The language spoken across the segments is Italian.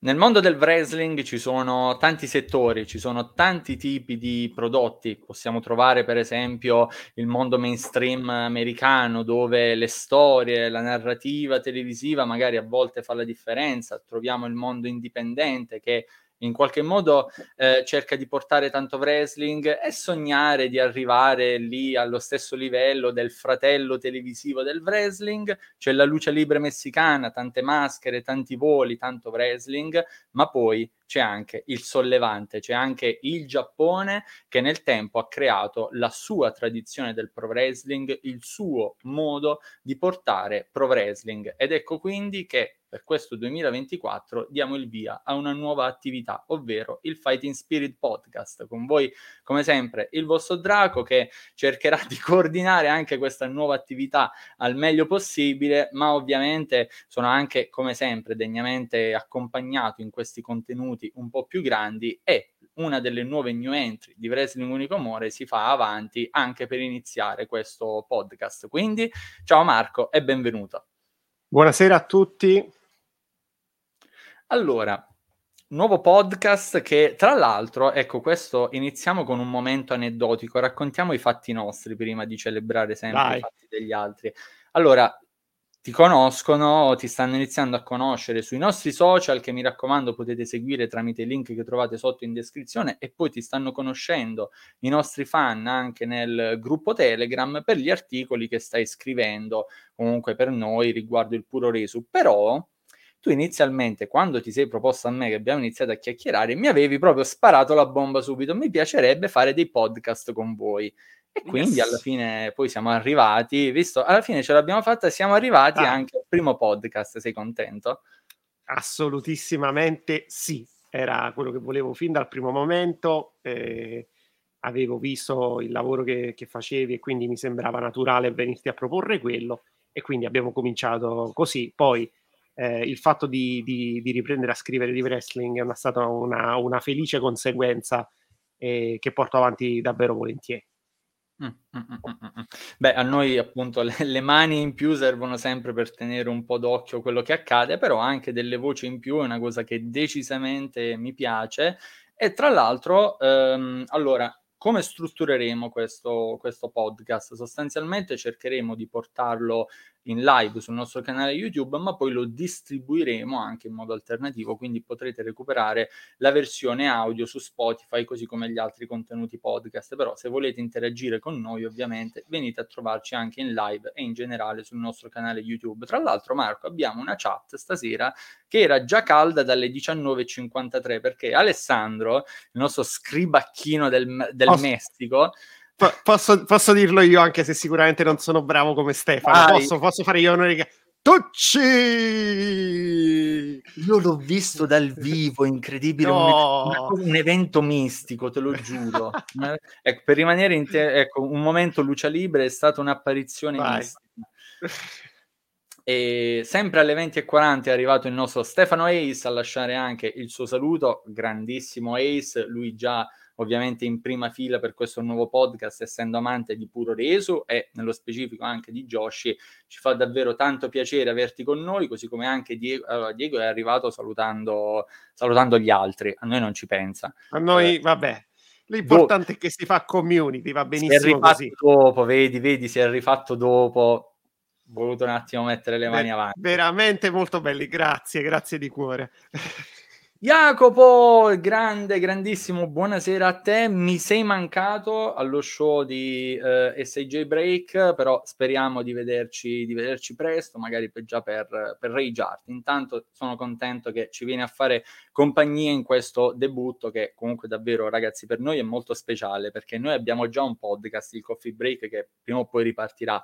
Nel mondo del wrestling ci sono tanti settori, ci sono tanti tipi di prodotti. Possiamo trovare per esempio il mondo mainstream americano dove le storie, la narrativa televisiva magari a volte fa la differenza. Troviamo il mondo indipendente che in qualche modo eh, cerca di portare tanto wrestling e sognare di arrivare lì allo stesso livello del fratello televisivo del wrestling. C'è la luce libre messicana, tante maschere, tanti voli, tanto wrestling, ma poi c'è anche il sollevante, c'è anche il Giappone che nel tempo ha creato la sua tradizione del pro wrestling, il suo modo di portare pro wrestling ed ecco quindi che per questo 2024 diamo il via a una nuova attività, ovvero il Fighting Spirit Podcast. Con voi, come sempre, il vostro Draco che cercherà di coordinare anche questa nuova attività al meglio possibile, ma ovviamente sono anche, come sempre, degnamente accompagnato in questi contenuti un po' più grandi e una delle nuove new entry di Wrestling Unico Amore si fa avanti anche per iniziare questo podcast. Quindi, ciao Marco e benvenuto. Buonasera a tutti, allora, nuovo podcast che tra l'altro, ecco questo, iniziamo con un momento aneddotico, raccontiamo i fatti nostri prima di celebrare sempre Dai. i fatti degli altri. Allora, ti conoscono, ti stanno iniziando a conoscere sui nostri social che mi raccomando potete seguire tramite i link che trovate sotto in descrizione e poi ti stanno conoscendo i nostri fan anche nel gruppo Telegram per gli articoli che stai scrivendo comunque per noi riguardo il puro resu. Però tu inizialmente, quando ti sei proposto a me che abbiamo iniziato a chiacchierare, mi avevi proprio sparato la bomba subito. Mi piacerebbe fare dei podcast con voi. E quindi yes. alla fine poi siamo arrivati, visto, alla fine ce l'abbiamo fatta, siamo arrivati ah. anche al primo podcast. Sei contento? Assolutissimamente sì, era quello che volevo fin dal primo momento. Eh, avevo visto il lavoro che, che facevi e quindi mi sembrava naturale venirti a proporre quello. E quindi abbiamo cominciato così. Poi eh, il fatto di, di, di, riprendere a scrivere di wrestling è stata una, una felice conseguenza eh, che porto avanti davvero volentieri. Mm, mm, mm, Beh, a noi appunto le, le, mani in più servono sempre per tenere un po' d'occhio quello che accade, però anche delle voci in più è una cosa che decisamente mi piace. E tra l'altro, ehm, allora, come struttureremo questo, questo podcast? Sostanzialmente cercheremo di portarlo in live sul nostro canale YouTube, ma poi lo distribuiremo anche in modo alternativo, quindi potrete recuperare la versione audio su Spotify, così come gli altri contenuti podcast. Però se volete interagire con noi, ovviamente, venite a trovarci anche in live e in generale sul nostro canale YouTube. Tra l'altro, Marco, abbiamo una chat stasera che era già calda dalle 19.53 perché Alessandro, il nostro scribacchino del, del Messico, posso, posso, dirlo io, anche se sicuramente non sono bravo come Stefano. Posso, posso, fare io onore che... Tucci! Io l'ho visto dal vivo, incredibile, no. un, un, evento mistico, te lo giuro. ecco, per rimanere in te- ecco, un momento Lucia Libre è stata un'apparizione Vai. mistica. E sempre alle 20.40 è arrivato il nostro Stefano Ace a lasciare anche il suo saluto, grandissimo Ace, lui già ovviamente in prima fila per questo nuovo podcast, essendo amante di Puro Resu e nello specifico anche di Joshi. Ci fa davvero tanto piacere averti con noi, così come anche Diego, allora, Diego è arrivato salutando, salutando, gli altri, a noi non ci pensa. A noi, eh, vabbè. L'importante Do- è che si fa community, va benissimo così. dopo, vedi, vedi, si è rifatto dopo. Ho voluto un attimo mettere le mani Beh, avanti. Veramente molto belli, grazie, grazie di cuore. Jacopo, grande, grandissimo, buonasera a te. Mi sei mancato allo show di eh, SJ Break, però speriamo di vederci, di vederci presto, magari per, già per, per Rage Art. Intanto sono contento che ci viene a fare compagnia in questo debutto che comunque davvero, ragazzi, per noi è molto speciale perché noi abbiamo già un podcast, il Coffee Break, che prima o poi ripartirà.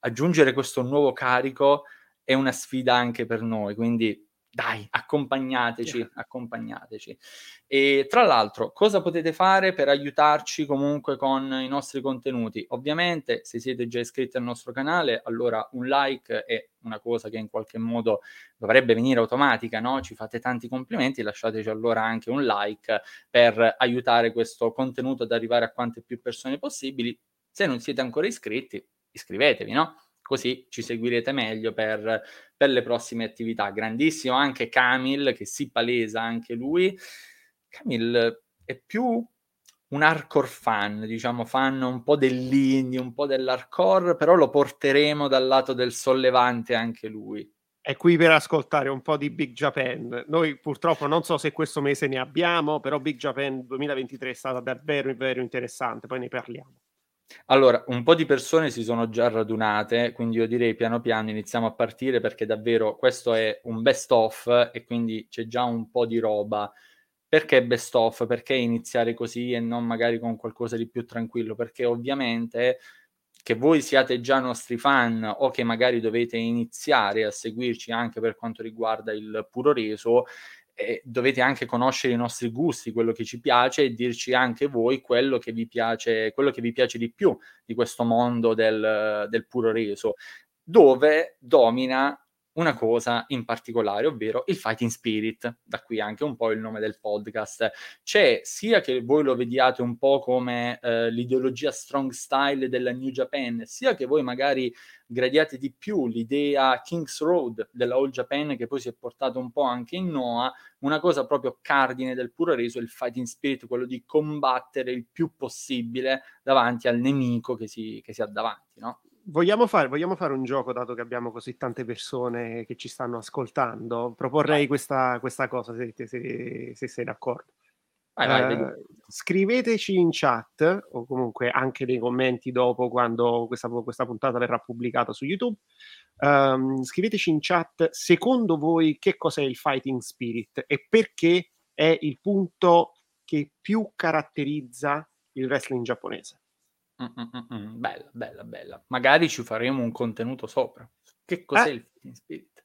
Aggiungere questo nuovo carico è una sfida anche per noi, quindi dai, accompagnateci, yeah. accompagnateci. E tra l'altro, cosa potete fare per aiutarci comunque con i nostri contenuti? Ovviamente, se siete già iscritti al nostro canale, allora un like è una cosa che in qualche modo dovrebbe venire automatica, no? Ci fate tanti complimenti, lasciateci allora anche un like per aiutare questo contenuto ad arrivare a quante più persone possibili. Se non siete ancora iscritti, iscrivetevi, no? Così ci seguirete meglio per, per le prossime attività. Grandissimo anche Camil, che si palesa anche lui. Camil è più un hardcore fan, diciamo fan un po' dell'indie, un po' dell'hardcore, però lo porteremo dal lato del sollevante anche lui. È qui per ascoltare un po' di Big Japan. Noi purtroppo non so se questo mese ne abbiamo, però Big Japan 2023 è stata davvero, davvero interessante, poi ne parliamo. Allora, un po' di persone si sono già radunate, quindi io direi piano piano iniziamo a partire perché davvero questo è un best of e quindi c'è già un po' di roba. Perché best of? Perché iniziare così e non magari con qualcosa di più tranquillo? Perché ovviamente che voi siate già nostri fan o che magari dovete iniziare a seguirci anche per quanto riguarda il puro reso, eh, dovete anche conoscere i nostri gusti, quello che ci piace e dirci anche voi quello che vi piace, che vi piace di più di questo mondo del, del puro reso, dove domina una cosa in particolare, ovvero il fighting spirit, da qui anche un po' il nome del podcast. C'è sia che voi lo vediate un po' come eh, l'ideologia strong style della New Japan, sia che voi magari gradiate di più l'idea King's Road della All Japan che poi si è portato un po' anche in Noah, una cosa proprio cardine del puro reso, il fighting spirit, quello di combattere il più possibile davanti al nemico che si, che si ha davanti, no? Vogliamo fare, vogliamo fare, un gioco, dato che abbiamo così tante persone che ci stanno ascoltando? Proporrei questa, questa cosa, se, se, se, sei d'accordo. Vai, vai, uh, scriveteci in chat o comunque anche nei commenti dopo quando questa, questa puntata verrà pubblicata su YouTube. Um, scriveteci in chat secondo voi che cos'è il fighting spirit e perché è il punto che più caratterizza il wrestling giapponese. Mh, Bella, bella, bella. Magari ci faremo un contenuto sopra. Che cos'è Eh. il Fighting Spirit?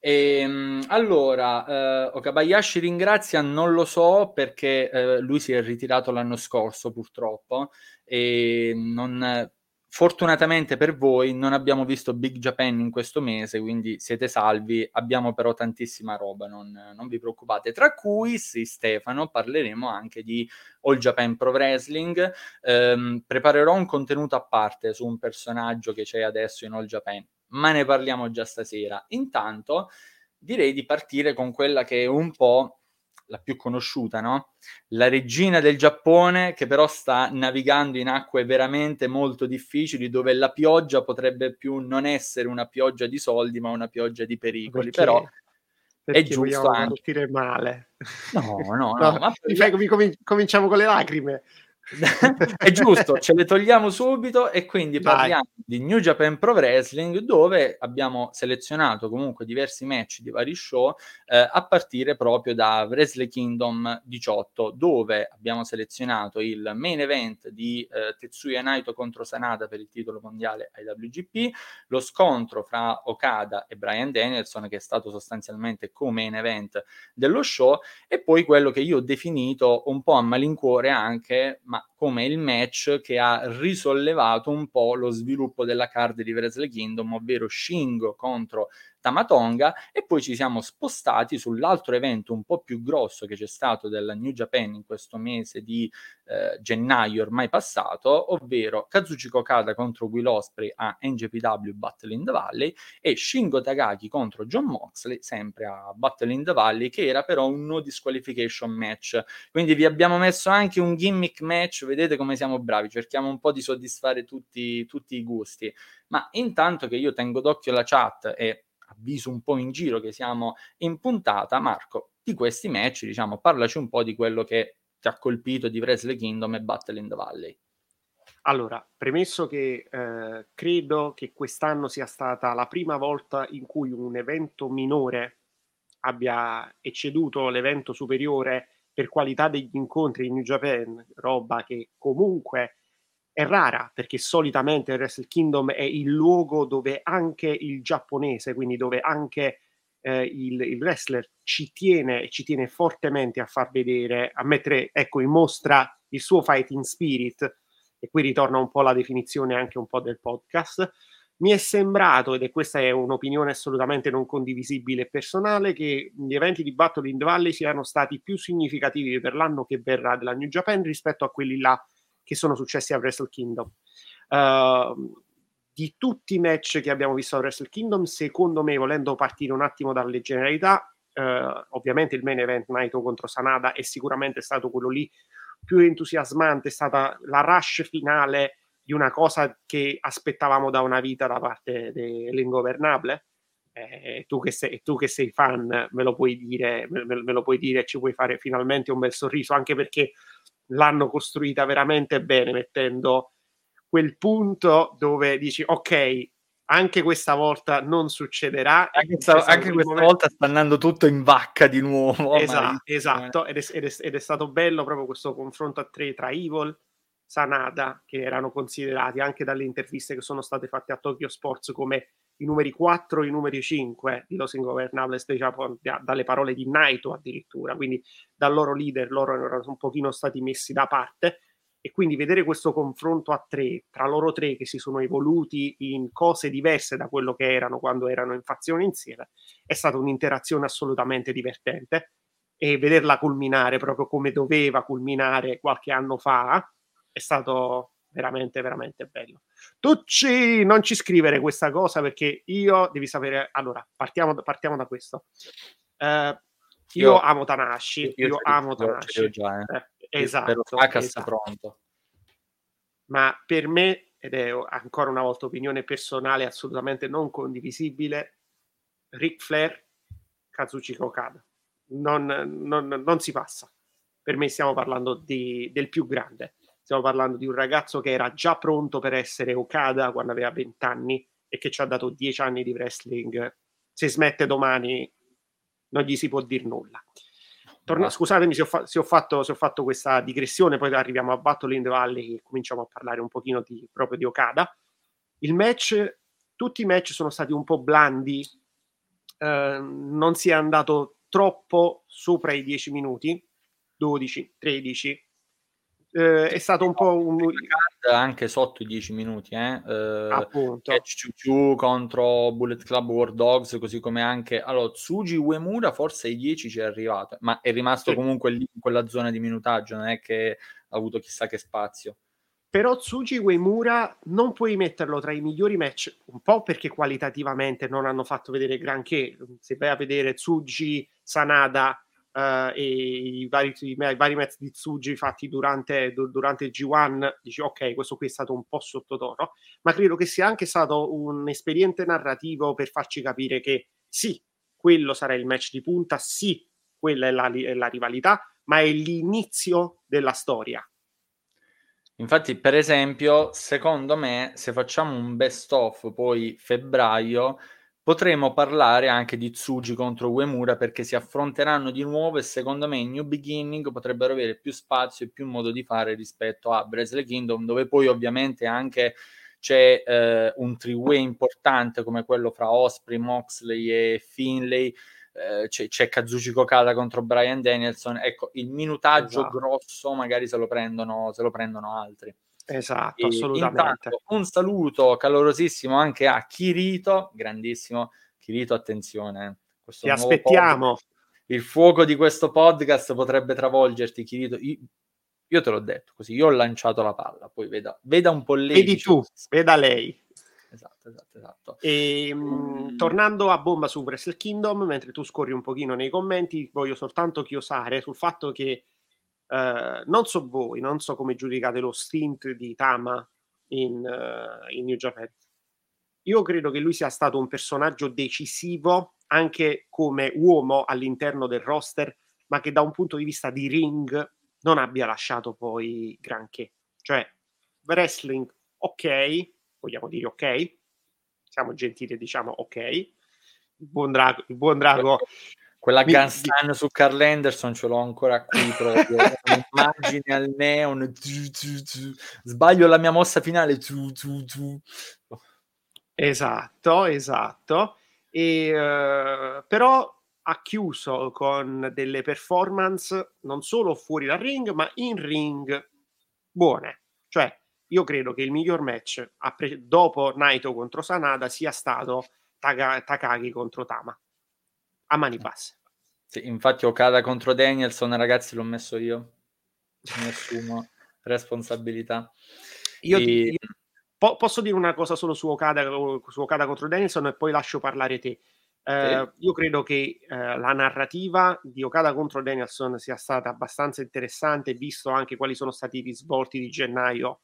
Ehm, allora, ehm, Okabayashi ringrazia, non lo so perché, ehm, lui si è ritirato l'anno scorso purtroppo e non Fortunatamente per voi non abbiamo visto Big Japan in questo mese, quindi siete salvi, abbiamo però tantissima roba, non, non vi preoccupate. Tra cui, sì Stefano, parleremo anche di All Japan Pro Wrestling, ehm, preparerò un contenuto a parte su un personaggio che c'è adesso in All Japan, ma ne parliamo già stasera. Intanto direi di partire con quella che è un po' la più conosciuta, no? La regina del Giappone che però sta navigando in acque veramente molto difficili dove la pioggia potrebbe più non essere una pioggia di soldi ma una pioggia di pericoli, perché? però perché è giusto anche partire male. No, no, no, no ma per... cominciamo con le lacrime. è giusto, ce le togliamo subito e quindi Vai. parliamo di New Japan Pro Wrestling dove abbiamo selezionato comunque diversi match di vari show eh, a partire proprio da Wrestle Kingdom 18 dove abbiamo selezionato il main event di eh, Tetsuya Naito contro Sanada per il titolo mondiale IWGP, lo scontro fra Okada e Brian Danielson che è stato sostanzialmente come main event dello show e poi quello che io ho definito un po' a malincuore anche ma come il match che ha risollevato un po' lo sviluppo della card di Wrestle Kingdom, ovvero Shingo contro Tamatonga e poi ci siamo spostati sull'altro evento un po' più grosso che c'è stato della New Japan in questo mese di eh, gennaio ormai passato, ovvero Kazuchi Kokada contro Will Osprey a NJPW Battle in the Valley e Shingo Tagaki contro John Moxley sempre a Battle in the Valley che era però un no disqualification match. Quindi vi abbiamo messo anche un gimmick match, vedete come siamo bravi, cerchiamo un po' di soddisfare tutti, tutti i gusti. Ma intanto che io tengo d'occhio la chat e avviso un po' in giro che siamo in puntata, Marco, di questi match, diciamo, parlaci un po' di quello che ti ha colpito di Wrestle Kingdom e Battle in the Valley. Allora, premesso che eh, credo che quest'anno sia stata la prima volta in cui un evento minore abbia ecceduto l'evento superiore per qualità degli incontri in New Japan, roba che comunque è rara perché solitamente il Wrestle Kingdom è il luogo dove anche il giapponese, quindi dove anche eh, il, il, wrestler ci tiene e ci tiene fortemente a far vedere, a mettere ecco, in mostra il suo fighting spirit. E qui ritorna un po' la definizione anche un po' del podcast. Mi è sembrato, ed è questa è un'opinione assolutamente non condivisibile e personale, che gli eventi di Battle in the Valley siano stati più significativi per l'anno che verrà della New Japan rispetto a quelli là che sono successi a Wrestle Kingdom. Uh, di tutti i match che abbiamo visto a Wrestle Kingdom, secondo me, volendo partire un attimo dalle generalità, eh, ovviamente il main event Naito contro Sanada è sicuramente stato quello lì più entusiasmante, è stata la rush finale di una cosa che aspettavamo da una vita da parte dell'ingovernable. Eh, tu, che sei, tu che sei fan me lo puoi dire, me, me lo puoi dire e ci puoi fare finalmente un bel sorriso, anche perché l'hanno costruita veramente bene, mettendo quel punto dove dici ok, anche questa volta non succederà. Anche, sta, anche questa momento... volta sta andando tutto in vacca di nuovo. Esatto, esatto. Ed, è, ed, è, ed, è, stato bello proprio questo confronto a tre tra Evil, Sanada, che erano considerati anche dalle interviste che sono state fatte a Tokyo Sports come i numeri 4 e i numeri 5 di Los Ingovernables, diciamo, dalle parole di Naito addirittura, quindi dal loro leader loro erano un pochino stati messi da parte e quindi vedere questo confronto a tre tra loro tre che si sono evoluti in cose diverse da quello che erano quando erano in fazione insieme è stata un'interazione assolutamente divertente e vederla culminare proprio come doveva culminare qualche anno fa è stato veramente veramente bello Tucci non ci scrivere questa cosa perché io devi sapere allora partiamo, partiamo da questo uh, io, io, amo Tanashi io, io amo Tanashi già, eh. Eh, Esatto. Spero esatto. pronto. Ma per me, ed è ancora una volta opinione personale assolutamente non condivisibile, Ric Flair, Kazuchika Okada. Non, non, non, si passa. Per me stiamo parlando di, del più grande. Stiamo parlando di un ragazzo che era già pronto per essere Okada quando aveva 20 anni e che ci ha dato 10 anni di wrestling. Se smette domani non gli si può dire nulla. Torna, scusatemi se ho, fa- se, ho fatto, se ho, fatto, questa digressione, poi arriviamo a Battle in the Valley e cominciamo a parlare un pochino di, proprio di Okada. Il match, tutti i match sono stati un po' blandi, eh, non si è andato troppo sopra i 10 minuti, 12, 13, eh, è stato un po' un... anche sotto i 10 minuti eh? Eh, appunto Chuchu contro Bullet Club War Dogs così come anche allora Tsuji Uemura forse ai 10 ci è arrivato ma è rimasto sì. comunque lì in quella zona di minutaggio non è che ha avuto chissà che spazio però Tsuji Uemura non puoi metterlo tra i migliori match un po' perché qualitativamente non hanno fatto vedere granché se vai a vedere Tsuji Sanada uh, e i vari, i, i vari mezzi di Tsuji fatti durante, durante il G1, dici ok, questo qui è stato un po' sottotono, ma credo che sia anche stato un espediente narrativo per farci capire che sì, quello sarà il match di punta, sì, quella è la, è la rivalità, ma è l'inizio della storia. Infatti, per esempio, secondo me, se facciamo un best of poi febbraio, Potremmo parlare anche di Tsuji contro Uemura perché si affronteranno di nuovo e secondo me in New Beginning potrebbero avere più spazio e più modo di fare rispetto a Bresle Kingdom dove poi ovviamente anche c'è eh, un three-way importante come quello fra Osprey, Moxley e Finlay. Eh, c'è, c'è Kazuchi Kokada contro Brian Danielson. Ecco il minutaggio esatto. grosso magari se lo prendono, se lo prendono altri Esatto, e assolutamente. un saluto calorosissimo anche a Kirito, grandissimo Kirito, attenzione. Eh, Ti aspettiamo. Podcast, il fuoco di questo podcast potrebbe travolgerti, Kirito. Io, io, te l'ho detto così, io ho lanciato la palla, poi veda, veda un po' lei. Vedi tu, veda lei. Esatto, esatto, esatto. E, mm. tornando a bomba su Wrestle Kingdom, mentre tu scorri un pochino nei commenti, voglio soltanto chiosare sul fatto che Uh, non so voi, non so come giudicate lo stint di Tama in, uh, in, New Japan. Io credo che lui sia stato un personaggio decisivo anche come uomo all'interno del roster, ma che da un punto di vista di ring non abbia lasciato poi granché. Cioè, wrestling, ok, vogliamo dire ok, siamo gentili e diciamo ok. Il buon Drago, il buon Drago quella mi, Gun su Carl Anderson ce l'ho ancora qui proprio. Immagine al neon. Sbaglio la mia mossa finale. Esatto, esatto. E, uh, però ha chiuso con delle performance non solo fuori dal ring, ma in ring buone. Cioè, io credo che il miglior match pre- dopo Naito contro Sanada sia stato Taka- Takagi contro Tama a mani eh. basse. Sì, infatti Okada contro Danielson, ragazzi, l'ho messo io. Nessuno responsabilità. Io, e... io, Po- posso dire una cosa solo su Okada, su Okada contro Danielson e poi lascio parlare te. Eh. Io credo che eh, la narrativa di Okada contro Danielson sia stata abbastanza interessante, visto anche quali sono stati i risvolti di gennaio.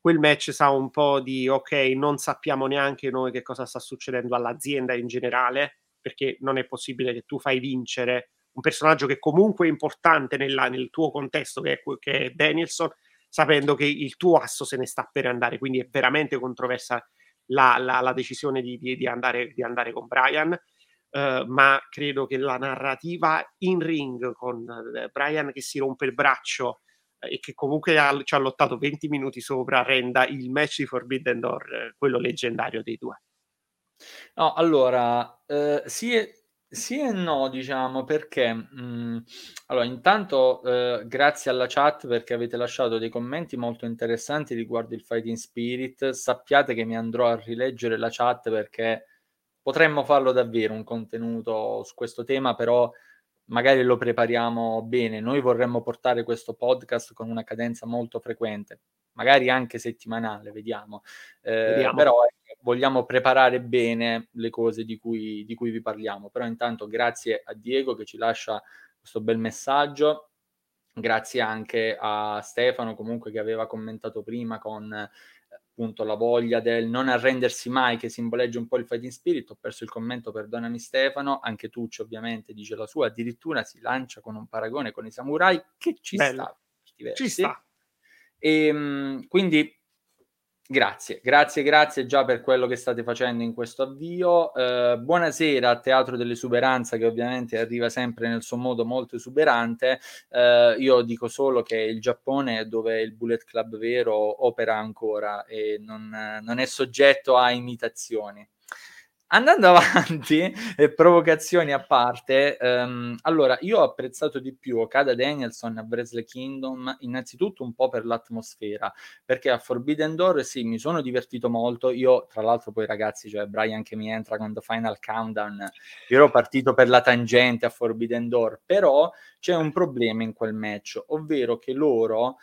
Quel match sa un po' di ok, non sappiamo neanche noi che cosa sta succedendo all'azienda in generale, perché non è possibile che tu fai vincere un personaggio che comunque è importante nella, nel tuo contesto, che è, che è Danielson, sapendo che il tuo asso se ne sta per andare. Quindi è veramente controversa la, la, la decisione di, di, di, andare, di, andare, con Brian. Uh, ma credo che la narrativa in ring con uh, Brian che si rompe il braccio uh, e che comunque ha, ci ha lottato 20 minuti sopra renda il match di Forbidden Door quello leggendario dei due. No, allora, sì, sì e no, diciamo, perché mh, allora, intanto eh, grazie alla chat perché avete lasciato dei commenti molto interessanti riguardo il Fighting Spirit. Sappiate che mi andrò a rileggere la chat perché potremmo farlo davvero un contenuto su questo tema, però magari lo prepariamo bene. Noi vorremmo portare questo podcast con una cadenza molto frequente, magari anche settimanale, vediamo. Eh, vediamo. Però vogliamo preparare bene le cose di cui, di cui vi parliamo. Però intanto grazie a Diego che ci lascia questo bel messaggio. Grazie anche a Stefano comunque che aveva commentato prima con appunto la voglia del non arrendersi mai che simboleggia un po' il fighting spirit. Ho perso il commento, perdonami Stefano, anche Tucci ovviamente dice la sua, addirittura si lancia con un paragone con i samurai che ci Bello. sta. Ci sta. E, ehm, quindi Grazie, grazie, grazie già per quello che state facendo in questo avvio. Eh, buonasera a Teatro dell'Esuberanza che ovviamente arriva sempre nel suo modo molto esuberante. Eh, io dico solo che il Giappone è dove il Bullet Club vero opera ancora e non, non è soggetto a imitazioni. Andando avanti, e provocazioni a parte, um, allora io ho apprezzato di più Okada Danielson a Wrestle Kingdom innanzitutto un po' per l'atmosfera, perché a Forbidden Door sì, mi sono divertito molto, io tra l'altro poi ragazzi, cioè Brian che mi entra con The Final Countdown, io ero partito per la tangente a Forbidden Door, però c'è un problema in quel match, ovvero che loro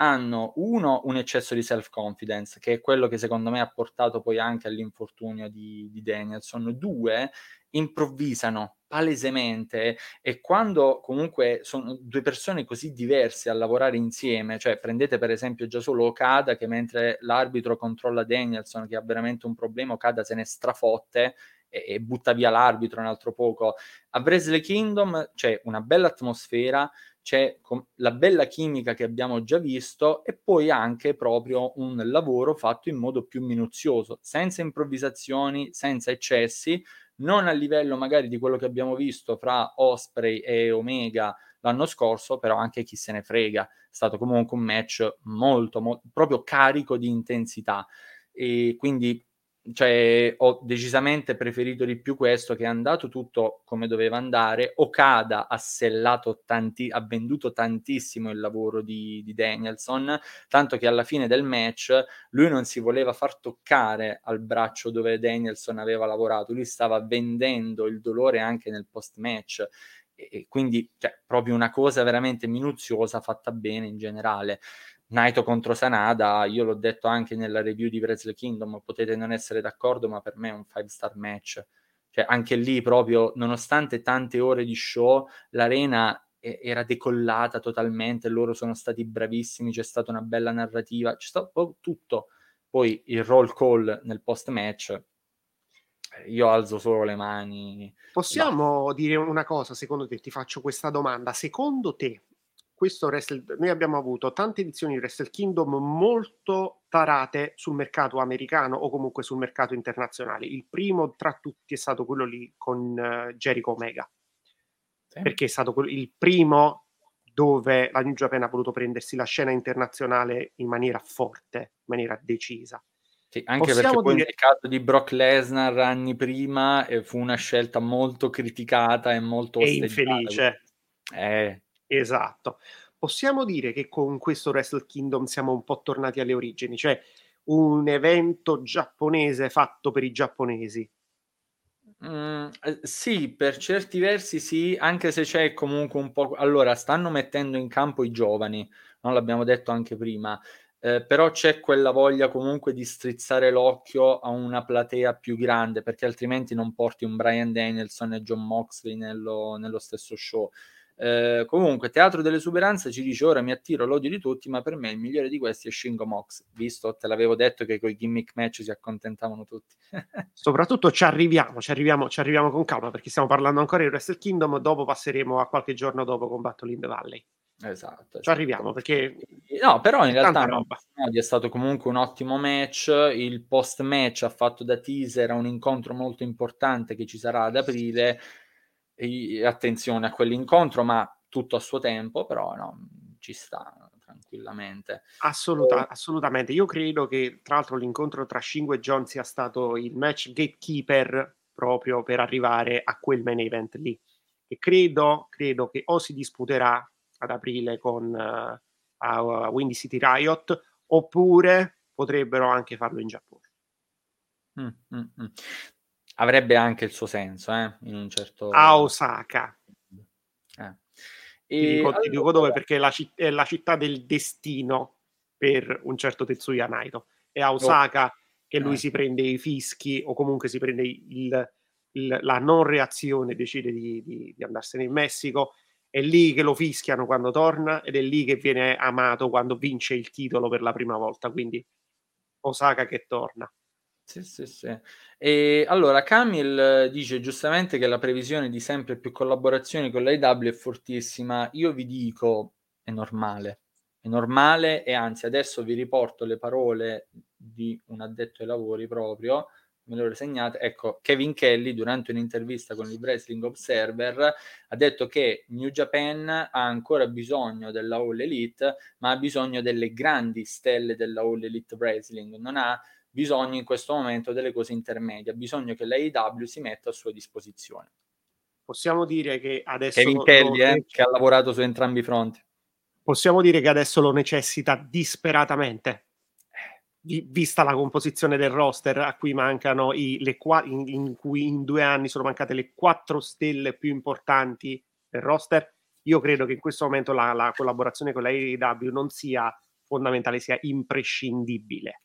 hanno uno un eccesso di self-confidence, che è quello che secondo me ha portato poi anche all'infortunio di, di Danielson. Due, improvvisano palesemente e quando comunque sono due persone così diverse a lavorare insieme, cioè prendete per esempio già solo Okada che mentre l'arbitro controlla Danielson che ha veramente un problema, Okada se ne strafotte e, e butta via l'arbitro un altro poco. A Wrestle Kingdom c'è una bella atmosfera, c'è la bella chimica che abbiamo già visto e poi anche proprio un lavoro fatto in modo più minuzioso, senza improvvisazioni, senza eccessi, non a livello magari di quello che abbiamo visto fra Osprey e Omega l'anno scorso, però anche chi se ne frega, è stato comunque un match molto, molto proprio carico di intensità. E quindi cioè, ho decisamente preferito di più questo che è andato tutto come doveva andare. Okada ha sellato tanti, ha venduto tantissimo il lavoro di, di, Danielson, tanto che alla fine del match lui non si voleva far toccare al braccio dove Danielson aveva lavorato, lui stava vendendo il dolore anche nel post match. E quindi cioè, proprio una cosa veramente minuziosa fatta bene in generale. Naito contro Sanada, io l'ho detto anche nella review di Wrestle Kingdom, potete non essere d'accordo, ma per me è un 5 star match. Cioè, anche lì proprio, nonostante tante ore di show, l'arena era decollata totalmente, loro sono stati bravissimi, c'è stata una bella narrativa, c'è stato tutto. Poi il roll call nel post match, eh, io alzo solo le mani. Possiamo no. dire una cosa, secondo te, ti faccio questa domanda, secondo te questo Wrestle, noi abbiamo avuto tante edizioni di Wrestle Kingdom molto tarate sul mercato americano o comunque sul mercato internazionale. Il primo tra tutti è stato quello lì con uh, Jericho Omega, sì. perché è stato il primo dove la New Japan ha voluto prendersi la scena internazionale in maniera forte, in maniera decisa. Sì, anche Possiamo perché poi dire... nel caso di Brock Lesnar anni prima eh, fu una scelta molto criticata e molto e infelice. Eh, Esatto. Possiamo dire che con questo Wrestle Kingdom siamo un po' tornati alle origini, cioè un evento giapponese fatto per i giapponesi. Mm, eh, sì, per certi versi sì, anche se c'è comunque un po'... Allora, stanno mettendo in campo i giovani, non l'abbiamo detto anche prima. eh, però c'è quella voglia comunque di strizzare l'occhio a una platea più grande, perché altrimenti non porti un Brian Danielson e John Moxley nello, nello stesso show. Eh, comunque, Teatro dell'Esuberanza ci dice ora mi attiro l'odio di tutti, ma per me il migliore di questi è Shingo Mox. Visto, te l'avevo detto che con i gimmick match si accontentavano tutti. Soprattutto ci arriviamo, ci arriviamo, ci arriviamo con calma perché stiamo parlando ancora di Wrestle Kingdom, dopo passeremo a qualche giorno dopo con Battle in the Valley. Esatto. Ci arriviamo perché... No, però in realtà è stato comunque un ottimo match, il post match ha fatto da teaser a un incontro molto importante che ci sarà ad aprile attenzione a quell'incontro, ma tutto a suo tempo, però no, ci sta tranquillamente. Assoluta, oh. Assolutamente, io credo che tra l'altro l'incontro tra Shingo e John sia stato il match gatekeeper proprio per arrivare a quel main event lì. E credo, credo che o si disputerà ad aprile con uh, a, uh, Windy City Riot oppure potrebbero anche farlo in Giappone. Mm, mm, mm avrebbe anche il suo senso, eh, in un certo... A Osaka. Eh. E ti dico, ti dico dove, perché è la, citt- è la, città del destino per un certo Tetsuya Naito. È a Osaka oh. che lui eh. si prende i fischi o comunque si prende il, il, la non reazione, decide di, di, di andarsene in Messico. È lì che lo fischiano quando torna ed è lì che viene amato quando vince il titolo per la prima volta. Quindi Osaka che torna. Sì, sì, sì. E allora Camil dice giustamente che la previsione di sempre più collaborazioni con l'AW è fortissima. Io vi dico, è normale. È normale e anzi adesso vi riporto le parole di un addetto ai lavori proprio, me le ho segnate. Ecco, Kevin Kelly durante un'intervista con il Wrestling Observer ha detto che New Japan ha ancora bisogno della All Elite, ma ha bisogno delle grandi stelle della All Elite Wrestling, non ha bisogno in questo momento delle cose intermedie, ha bisogno che l'AEW si metta a sua disposizione. Possiamo dire che adesso... Kevin Kelly, eh, che ha lavorato su entrambi i fronti. Possiamo dire che adesso lo necessita disperatamente, vista la composizione del roster a cui mancano i, le qua, in, in cui in due anni sono mancate le quattro stelle più importanti del roster. Io credo che in questo momento la, la collaborazione con la AEW non sia fondamentale, sia imprescindibile.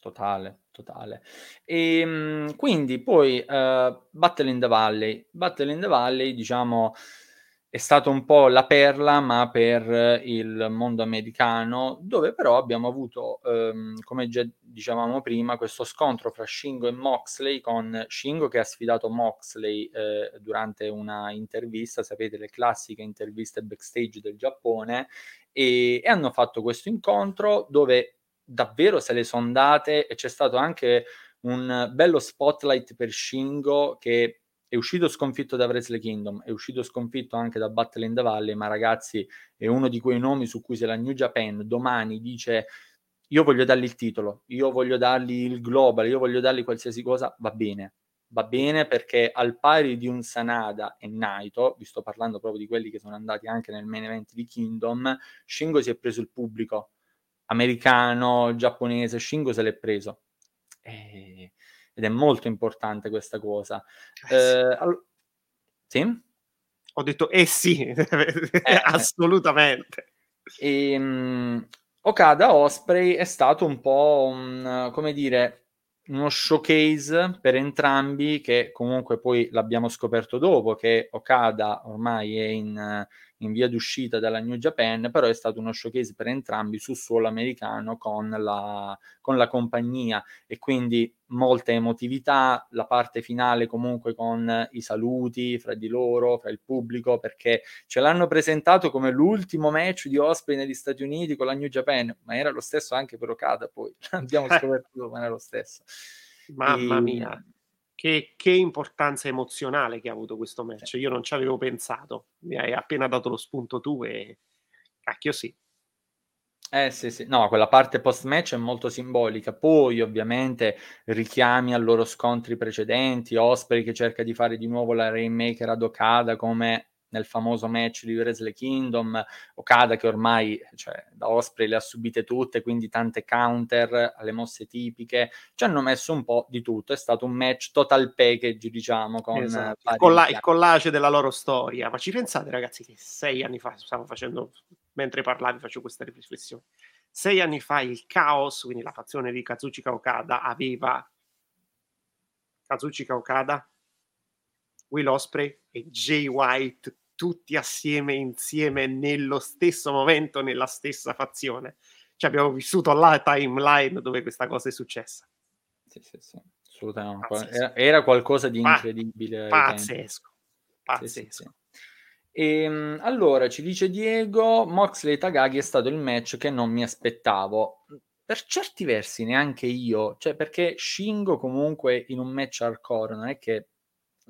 Totale, totale. E, ehm, quindi poi uh, Battle in the Valley. Battle in the Valley, diciamo, è stato un po' la perla, ma per il mondo americano, dove però abbiamo avuto, um, come già dicevamo prima, questo scontro fra Shingo e Moxley, con Shingo che ha sfidato Moxley eh, durante una intervista, sapete, le classiche interviste backstage del Giappone, e, e hanno fatto questo incontro dove davvero se le sono date e c'è stato anche un bello spotlight per Shingo che è uscito sconfitto da Wrestle Kingdom, è uscito sconfitto anche da Battle in the Valley, ma ragazzi è uno di quei nomi su cui se la New Japan domani dice io voglio dargli il titolo, io voglio dargli il global, io voglio dargli qualsiasi cosa, va bene. Va bene perché al pari di un Sanada e Naito, vi sto parlando proprio di quelli che sono andati anche nel main event di Kingdom, Shingo si è preso il pubblico, americano, giapponese, Shingo se l'è preso. E, ed è molto importante questa cosa. Eh, eh, all- sì? Ho detto eh sì, eh, assolutamente. E, um, Okada Osprey è stato un po' un, come dire, uno showcase per entrambi che comunque poi l'abbiamo scoperto dopo che Okada ormai è in in via d'uscita dalla New Japan, però è stato uno showcase per entrambi su suolo americano con la, con la compagnia. E quindi molta emotività, la parte finale comunque con i saluti fra di loro, fra il pubblico, perché ce l'hanno presentato come l'ultimo match di Osprey negli Stati Uniti con la New Japan, ma era lo stesso anche per Okada poi, abbiamo scoperto ma era lo stesso. Mamma e... mia che, che, importanza emozionale che ha avuto questo match. Io non ci avevo pensato. Mi hai appena dato lo spunto tu e cacchio sì. Eh sì, sì, no, quella parte post-match è molto simbolica. Poi, ovviamente, richiami a loro scontri precedenti. Osprey che cerca di fare di nuovo la Rainmaker ad Okada come nel famoso match di Wrestle Kingdom, Okada che ormai cioè, da Osprey le ha subite tutte, quindi tante counter alle mosse tipiche, ci hanno messo un po' di tutto, è stato un match total package diciamo, con esatto. il, colla- il, collage della loro storia, ma ci pensate ragazzi che sei anni fa stavo facendo, mentre parlavi facevo questa riflessione, sei anni fa il Chaos, quindi la fazione di Kazuchika Okada, aveva Kazuchika Okada, Will Osprey e Jay White tutti assieme, insieme, nello stesso momento, nella stessa fazione. Cioè abbiamo vissuto la timeline dove questa cosa è successa. Sì, sì, sì, assolutamente. Era, era, qualcosa di incredibile. pazzesco. Pazzesco. E, ehm, allora, ci dice Diego, Moxley Tagagi è stato il match che non mi aspettavo. Per certi versi neanche io, cioè perché Shingo comunque in un match hardcore non è che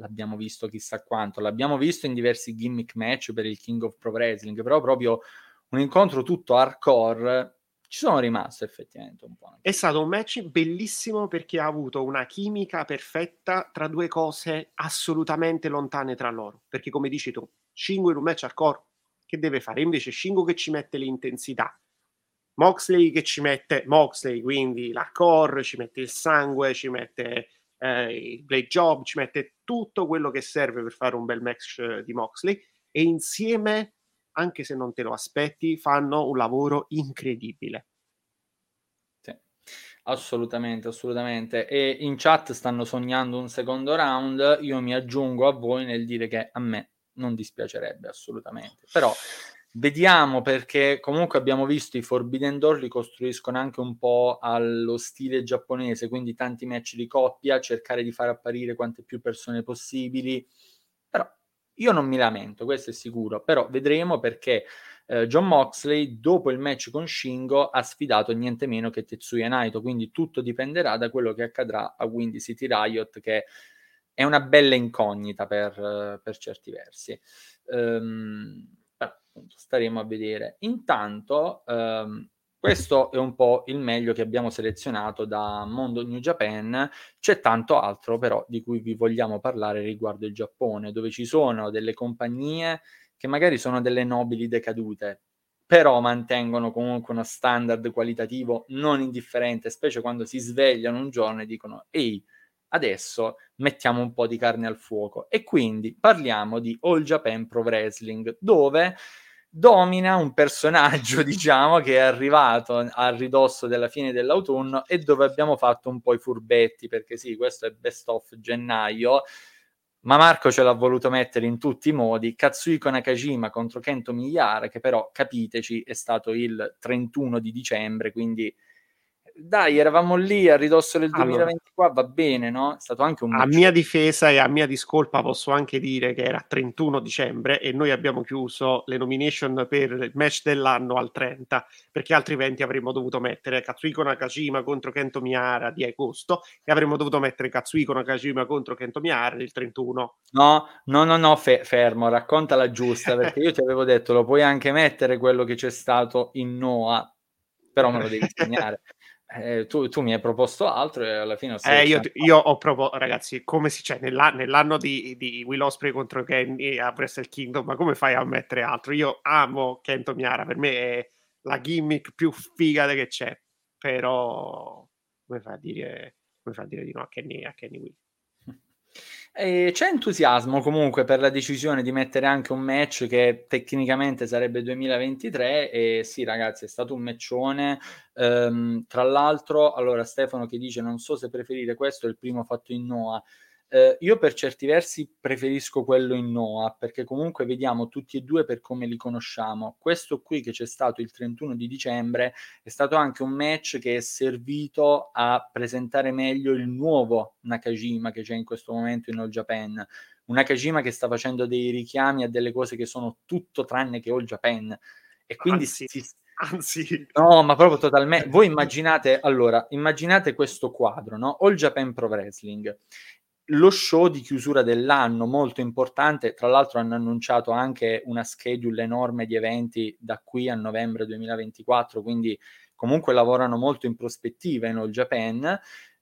l'abbiamo visto chissà quanto, l'abbiamo visto in diversi gimmick match per il King of Pro Wrestling, però proprio un incontro tutto hardcore ci sono rimasto effettivamente un po'. È stato un match bellissimo perché ha avuto una chimica perfetta tra due cose assolutamente lontane tra loro. Perché come dici tu, Shingo in un match hardcore che deve fare? Invece Shingo che ci mette l'intensità, Moxley che ci mette Moxley, quindi l'hardcore, ci mette il sangue, ci mette eh, blade job, ci mette tutto quello che serve per fare un bel match eh, di Moxley e insieme, anche se non te lo aspetti, fanno un lavoro incredibile. Assolutamente, assolutamente. E in chat stanno sognando un secondo round, io mi aggiungo a voi nel dire che a me non dispiacerebbe assolutamente. Però Vediamo perché comunque abbiamo visto i Forbidden Door li costruiscono anche un po' allo stile giapponese, quindi tanti match di coppia, cercare di far apparire quante più persone possibili. Però io non mi lamento, questo è sicuro, però vedremo perché eh, John Moxley dopo il match con Shingo ha sfidato niente meno che Tetsuya Naito, quindi tutto dipenderà da quello che accadrà a Windy City Riot che è una bella incognita per, per certi versi. Um, appunto, staremo a vedere. Intanto, ehm, questo è un po' il meglio che abbiamo selezionato da Mondo New Japan. C'è tanto altro però di cui vi vogliamo parlare riguardo il Giappone, dove ci sono delle compagnie che magari sono delle nobili decadute, però mantengono comunque uno standard qualitativo non indifferente, specie quando si svegliano un giorno e dicono ehi, adesso mettiamo un po' di carne al fuoco. E quindi parliamo di All Japan Pro Wrestling, dove domina un personaggio, diciamo, che è arrivato a ridosso della fine dell'autunno e dove abbiamo fatto un po' i furbetti, perché sì, questo è best of gennaio, ma Marco ce l'ha voluto mettere in tutti i modi. Katsuhiko Nakajima contro Kento Migliara, che però, capiteci, è stato il 31 di dicembre, quindi dai, eravamo lì a ridosso del 2024, allora, va bene, no? È stato anche un A mia difesa e a mia discolpa posso anche dire che era 31 dicembre e noi abbiamo chiuso le nomination per il match dell'anno al 30, perché altri eventi avremmo dovuto mettere Katsuhiko Nakajima contro Kento Miara di agosto e avremmo dovuto mettere Katsuhiko Nakajima contro Kento Miara il 31. No, no, no, no, fe- fermo, raccontala giusta, perché io ti avevo detto lo puoi anche mettere quello che c'è stato in Noah, però me lo devi segnare. Eh, tu, tu, mi hai proposto altro e alla fine ho eh, io, io, ho proposto, ragazzi, come si c'è nell'anno, nell'anno di, di, Will Osprey contro Kenny a Wrestle Kingdom, ma come fai a mettere altro? Io amo Kento Miara, per me è la gimmick più figa che c'è, però come fa a dire, come fa a dire di no a Kenny, a Kenny Will? E c'è entusiasmo comunque per la decisione di mettere anche un match che tecnicamente sarebbe 2023 e sì ragazzi è stato un matchone. Ehm, tra l'altro allora Stefano che dice non so se preferire questo è il primo fatto in Noah eh, io per certi versi preferisco quello in Noah perché comunque vediamo tutti e due per come li conosciamo. Questo qui che c'è stato il 31 di dicembre è stato anche un match che è servito a presentare meglio il nuovo Nakajima che c'è in questo momento in All Japan. Un Nakajima che sta facendo dei richiami a delle cose che sono tutto tranne che All Japan. E quindi anzi, si, anzi. No, ma proprio totalmente. Voi immaginate, allora, immaginate questo quadro, no? All Japan Pro Wrestling lo show di chiusura dell'anno molto importante, tra l'altro hanno annunciato anche una schedule enorme di eventi da qui a novembre 2024, quindi comunque lavorano molto in prospettiva in All Japan,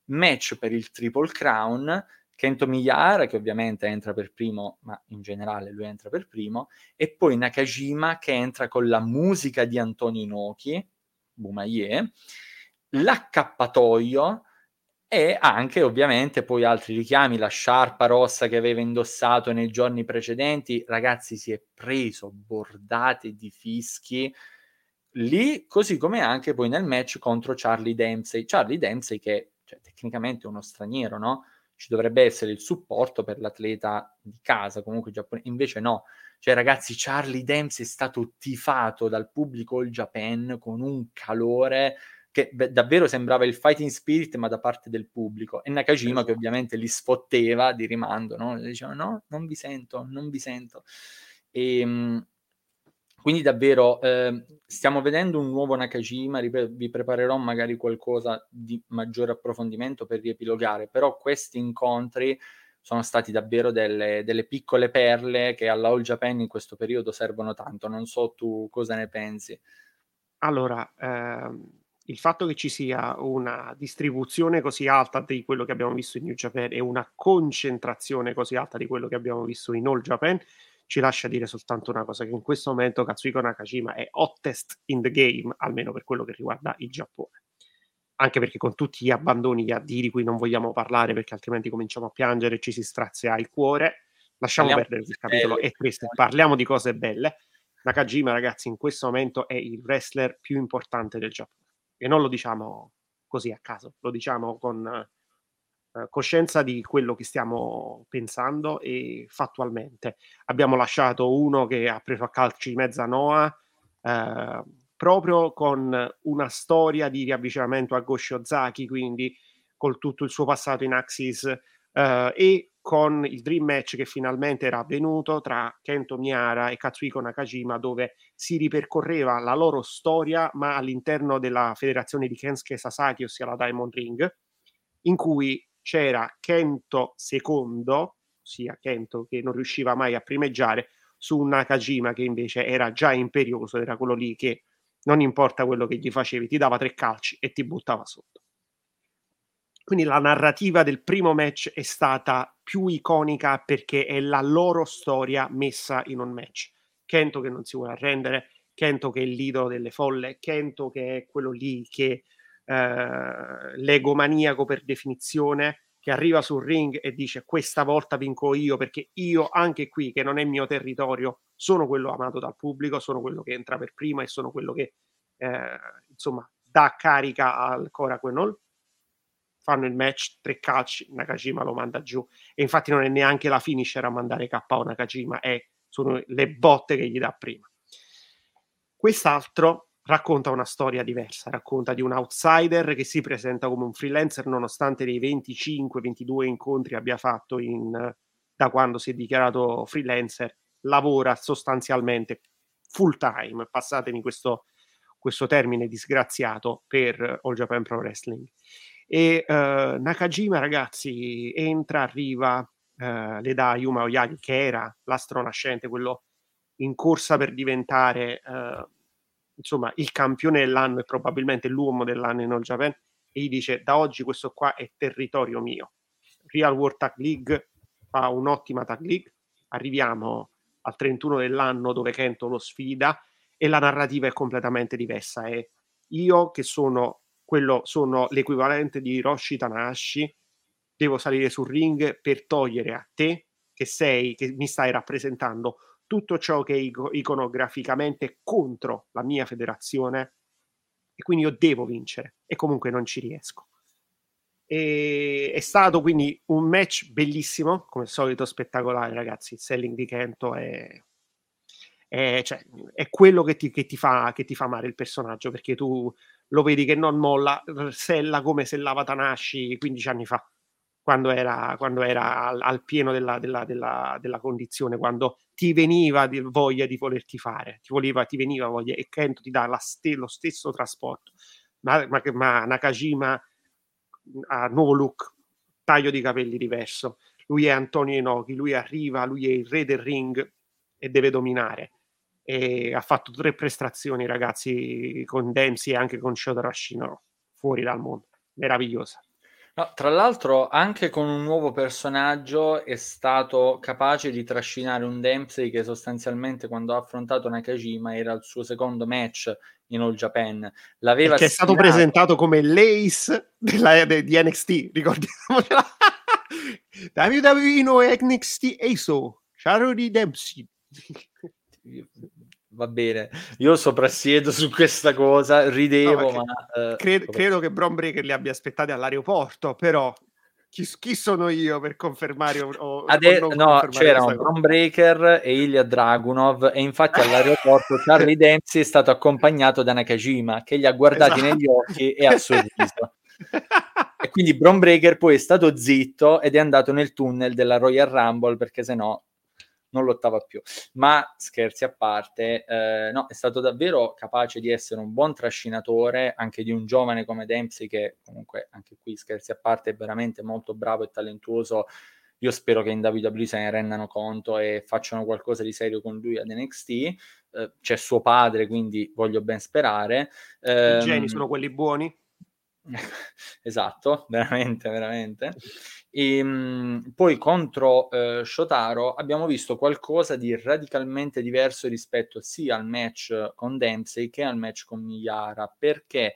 match per il Triple Crown, Kento Miyahara che ovviamente entra per primo, ma in generale lui entra per primo, e poi Nakajima che entra con la musica di Antonio Inoki, Bumaye, l'accappatoio e anche ovviamente poi altri richiami, la sciarpa rossa che aveva indossato nei giorni precedenti, ragazzi si è preso bordate di fischi lì, così come anche poi nel match contro Charlie Dempsey. Charlie Dempsey che cioè, tecnicamente è uno straniero, no? Ci dovrebbe essere il supporto per l'atleta di casa, comunque giapponese. Invece no. Cioè, ragazzi, Charlie Dempsey è stato tifato dal pubblico all Japan con un calore che beh, davvero sembrava il fighting spirit, ma da parte del pubblico. E Nakajima esatto. che ovviamente li sfotteva di rimando, no? Diceva no, non vi sento, non vi sento. E, ehm, quindi davvero eh, stiamo vedendo un nuovo Nakajima, ripeto, vi preparerò magari qualcosa di maggiore approfondimento per riepilogare, però questi incontri sono stati davvero delle, delle piccole perle che alla All Japan in questo periodo servono tanto. Non so tu cosa ne pensi. Allora, ehm, il fatto che ci sia una distribuzione così alta di quello che abbiamo visto in New Japan e una concentrazione così alta di quello che abbiamo visto in All Japan ci lascia dire soltanto una cosa, che in questo momento Katsuhiko Nakajima è hottest in the game, almeno per quello che riguarda il Giappone. Anche perché con tutti gli abbandoni gli addii di cui non vogliamo parlare perché altrimenti cominciamo a piangere e ci si strazia il cuore, lasciamo parliamo perdere il capitolo belle. è triste, parliamo di cose belle. Nakajima ragazzi in questo momento è il wrestler più importante del Giappone e non lo diciamo così a caso, lo diciamo con eh, coscienza di quello che stiamo pensando e fattualmente. Abbiamo lasciato uno che ha preso a calci mezza Noah eh, proprio con una storia di riavvicinamento a Goshi Ozaki, quindi col tutto il suo passato in Axis eh, e con il dream match che finalmente era avvenuto tra Kento Miara e Katsuhiko Nakajima dove si ripercorreva la loro storia ma all'interno della federazione di Kensuke Sasaki ossia la Diamond Ring in cui c'era Kento secondo, ossia Kento che non riusciva mai a primeggiare, su Nakajima che invece era già imperioso, era quello lì che non importa quello che gli facevi, ti dava tre calci e ti buttava sotto. Quindi la narrativa del primo match è stata più iconica perché è la loro storia messa in un match. Kento che non si vuole arrendere, Kento che è l'idolo delle folle, Kento che è quello lì che eh, l'egomaniaco per definizione che arriva sul ring e dice questa volta vinco io perché io anche qui che non è mio territorio sono quello amato dal pubblico, sono quello che entra per prima e sono quello che eh, insomma dà carica al Korakuen fanno il match, tre calci, Nakajima lo manda giù e infatti non è neanche la finisher a mandare KO Nakajima, è, sono le botte che gli dà prima. Quest'altro racconta una storia diversa, racconta di un outsider che si presenta come un freelancer nonostante dei 25-22 incontri abbia fatto in, da quando si è dichiarato freelancer, lavora sostanzialmente full time, passatemi questo, questo termine disgraziato per All Japan Pro Wrestling. E uh, Nakajima, ragazzi, entra, arriva, uh, le dà Yuma Oyagi, che era l'astro nascente, quello in corsa per diventare... Uh, insomma il campione dell'anno e probabilmente l'uomo dell'anno in All Japan e gli dice da oggi questo qua è territorio mio. Real World Tag League fa un'ottima tag league, arriviamo al 31 dell'anno dove Kento lo sfida e la narrativa è completamente diversa. È io che sono, quello, sono l'equivalente di Hiroshi Tanahashi, devo salire sul ring per togliere a te che sei, che mi stai rappresentando tutto ciò che è iconograficamente contro la mia federazione e quindi io devo vincere e comunque non ci riesco. E è stato quindi un match bellissimo, come al solito spettacolare ragazzi, il selling di Kento è, è, cioè, è quello che ti, che, ti fa, che ti fa amare il personaggio perché tu lo vedi che non molla, sella come sellava Tanashi 15 anni fa quando era, quando era al, al, pieno della, della, della, della, condizione, quando ti veniva di, voglia di volerti fare, ti, voleva, ti veniva voglia e Kento ti dà ste, lo stesso trasporto. Ma, ma, ma Nakajima ha nuovo look, taglio di capelli diverso. Lui è Antonio Inoki, lui arriva, lui è il re del ring e deve dominare. E ha fatto tre prestazioni, ragazzi, con Dempsey e anche con Shota Rashino, fuori dal mondo. Meravigliosa. No, tra l'altro anche con un nuovo personaggio è stato capace di trascinare un Dempsey che sostanzialmente quando ha affrontato Nakajima era il suo secondo match in All Japan. L'aveva che è stato presentato come l'Ace della, de, di NXT, ricordiamocela. WWE no NXT ASO, Charlie Dempsey. Va bene. Io soprassiedo su questa cosa, ridevo, no, ma... Eh, credo, credo che Bron Breaker li abbia aspettati all'aeroporto, però chi, chi, sono io per confermare o, o Ade- no, confermare c'erano Bron Breaker e Ilya Dragunov e infatti all'aeroporto Charlie Dempsey è stato accompagnato da Nakajima che li ha guardati esatto. negli occhi e ha sorriso. e quindi Bron Breaker poi è stato zitto ed è andato nel tunnel della Royal Rumble perché sennò non lottava più. Ma scherzi a parte, eh, no, è stato davvero capace di essere un buon trascinatore anche di un giovane come Dempsey, che comunque anche qui scherzi a parte è veramente molto bravo e talentuoso. Io spero che in WWE se ne rendano conto e facciano qualcosa di serio con lui ad NXT. Eh, c'è suo padre, quindi voglio ben sperare. Eh, I geni ehm, sono quelli buoni? esatto, veramente, veramente. E, mh, poi contro eh, Shotaro abbiamo visto qualcosa di radicalmente diverso rispetto sia al match con Dempsey che al match con Miyara, perché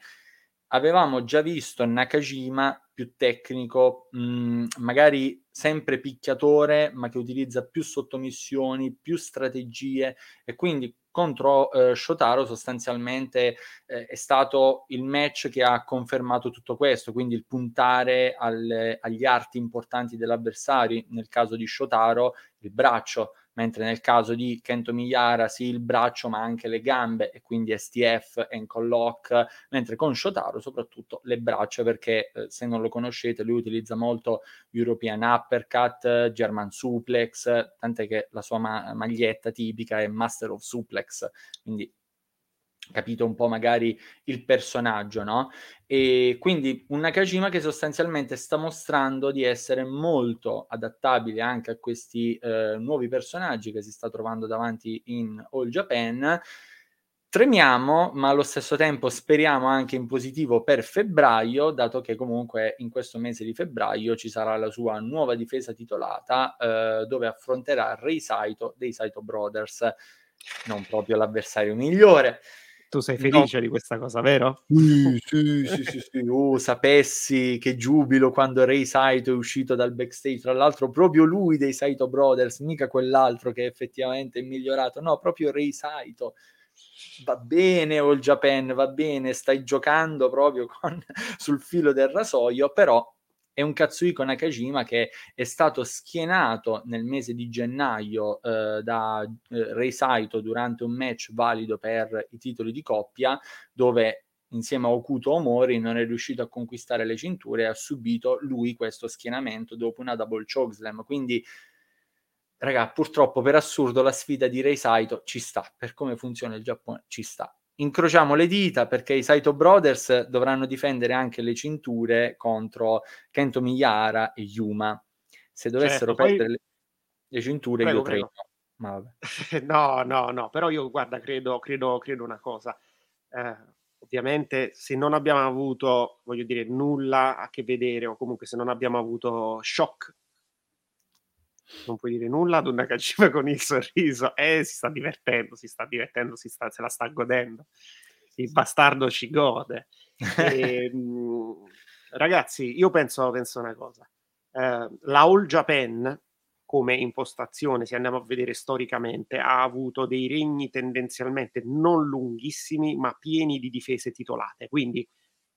avevamo già visto Nakajima più tecnico, mh, magari sempre picchiatore, ma che utilizza più sottomissioni, più strategie. E quindi contro eh, Shotaro sostanzialmente eh, è stato il match che ha confermato tutto questo, quindi il puntare al, agli arti importanti dell'avversario, nel caso di Shotaro il braccio, mentre nel caso di Kento Miyara sì il braccio ma anche le gambe e quindi STF, ankle lock, mentre con Shotaro soprattutto le braccia perché eh, se non lo conoscete lui utilizza molto European Uppercut, German Suplex, tant'è che la sua ma- maglietta tipica è Master of Suplex, quindi capito un po' magari il personaggio, no? E quindi un Nakajima che sostanzialmente sta mostrando di essere molto adattabile anche a questi eh, nuovi personaggi che si sta trovando davanti in All Japan. Tremiamo, ma allo stesso tempo speriamo anche in positivo per febbraio, dato che comunque in questo mese di febbraio ci sarà la sua nuova difesa titolata, eh, dove affronterà Rei Saito dei Saito Brothers, non proprio l'avversario migliore. Tu sei felice no. di questa cosa, vero? Sì, sì, sì, sì, sì. Uh, sapessi che giubilo quando Ray Saito è uscito dal backstage, tra l'altro proprio lui dei Saito Brothers, mica quell'altro che effettivamente è migliorato, no, proprio Ray Saito. Va bene All Japan, va bene, stai giocando proprio con, sul filo del rasoio, però è un Katsuhiko Nakajima che è stato schienato nel mese di gennaio eh, da eh, Rei Saito durante un match valido per i titoli di coppia dove insieme a Okuto Omori non è riuscito a conquistare le cinture e ha subito lui questo schienamento dopo una double chokeslam. Quindi raga purtroppo per assurdo la sfida di Rei Saito ci sta. Per come funziona il Giappone ci sta incrociamo le dita perché i Saito Brothers dovranno difendere anche le cinture contro Kento Miyara e Yuma. Se dovessero certo, perdere poi... le, cinture prego, io prego. no, no, no, però io guarda, credo, credo, credo una cosa. Eh, ovviamente se non abbiamo avuto, voglio dire, nulla a che vedere o comunque se non abbiamo avuto shock non puoi dire nulla ad una Kajima con il sorriso. Eh, si sta divertendo, si sta divertendo, si sta, se la sta godendo. Il bastardo ci gode. e, ehm, ragazzi, io penso, penso una cosa. Eh, la All Japan, come impostazione, se andiamo a vedere storicamente, ha avuto dei regni tendenzialmente non lunghissimi, ma pieni di difese titolate. Quindi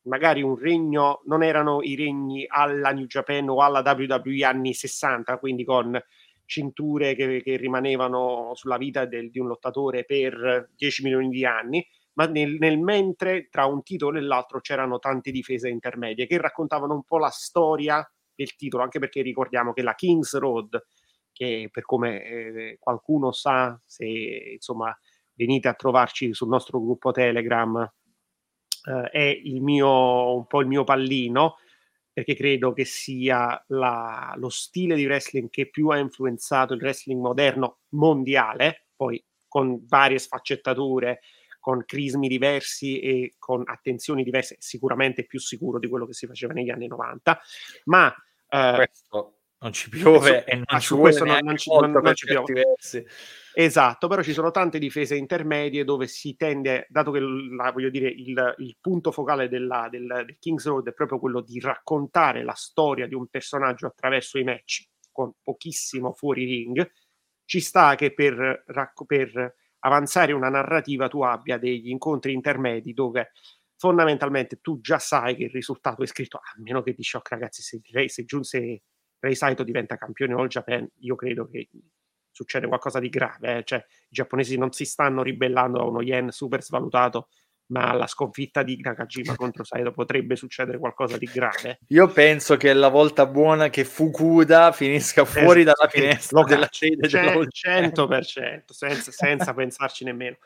magari un regno, non erano i regni alla New Japan o alla WWE anni 60, quindi con cinture che, che rimanevano sulla vita del, di un lottatore per 10 milioni di anni, ma nel, nel, mentre tra un titolo e l'altro c'erano tante difese intermedie che raccontavano un po' la storia del titolo, anche perché ricordiamo che la Kings Road, che per come eh, qualcuno sa, se insomma venite a trovarci sul nostro gruppo Telegram eh, è il mio, un po' il mio pallino, perché credo che sia la, lo stile di wrestling che più ha influenzato il wrestling moderno mondiale, poi con varie sfaccettature, con crismi diversi e con attenzioni diverse, sicuramente più sicuro di quello che si faceva negli anni 90, ma... Eh, Questo non ci piove e non ci vuole non, non, ci, non, non ci piove. Diversi. Esatto, però ci sono tante difese intermedie dove si tende, dato che la, voglio dire, il, il punto focale della, del, del, Kings Road è proprio quello di raccontare la storia di un personaggio attraverso i match, con pochissimo fuori ring, ci sta che per, per avanzare una narrativa tu abbia degli incontri intermedi dove fondamentalmente tu già sai che il risultato è scritto, a meno che dici, oh, ragazzi, se, se, se Rei Saito diventa campione All Japan, io credo che succede qualcosa di grave, eh? cioè i giapponesi non si stanno ribellando a uno yen super svalutato ma alla sconfitta di Nakajima contro Saito potrebbe succedere qualcosa di grave. Io penso che è la volta buona che Fukuda finisca fuori esatto, dalla finestra della sede c- 100%, senza, senza pensarci nemmeno.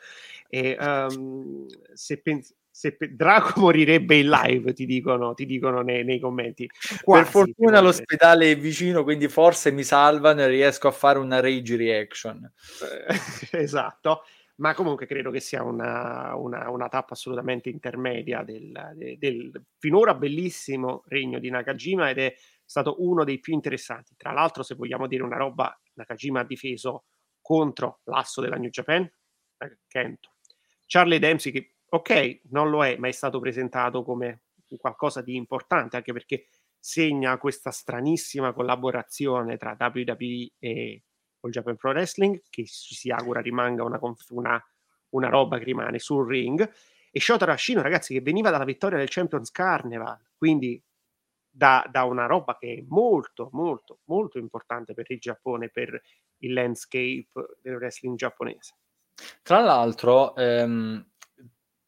E, um, se, pensi se Draco morirebbe in live, ti dicono, ti dicono nei, nei commenti. Quasi, per fortuna l'ospedale è vicino, quindi forse mi salvano e riesco a fare una rage reaction. esatto ma comunque credo che sia una, una, una tappa assolutamente intermedia del, del, del, finora bellissimo regno di Nakajima ed è stato uno dei più interessanti. Tra l'altro, se vogliamo dire una roba, Nakajima ha difeso contro l'asso della New Japan, eh, Kento. Charlie Dempsey, che ok, non lo è, ma è stato presentato come qualcosa di importante, anche perché segna questa stranissima collaborazione tra WWE e col Japan Pro Wrestling, che si augura rimanga una, una, una roba che rimane sul ring, e Shota Hashino, ragazzi, che veniva dalla vittoria del Champions Carnival, quindi da, da, una roba che è molto, molto, molto importante per il Giappone, per il landscape del wrestling giapponese. Tra l'altro, ehm,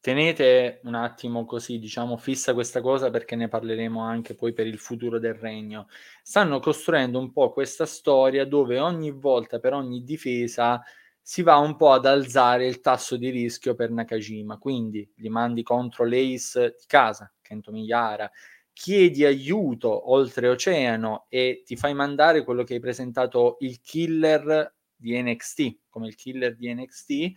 tenete un attimo così, diciamo, fissa questa cosa perché ne parleremo anche poi per il futuro del regno. Stanno costruendo un po' questa storia dove ogni volta per ogni difesa si va un po' ad alzare il tasso di rischio per Nakajima, quindi gli mandi contro l'ace di casa, Kento Miyara, chiedi aiuto oltreoceano e ti fai mandare quello che hai presentato il killer di NXT, come il killer di NXT,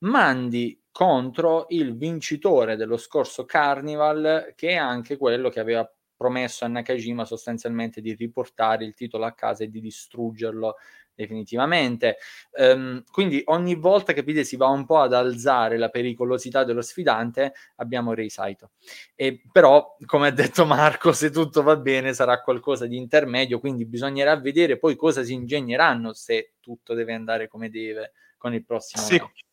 mandi contro il vincitore dello scorso Carnival, che è anche quello che aveva promesso a Nakajima sostanzialmente di riportare il titolo a casa e di distruggerlo definitivamente. Um, quindi ogni volta capite si va un po' ad alzare la pericolosità dello sfidante, abbiamo Rei Saito. E però, come ha detto Marco, se tutto va bene sarà qualcosa di intermedio, quindi bisognerà vedere poi cosa si ingegneranno se tutto deve andare come deve con il prossimo sì. match.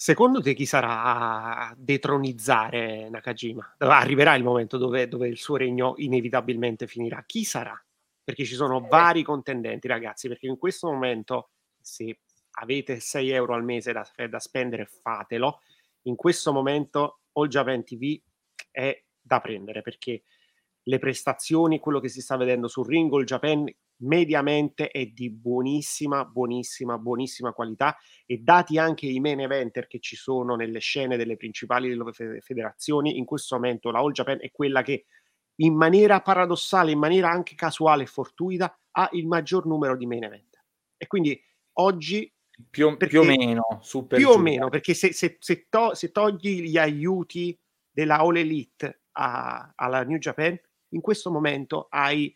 Secondo te chi sarà a detronizzare Nakajima? Arriverà il momento dove, dove, il suo regno inevitabilmente finirà. Chi sarà? Perché ci sono vari contendenti, ragazzi. Perché in questo momento, se avete 6 euro al mese da, da spendere, fatelo. In questo momento, All Japan TV è da prendere perché le prestazioni, quello che si sta vedendo sul ring, All Japan mediamente è di buonissima, buonissima, buonissima qualità e dati anche i main eventer che ci sono nelle scene delle principali federazioni, in questo momento la All Japan è quella che in maniera paradossale, in maniera anche casuale e fortuita, ha il maggior numero di main event. E quindi oggi... Più, più o meno, super più o meno, perché se, se, se, to, se, togli gli aiuti della All Elite a, alla New Japan, in questo momento hai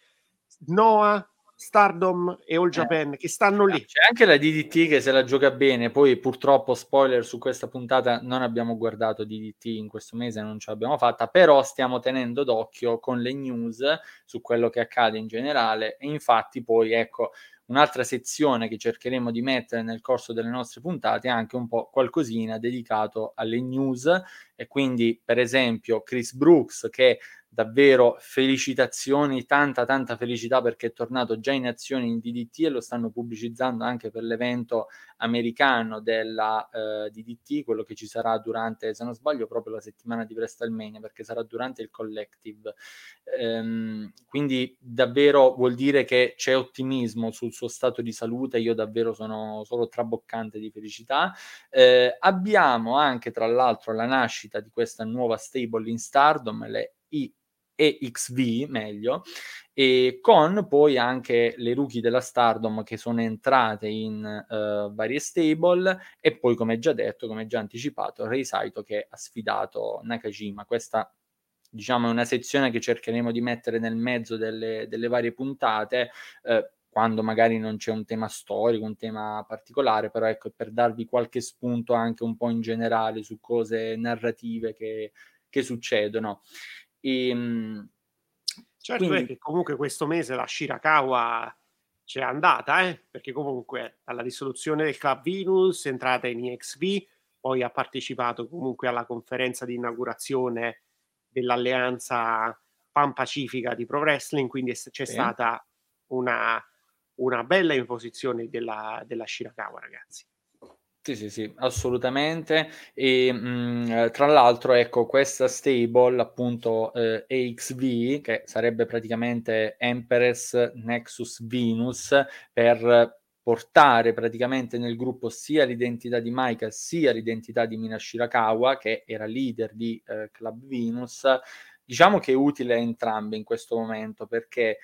Noah, Stardom e All eh. Japan eh, che stanno lì. C'è anche la DDT che se la gioca bene, poi purtroppo spoiler su questa puntata non abbiamo guardato DDT in questo mese, non ce l'abbiamo fatta, però stiamo tenendo d'occhio con le news su quello che accade in generale e infatti poi ecco un'altra sezione che cercheremo di mettere nel corso delle nostre puntate è anche un po' qualcosina dedicato alle news e quindi per esempio Chris Brooks che davvero felicitazioni, tanta tanta felicità perché è tornato già in azione in DDT e lo stanno pubblicizzando anche per l'evento americano della eh, DDT, quello che ci sarà durante, se non sbaglio, proprio la settimana di WrestleMania perché sarà durante il collective. Um, quindi davvero vuol dire che c'è ottimismo sul suo stato di salute, io davvero sono solo traboccante di felicità. Uh, abbiamo anche tra l'altro la nascita di questa nuova stable in Stardom, le I EXV meglio, e con poi anche le rookie della Stardom che sono entrate in uh, varie stable e poi come già detto, come già anticipato, Rei Saito che ha sfidato Nakajima. Questa diciamo è una sezione che cercheremo di mettere nel mezzo delle, delle varie puntate. Uh, quando magari non c'è un tema storico, un tema particolare, però ecco, per darvi qualche spunto anche un po' in generale su cose narrative che, che succedono. E, ehm, certo quindi... è che comunque questo mese la Shirakawa c'è andata, eh? perché comunque alla dissoluzione del Club Venus è entrata in EXV, poi ha partecipato comunque alla conferenza di inaugurazione dell'alleanza pan-pacifica di pro wrestling, quindi c'è sì. stata una, una, bella imposizione della, della Shirakawa, ragazzi. Sì, sì, sì, assolutamente. E mh, tra l'altro, ecco, questa stable, appunto eh, AXV, che sarebbe praticamente Empress Nexus Venus, per portare praticamente nel gruppo sia l'identità di Maika sia l'identità di Mina Shirakawa, che era leader di eh, Club Venus, diciamo che è utile a entrambe in questo momento perché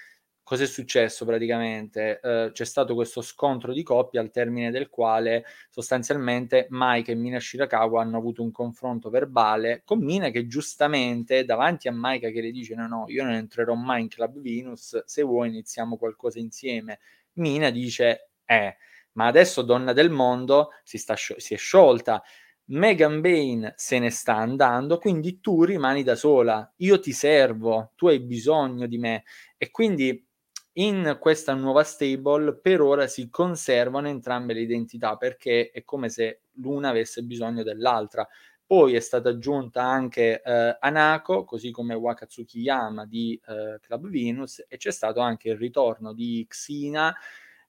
Cos'è successo praticamente? Eh, c'è stato questo scontro di coppia al termine del quale sostanzialmente Mike e Mina Shirakawa hanno avuto un confronto verbale con Mina che giustamente davanti a Mike che le dice no no io non entrerò mai in Club Venus se vuoi iniziamo qualcosa insieme. Mina dice eh ma adesso donna del mondo si, sta, si è sciolta. Megan Bain se ne sta andando, quindi tu rimani da sola, io ti servo, tu hai bisogno di me. E quindi in questa nuova stable per ora si conservano entrambe le identità perché è come se l'una avesse bisogno dell'altra. Poi è stata aggiunta anche eh, Anako, così come Wakatsuki Yama di eh, Club Venus, e c'è stato anche il ritorno di Xina,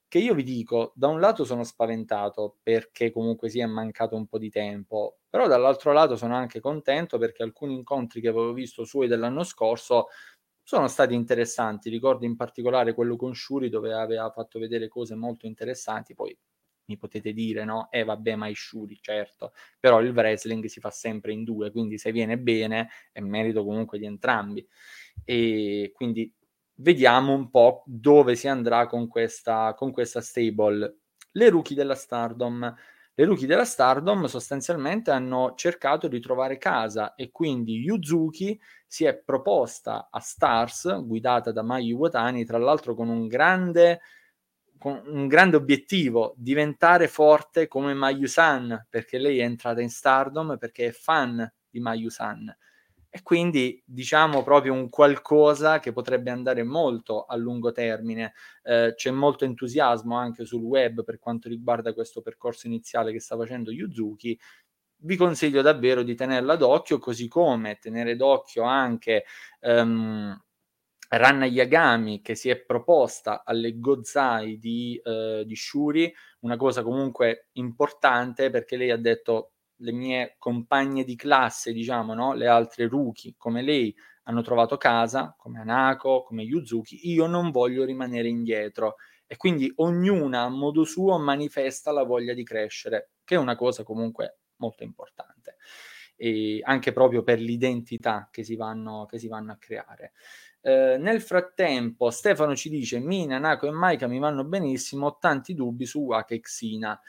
che io vi dico, da un lato sono spaventato perché comunque si è mancato un po' di tempo, però dall'altro lato sono anche contento perché alcuni incontri che avevo visto suoi dell'anno scorso sono stati interessanti. Ricordo in particolare quello con Shuri dove aveva fatto vedere cose molto interessanti. Poi mi potete dire, no? Eh vabbè, ma è Shuri, certo. Però il wrestling si fa sempre in due, quindi se viene bene è merito comunque di entrambi. E quindi vediamo un po' dove si andrà con questa, con questa stable. Le rookie della Stardom le rookie della Stardom sostanzialmente hanno cercato di trovare casa e quindi Yuzuki si è proposta a Stars, guidata da Mai Iwatani, tra l'altro con un grande, con un grande obiettivo, diventare forte come Mayu-san, perché lei è entrata in Stardom perché è fan di Mayu-san e quindi diciamo proprio un qualcosa che potrebbe andare molto a lungo termine. Eh, c'è molto entusiasmo anche sul web per quanto riguarda questo percorso iniziale che sta facendo Yuzuki. Vi consiglio davvero di tenerla d'occhio, così come tenere d'occhio anche um, Ranna Yagami che si è proposta alle Gozai di, uh, di Shuri, una cosa comunque importante perché lei ha detto le mie compagne di classe, diciamo, no? le altre rookie come lei hanno trovato casa, come Anako, come Yuzuki, io non voglio rimanere indietro. E quindi ognuna a modo suo manifesta la voglia di crescere, che è una cosa comunque molto importante, e anche proprio per l'identità che si vanno, che si vanno a creare. Eh, nel frattempo, Stefano ci dice: Mina, Nako e Maika mi vanno benissimo, ho tanti dubbi su Waka e Xina.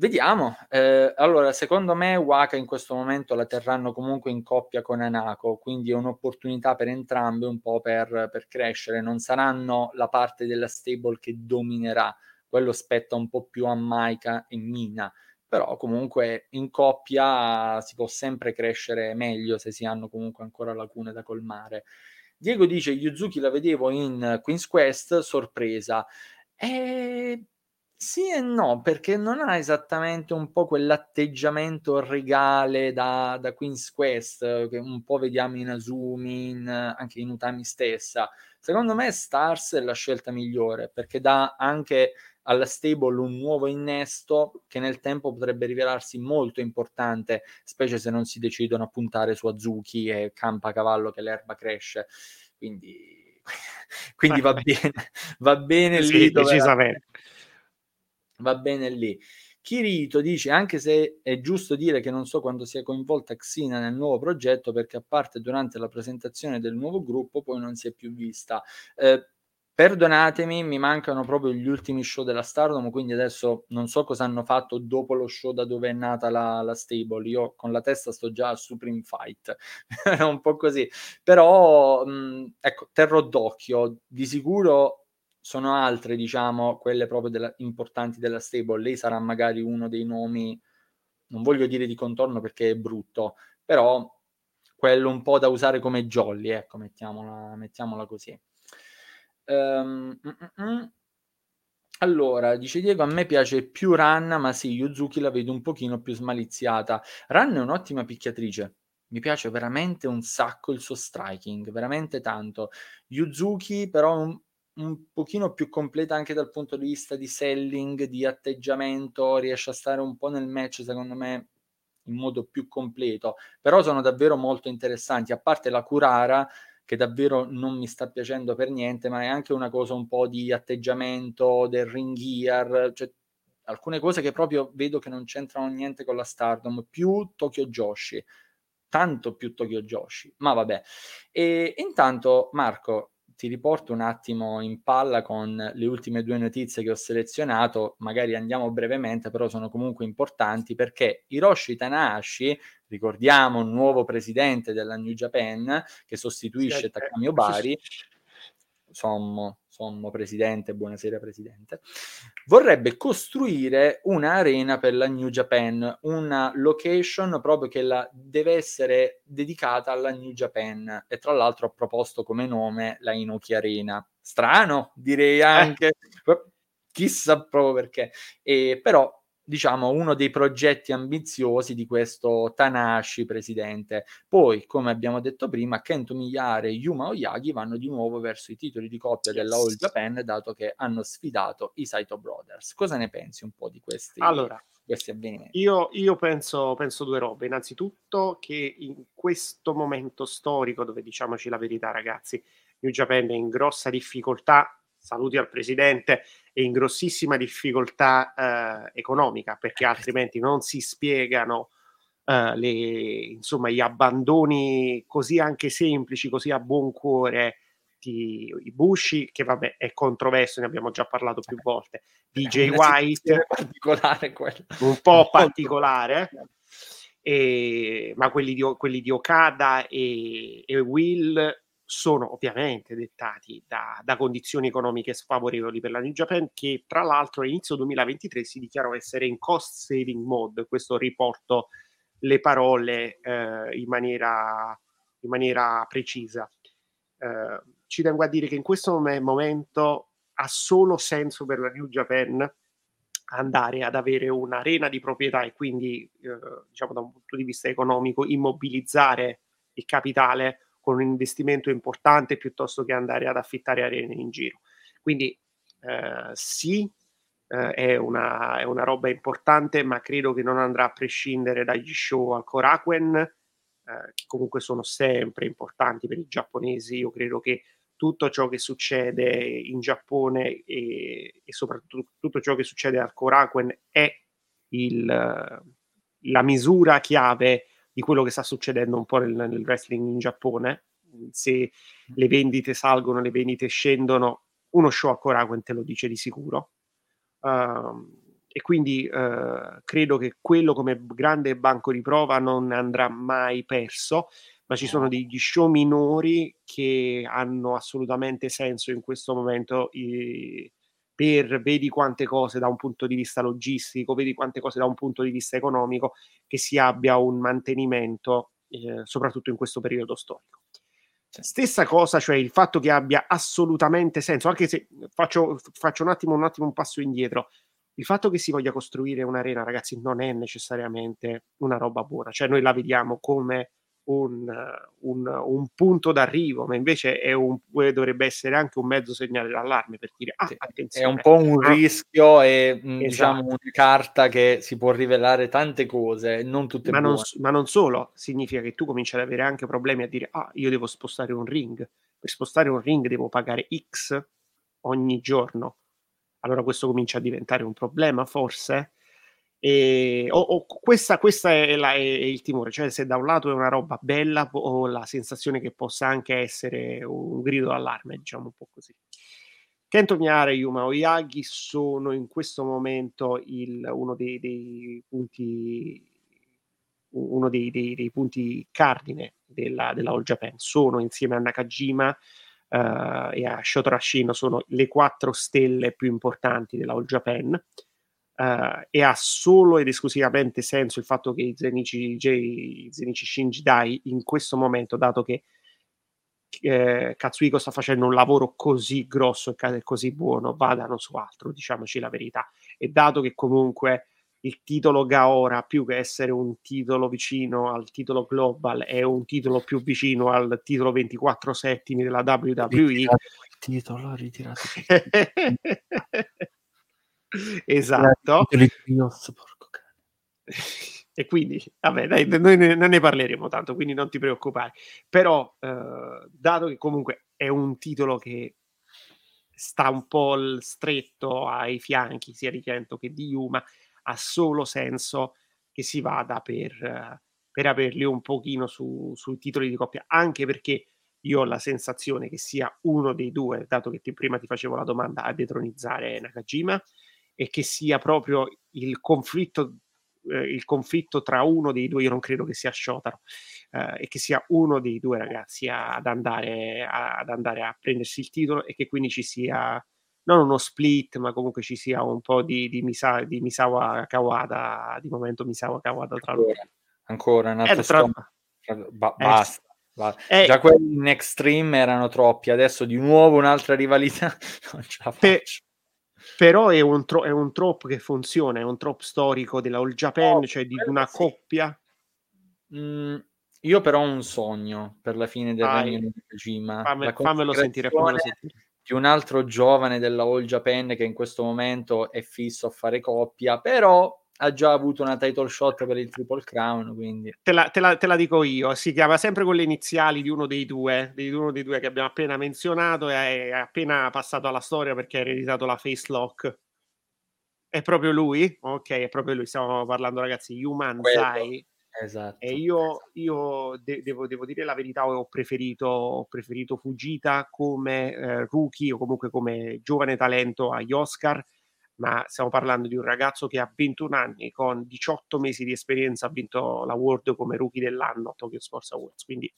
Vediamo. Eh, allora, secondo me Waka in questo momento la terranno comunque in coppia con Anako, quindi è un'opportunità per entrambe un po' per, per crescere. Non saranno la parte della stable che dominerà, quello spetta un po' più a Maika e Mina, però comunque in coppia si può sempre crescere meglio se si hanno comunque ancora lacune da colmare. Diego dice Yuzuki la vedevo in Queen's Quest, sorpresa. E sì e no, perché non ha esattamente un po' quell'atteggiamento regale da, da Queen's Quest, che un po' vediamo in Azumi, in, anche in Utami stessa. Secondo me Stars è la scelta migliore, perché dà anche alla stable un nuovo innesto che nel tempo potrebbe rivelarsi molto importante, specie se non si decidono a puntare su Azuki e campa cavallo che l'erba cresce. Quindi, quindi va bene, va bene sì, lì. Decisamente va bene lì. Kirito dice, anche se è giusto dire che non so quando sia coinvolta Xina nel nuovo progetto, perché a parte durante la presentazione del nuovo gruppo poi non si è più vista. Eh, perdonatemi, mi mancano proprio gli ultimi show della Stardom, quindi adesso non so cosa hanno fatto dopo lo show da dove è nata la, la stable. Io con la testa sto già a Supreme Fight, un po' così. Però, mh, ecco, terrò d'occhio. Di sicuro sono altre, diciamo, quelle proprio della, importanti della stable. Lei sarà magari uno dei nomi, non voglio dire di contorno perché è brutto, però quello un po' da usare come jolly, ecco, mettiamola, mettiamola così. Um. Allora, dice Diego, a me piace più Ranna, ma sì, Yuzuki la vedo un pochino più smaliziata. Ranna è un'ottima picchiatrice, mi piace veramente un sacco il suo striking, veramente tanto. Yuzuki però un, pochino più completa anche dal punto di vista di selling, di atteggiamento, riesce a stare un po' nel match secondo me in modo più completo, però sono davvero molto interessanti, a parte la Curara che davvero non mi sta piacendo per niente, ma è anche una cosa un po' di atteggiamento del ring gear, cioè alcune cose che proprio vedo che non c'entrano niente con la Stardom, più Tokyo Joshi, tanto più Tokyo Joshi, ma vabbè. E intanto Marco, ti riporto un attimo in palla con le ultime due notizie che ho selezionato, magari andiamo brevemente, però sono comunque importanti perché Hiroshi Tanahashi, ricordiamo, nuovo presidente della New Japan che sostituisce sì, Takami Obari, sommo, sommo presidente, buonasera presidente, vorrebbe costruire un'arena per la New Japan, una location proprio che la, deve essere dedicata alla New Japan e tra l'altro ha proposto come nome la Inoki Arena. Strano, direi eh. anche, chissà proprio perché, e, però diciamo, uno dei progetti ambiziosi di questo Tanashi presidente. Poi, come abbiamo detto prima, Kento Miyare e Yuma Oyagi vanno di nuovo verso i titoli di coppia della All Japan, dato che hanno sfidato i Saito Brothers. Cosa ne pensi un po' di questi, allora, questi avvenimenti? Io, io penso, penso, due robe. Innanzitutto che in questo momento storico, dove diciamoci la verità, ragazzi, New Japan è in grossa difficoltà saluti al presidente, è in grossissima difficoltà eh, economica perché altrimenti non si spiegano eh, le, insomma, gli abbandoni così anche semplici, così a buon cuore di i Bushi, che vabbè è controverso, ne abbiamo già parlato più volte, DJ White, un po' particolare, e, ma quelli di, quelli di Okada e, e Will sono ovviamente dettati da, da, condizioni economiche sfavorevoli per la New Japan che tra l'altro all'inizio 2023 si dichiarò essere in cost saving mode, questo riporto le parole eh, in, maniera, in, maniera, precisa. Eh, ci tengo a dire che in questo momento ha solo senso per la New Japan andare ad avere un'arena di proprietà e quindi eh, diciamo da un punto di vista economico immobilizzare il capitale con un investimento importante piuttosto che andare ad affittare arene in giro. Quindi eh, sì, eh, è, una, è, una, roba importante, ma credo che non andrà a prescindere dagli show al Korakuen, eh, che comunque sono sempre importanti per i giapponesi. Io credo che tutto ciò che succede in Giappone e, e soprattutto tutto ciò che succede al Korakuen è il, la misura chiave di quello che sta succedendo un po' nel, nel wrestling in Giappone. Se le vendite salgono, le vendite scendono, uno show a Korakuen te lo dice di sicuro. Uh, e quindi uh, credo che quello come grande banco di prova non andrà mai perso, ma ci sono degli show minori che hanno assolutamente senso in questo momento. I, per vedi quante cose da un punto di vista logistico, vedi quante cose da un punto di vista economico, che si abbia un mantenimento, eh, soprattutto in questo periodo storico. Stessa cosa, cioè il fatto che abbia assolutamente senso, anche se faccio, faccio un, attimo, un attimo un passo indietro, il fatto che si voglia costruire un'arena, ragazzi, non è necessariamente una roba buona, cioè noi la vediamo come un, un, un, punto d'arrivo, ma invece un, dovrebbe essere anche un mezzo segnale d'allarme per dire ah, attenzione. È un po' un ah. rischio e mm, esatto. diciamo una carta che si può rivelare tante cose, non tutte ma. Non, ma non solo, significa che tu cominci ad avere anche problemi a dire ah, io devo spostare un ring, per spostare un ring devo pagare X ogni giorno. Allora questo comincia a diventare un problema, forse? E, o, o questa, questa è, la, è, il timore, cioè se da un lato è una roba bella ho la sensazione che possa anche essere un grido d'allarme, diciamo un po' così. Kento Miyare e Yuma Oyagi sono in questo momento il, uno dei, dei, punti uno dei, dei, dei punti cardine della, della, All Japan sono insieme a Nakajima uh, e a Shoto Rashino sono le quattro stelle più importanti della All Japan Uh, e ha solo ed esclusivamente senso il fatto che i Zenichi, J, Zenichi Shinji Dai in questo momento, dato che eh, Katsuhiko sta facendo un lavoro così grosso e così buono, vadano su altro, diciamoci la verità. E dato che comunque il titolo Gaora, più che essere un titolo vicino al titolo global, è un titolo più vicino al titolo 24 settimi della WWE. Ritirato il titolo, ritirato. esatto. e quindi, vabbè, dai, noi ne, non ne parleremo tanto, quindi non ti preoccupare. Però, eh, dato che comunque è un titolo che sta un po' stretto ai fianchi sia di Kento che di Yuma, ha solo senso che si vada per, per averli un pochino su, sui titoli di coppia, anche perché io ho la sensazione che sia uno dei due, dato che ti, prima ti facevo la domanda, a detronizzare Nakajima, e che sia proprio il conflitto, eh, il conflitto tra uno dei due, io non credo che sia Shotaro, eh, e che sia uno dei due ragazzi ad andare, a, ad andare a prendersi il titolo e che quindi ci sia non uno split, ma comunque ci sia un po' di, di, Misa, di Misawa Kawada, di momento Misawa Kawada tra loro. Ancora, un altro eh, tra... ba- eh, basta. Eh, Già quelli in Extreme erano troppi, adesso di nuovo un'altra rivalità. non ce la faccio. Però è un, tro- è un trope che funziona, è un trope storico della All Japan, oh, cioè di una sì. coppia. Mm, io però ho un sogno per la fine del regno di Kojima. Fammi, fammelo sentire, fammelo sentire di un altro giovane della All Japan che in questo momento è fisso a fare coppia, però ha già avuto una title shot per il Triple Crown, quindi... Te la, te la, te la dico io, si chiama sempre con le iniziali di uno dei due, di uno dei due che abbiamo appena menzionato e è appena passato alla storia perché ha ereditato la face lock. È proprio lui? Ok, è proprio lui, stiamo parlando ragazzi, Human Zai Esatto. E io, io de- devo, devo, dire la verità, ho preferito, ho preferito Fujita come eh, rookie o comunque come giovane talento agli Oscar, ma stiamo parlando di un ragazzo che ha 21 anni, con 18 mesi di esperienza, ha vinto l'award come rookie dell'anno a Tokyo Sports Awards, quindi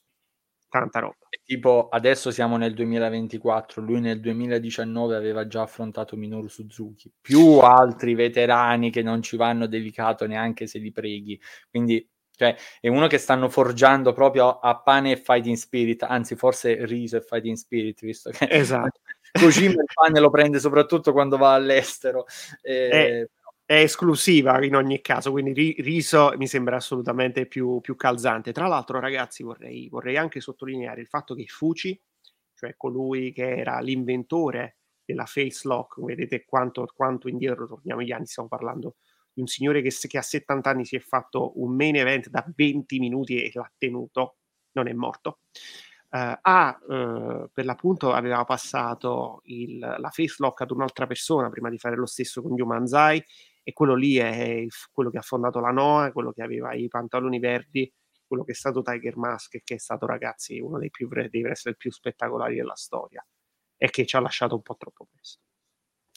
tanta roba. Tipo, adesso siamo nel 2024, lui nel 2019 aveva già affrontato Minoru Suzuki, più altri veterani che non ci vanno dedicato neanche se li preghi, quindi cioè, è uno che stanno forgiando proprio a pane e fighting spirit, anzi, forse riso e fighting spirit, visto che esatto. Kojima il pane lo prende soprattutto quando va all'estero. E... È, è, esclusiva in ogni caso, quindi riso mi sembra assolutamente più, più calzante. Tra l'altro, ragazzi, vorrei, vorrei anche sottolineare il fatto che Fuci, cioè colui che era l'inventore della face lock, vedete quanto, quanto indietro torniamo gli anni, stiamo parlando un signore che, che, a 70 anni si è fatto un main event da 20 minuti e l'ha tenuto, non è morto. Uh, ha uh, per l'appunto aveva passato il, la face lock ad un'altra persona prima di fare lo stesso con Yumanzai e quello lì è il, quello che ha fondato la Noa, quello che aveva i pantaloni verdi, quello che è stato Tiger Mask e che è stato ragazzi uno dei, più, dei wrestler più spettacolari della storia e che ci ha lasciato un po' troppo presto.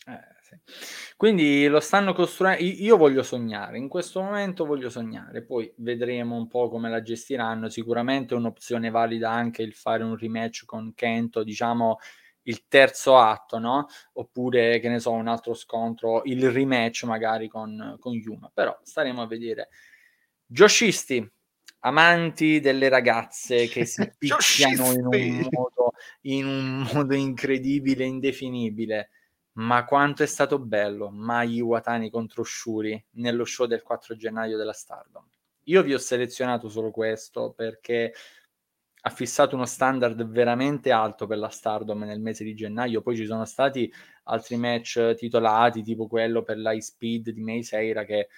Eh, sì. Quindi lo stanno costruendo. Io voglio sognare, in questo momento voglio sognare, poi vedremo un po' come la gestiranno. Sicuramente è un'opzione valida anche il fare un rematch con Kento, diciamo il terzo atto, no? Oppure che ne so, un altro scontro, il rematch magari con, con Yuma. Però staremo a vedere. Joshisti, amanti delle ragazze che si picchiano in un, modo, in un modo incredibile, indefinibile ma quanto è stato bello Mai Iwatani contro Shuri nello show del 4 gennaio della Stardom. Io vi ho selezionato solo questo perché ha fissato uno standard veramente alto per la Stardom nel mese di gennaio. Poi ci sono stati altri match titolati, tipo quello per l'High Speed di May Seira che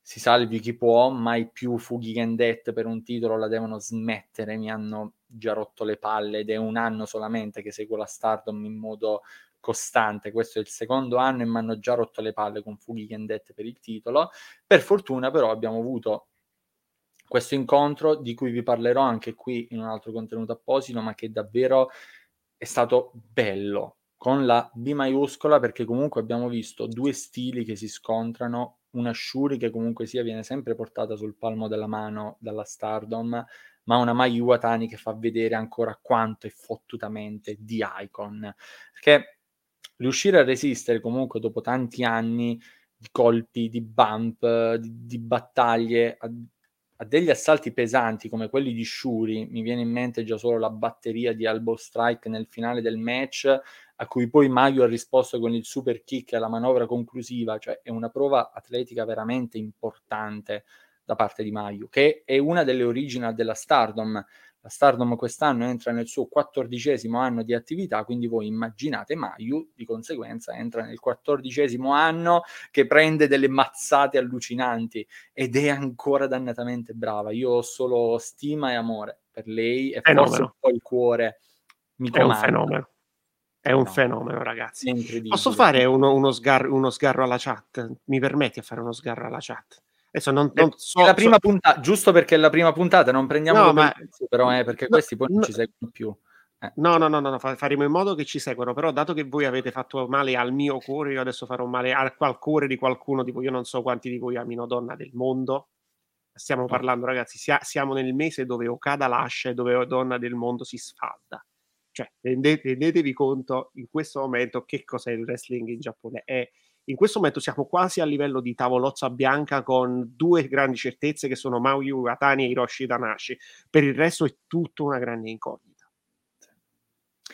si salvi chi può, mai più fughi Gendet per un titolo la devono smettere, mi hanno già rotto le palle ed è un anno solamente che seguo la Stardom in modo costante. Questo è il secondo anno e mi hanno già rotto le palle con fughi Kendette per il titolo. Per fortuna, però, abbiamo avuto questo incontro di cui vi parlerò anche qui in un altro contenuto apposito, ma che davvero è stato bello con la B maiuscola perché comunque abbiamo visto due stili che si scontrano, una Shuri che comunque sia viene sempre portata sul palmo della mano dalla Stardom, ma una Mai Iwatani che fa vedere ancora quanto è fottutamente di icon. Perché riuscire a resistere comunque dopo tanti anni di colpi, di bump, di, di battaglie, a a degli assalti pesanti come quelli di Shuri, mi viene in mente già solo la batteria di Elbow Strike nel finale del match, a cui poi Mayu ha risposto con il super kick e la manovra conclusiva, cioè è una prova atletica veramente importante da parte di Mayu, che è una delle original della Stardom. La Stardom quest'anno entra nel suo quattordicesimo anno di attività, quindi voi immaginate Mayu, di conseguenza entra nel quattordicesimo anno che prende delle mazzate allucinanti ed è ancora dannatamente brava. Io ho solo stima e amore per lei e fenomeno. forse un po' il cuore mi comanda. È un fenomeno. È un no. fenomeno, ragazzi. Posso fare uno, uno, sgar- uno sgarro alla chat? Mi permetti a fare uno sgarro alla chat? Adesso non, non so, è la prima so... puntata, giusto perché è la prima puntata, non prendiamo no, ma... pezzo, però è perché no, questi poi non ci seguono più. Eh. No, no, no, no, faremo in modo che ci seguano, però dato che voi avete fatto male al mio cuore, io adesso farò male al, al cuore di qualcuno voi, io non so quanti di voi amino donna del mondo. Stiamo parlando, ragazzi, sia, siamo nel mese dove Okada lascia e dove donna del mondo si sfalda. Cioè, rendete, rendetevi conto in questo momento che cos'è il wrestling in Giappone. È in questo momento siamo quasi a livello di tavolozza bianca con due grandi certezze che sono Maui Watani e Hiroshi Tanashi. Per il resto è tutto una grande incognita.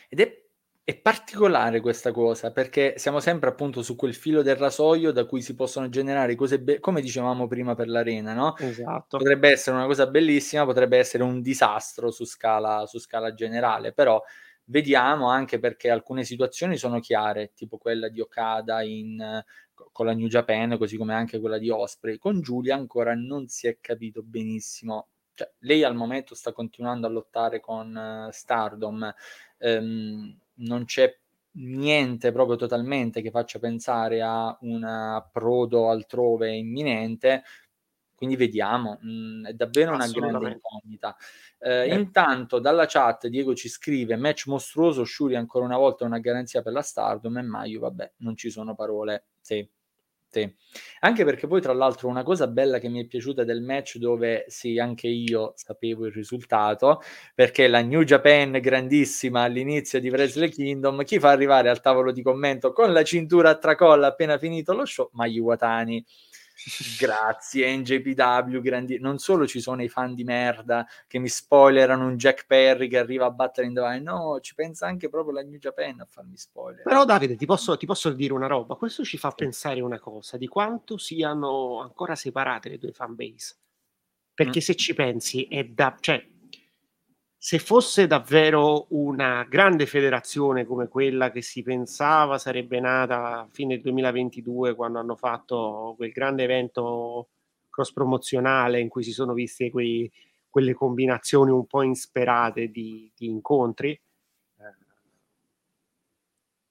Ed è, è, particolare questa cosa perché siamo sempre appunto su quel filo del rasoio da cui si possono generare cose, be- come dicevamo prima per l'arena, no? Esatto. Potrebbe essere una cosa bellissima, potrebbe essere un disastro su scala, su scala generale, però vediamo anche perché alcune situazioni sono chiare, tipo quella di Okada in, con la New Japan, così come anche quella di Osprey. Con Giulia ancora non si è capito benissimo. Cioè, lei al momento sta continuando a lottare con uh, Stardom, um, non c'è niente proprio totalmente che faccia pensare a un approdo altrove imminente, quindi vediamo, mm, è davvero una grande incognita. Eh, eh. Intanto dalla chat Diego ci scrive match mostruoso, Shuri ancora una volta una garanzia per la Stardom e Maio, vabbè, non ci sono parole. Sì. Sì. Anche perché poi, tra l'altro, una cosa bella che mi è piaciuta del match, dove sì, anche io sapevo il risultato, perché la New Japan grandissima all'inizio di Wrestle Kingdom, chi fa arrivare al tavolo di commento con la cintura a tracolla appena finito lo show? Mayu Watani Grazie NJPW, grandi... non solo ci sono i fan di merda che mi spoilerano un Jack Perry che arriva a battere in Divine, no, ci pensa anche proprio la New Japan a farmi spoiler. Però Davide, ti posso, ti posso dire una roba, questo ci fa sì. pensare una cosa, di quanto siano ancora separate le due fan base. Perché mm. se ci pensi è da... Cioè, se fosse davvero una grande federazione come quella che si pensava sarebbe nata a fine 2022 quando hanno fatto quel grande evento cross promozionale in cui si sono viste quei, quelle combinazioni un po' insperate di, di incontri, eh,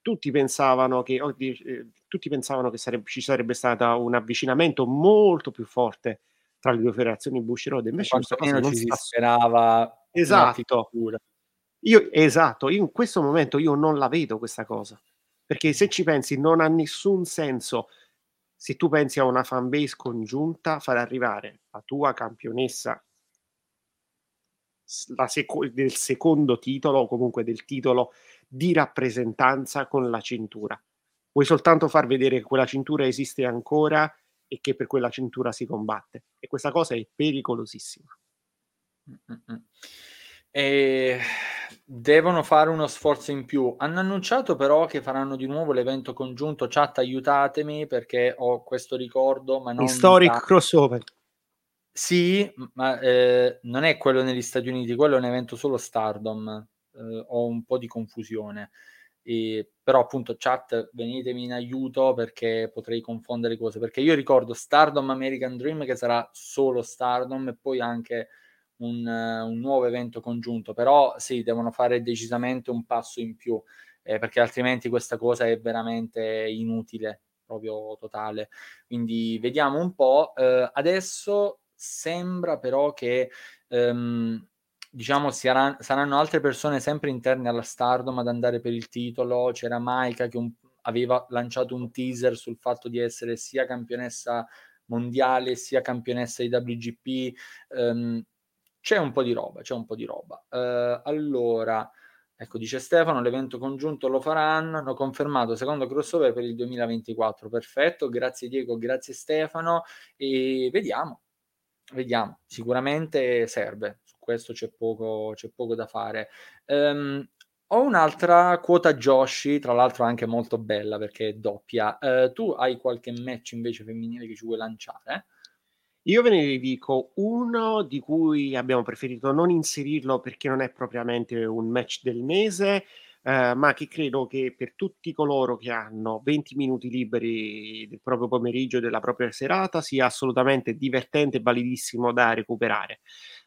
tutti pensavano che, eh, tutti pensavano che sarebbe, ci sarebbe stato un avvicinamento molto più forte tra le due federazioni Bushiroad invece questa cosa non si sperava Esatto. Io, esatto, io in questo momento io non la vedo questa cosa, perché se ci pensi non ha nessun senso se tu pensi a una fanbase congiunta far arrivare la tua campionessa seco- del secondo titolo o comunque del titolo di rappresentanza con la cintura. Vuoi soltanto far vedere che quella cintura esiste ancora e che per quella cintura si combatte. E questa cosa è pericolosissima. E devono fare uno sforzo in più. Hanno annunciato però che faranno di nuovo l'evento congiunto chat aiutatemi perché ho questo ricordo, ma non Historic da... crossover. Sì, ma eh, non è quello negli Stati Uniti, quello è un evento solo Stardom. Eh, ho un po' di confusione. E, però appunto chat venitemi in aiuto perché potrei confondere cose perché io ricordo Stardom American Dream che sarà solo Stardom e poi anche un, un, nuovo evento congiunto, però sì, devono fare decisamente un passo in più, eh, perché altrimenti questa cosa è veramente inutile, proprio totale. Quindi vediamo un po'. Eh, adesso sembra però che ehm, diciamo saranno, saranno altre persone sempre interne alla Stardom ad andare per il titolo. C'era Maika che un, aveva lanciato un teaser sul fatto di essere sia campionessa mondiale sia campionessa di WGP. Um, c'è un po' di roba, c'è un po' di roba. Uh, allora, ecco, dice Stefano, l'evento congiunto lo faranno, hanno confermato secondo crossover per il 2024. Perfetto, grazie Diego, grazie Stefano e vediamo. vediamo, sicuramente serve, su questo c'è poco, c'è poco da fare. Um, ho un'altra quota Joshi, tra l'altro anche molto bella perché è doppia. Uh, tu hai qualche match invece femminile che ci vuoi lanciare? Io ve ne dico uno di cui abbiamo preferito non inserirlo perché non è propriamente un match del mese, eh, ma che credo che per tutti coloro che hanno 20 minuti liberi del proprio pomeriggio, della propria serata, sia assolutamente divertente e validissimo da recuperare.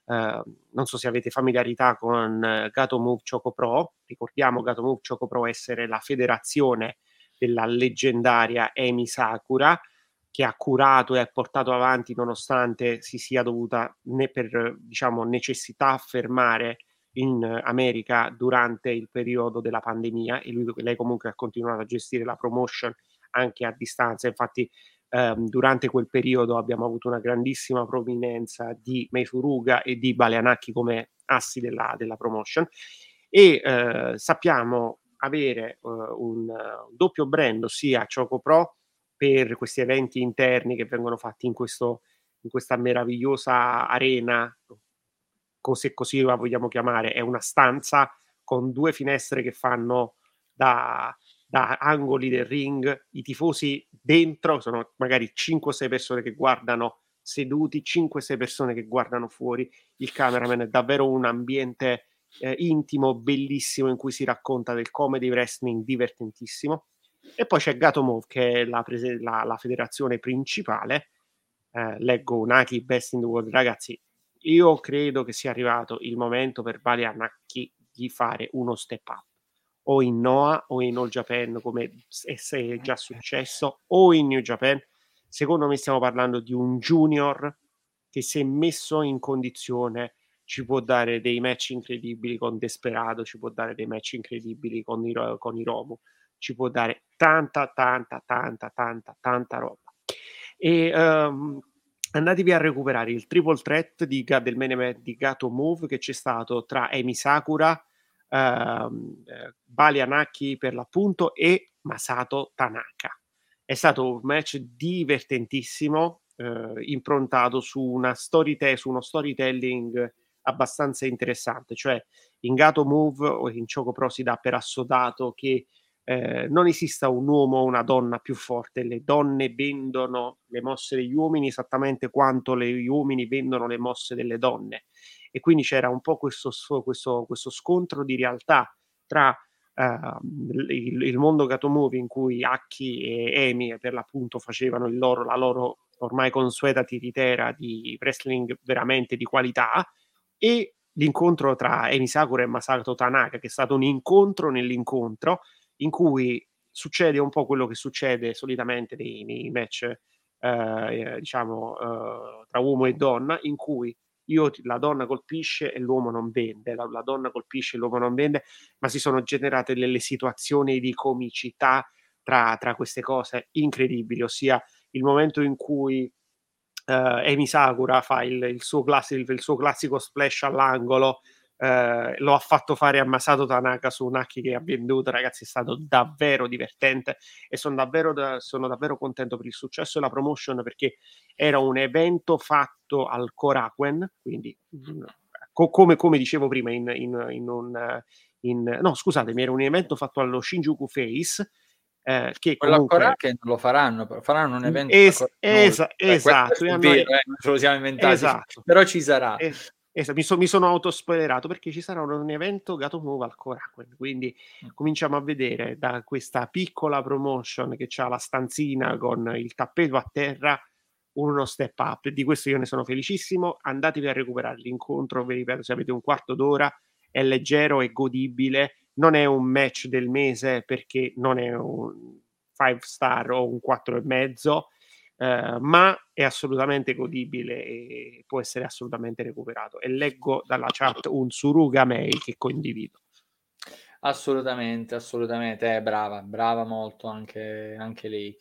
Uh, non so se avete familiarità con Gato Move Choco Pro, ricordiamo Gato Move Choco Pro essere la federazione della leggendaria Emi Sakura che ha curato e ha portato avanti nonostante si sia dovuta né per diciamo necessità fermare in America durante il periodo della pandemia e lui, lei comunque ha continuato a gestire la promotion anche a distanza. Infatti, ehm, durante quel periodo abbiamo avuto una grandissima prominenza di Meifuruga e di Baleanacchi come assi della, della promotion e eh, sappiamo avere uh, un uh, doppio brand, ossia Choco Pro, per questi eventi interni che vengono fatti in, questo, in questa meravigliosa arena se così la vogliamo chiamare, è una stanza con due finestre che fanno da, da angoli del ring, i tifosi dentro sono magari 5-6 persone che guardano seduti, 5-6 persone che guardano fuori, il cameraman è davvero un ambiente eh, intimo, bellissimo in cui si racconta del comedy wrestling divertentissimo. E poi c'è Gato Move che è la, prese- la, la federazione principale. Eh, leggo Naki Best in the World, ragazzi io credo che sia arrivato il momento per Balianacchi di fare uno step up. O in Noah o in All Japan come è già successo o in New Japan. Secondo me stiamo parlando di un junior che se messo in condizione ci può dare dei match incredibili con Desperado ci può dare dei match incredibili con i, con i Romu ci può dare tanta tanta tanta tanta tanta roba e um, andatevi a recuperare il triple threat di, del main event di Gato Move che c'è stato tra Emi Sakura, ehm, eh, Bali Anaki per l'appunto e Masato Tanaka. È stato un match divertentissimo, eh, improntato su, storyte- su uno storytelling abbastanza interessante, cioè in Gato Move o in Choco Pro si dà per assodato che eh, non esista un uomo o una donna più forte, le donne vendono le mosse degli uomini esattamente quanto gli uomini vendono le mosse delle donne. E quindi c'era un po' questo, questo, questo scontro di realtà tra uh, il, il, mondo Gato Movie in cui Aki e Emi per l'appunto facevano loro, la loro ormai consueta tiritera di wrestling veramente di qualità e l'incontro tra Emi Sakura e Masato Tanaka che è stato un incontro nell'incontro in cui succede un po' quello che succede solitamente nei, nei match, eh, diciamo, eh, tra uomo e donna, in cui io, la donna colpisce e l'uomo non vende, la, la, donna colpisce e l'uomo non vende, ma si sono generate delle situazioni di comicità tra, tra queste cose incredibili, ossia il momento in cui uh, Emi Sakura fa il, il, suo classico, il, suo classico splash all'angolo eh, lo ha fatto fare a Masato Tanaka su un Aki che ha venduto, ragazzi, è stato davvero divertente e sono davvero, da, sono davvero contento per il successo della promotion perché era un evento fatto al Korakuen, quindi co- come, come, dicevo prima in, in, in un... In, no, scusatemi, era un evento fatto allo Shinjuku Face, eh, che comunque che non lo faranno, faranno un evento es- esa- cioè, esatto, è vero, eh, ce lo siamo inventati, esatto. però ci sarà. Es- Esatto, mi, so, mi, sono autospoilerato perché ci sarà un, evento Gato Nuovo al Korakuen, quindi mm. cominciamo a vedere da questa piccola promotion che ha la stanzina con il tappeto a terra uno step up. Di questo io ne sono felicissimo. Andatevi a recuperare l'incontro, vi ripeto, se avete un quarto d'ora, è leggero e godibile. Non è un match del mese perché non è un 5 star o un 4 e mezzo eh, ma è assolutamente godibile e può essere assolutamente recuperato. E leggo dalla chat un Suruga Mail che condivido. Assolutamente, assolutamente, eh, brava, brava molto anche, anche lei.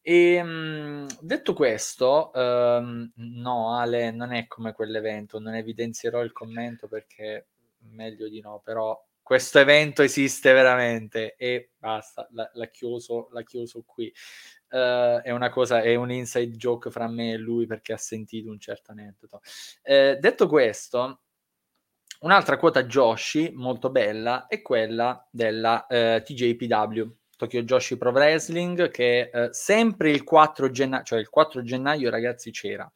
E ehm, detto questo, um, no, Ale, non è come quell'evento, non evidenzierò il commento perché meglio di no, però questo evento esiste veramente e basta, l'ha, chiuso, chiuso qui. Uh, è una cosa, è un inside joke fra me e lui perché ha sentito un certo aneddoto. Uh, detto questo, un'altra quota Joshi molto bella è quella della eh, TJPW, Tokyo Joshi Pro Wrestling, che sempre il 4 gennaio, cioè il 4 gennaio ragazzi c'era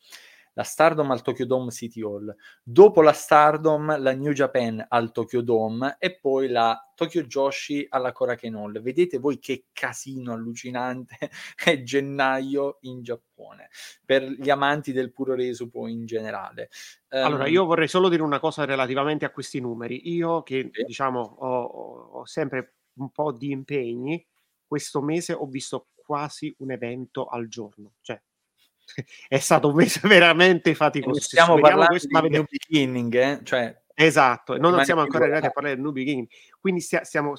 la Stardom al Tokyo Dome City Hall, dopo la Stardom la New Japan al Tokyo Dome e poi la Tokyo Joshi alla Korakuen Hall. Vedete voi che casino allucinante è gennaio in Giappone per gli amanti del puro reso poi in generale. Allora, um, io vorrei solo dire una cosa relativamente a questi numeri. Io che sì. diciamo ho, ho sempre un po' di impegni, questo mese ho visto quasi un evento al giorno, cioè è stato un mese veramente faticoso. Stiamo parlando di New Beginning, eh? cioè, Esatto, non, non siamo ancora arrivati a parlare del New Beginning. Quindi stia, stiamo,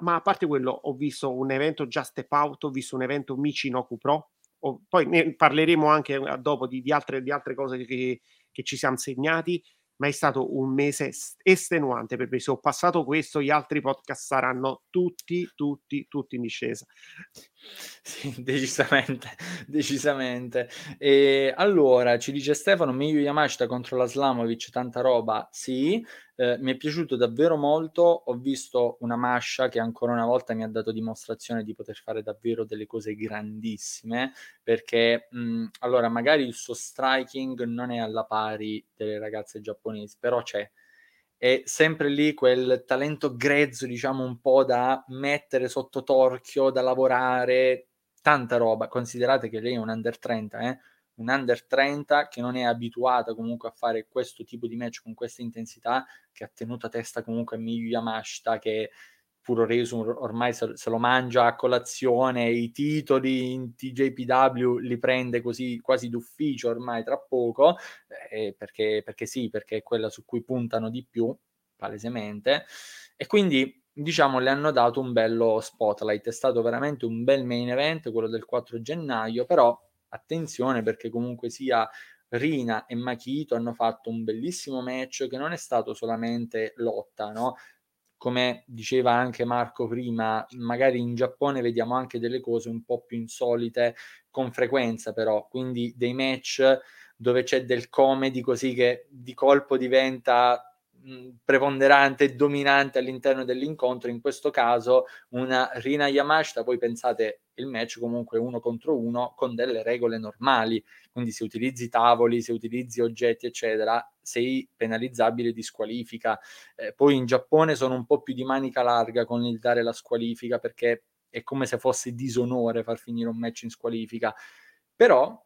ma a parte quello, ho visto un evento Just Step Out, ho visto un evento Michinoku Pro, ho, poi ne parleremo anche eh, dopo di, di, altre, di altre, cose che, che ci siamo segnati ma è stato un mese estenuante per me. Se ho passato questo, gli altri podcast saranno tutti, tutti, tutti in discesa. Sì, decisamente, decisamente. E allora, ci dice Stefano, Miyu Yamashita contro la Slamovic, tanta roba, sì. Eh, mi è piaciuto davvero molto, ho visto una Masha che ancora una volta mi ha dato dimostrazione di poter fare davvero delle cose grandissime, perché mh, allora magari il suo striking non è alla pari delle ragazze giapponesi, però c'è è sempre lì quel talento grezzo, diciamo un po' da mettere sotto torchio, da lavorare, tanta roba. Considerate che lei è un under 30, eh? Un under 30 che non è abituata comunque a fare questo tipo di match con questa intensità, che ha tenuto a testa comunque Miyu Yamashita, che puro reso ormai se, lo mangia a colazione, i titoli in TJPW li prende così quasi d'ufficio ormai tra poco, eh, perché, perché sì, perché è quella su cui puntano di più, palesemente, e quindi diciamo le hanno dato un bello spotlight, è stato veramente un bel main event, quello del 4 gennaio, però attenzione perché comunque sia Rina e Makito hanno fatto un bellissimo match che non è stato solamente lotta, no? Come diceva anche Marco prima, magari in Giappone vediamo anche delle cose un po' più insolite con frequenza, però, quindi dei match dove c'è del comedy così che di colpo diventa preponderante e dominante all'interno dell'incontro, in questo caso una Rina Yamashita, poi pensate il match comunque uno contro uno con delle regole normali, quindi se utilizzi tavoli, se utilizzi oggetti eccetera, sei penalizzabile di squalifica. Eh, poi in Giappone sono un po' più di manica larga con il dare la squalifica perché è come se fosse disonore far finire un match in squalifica, però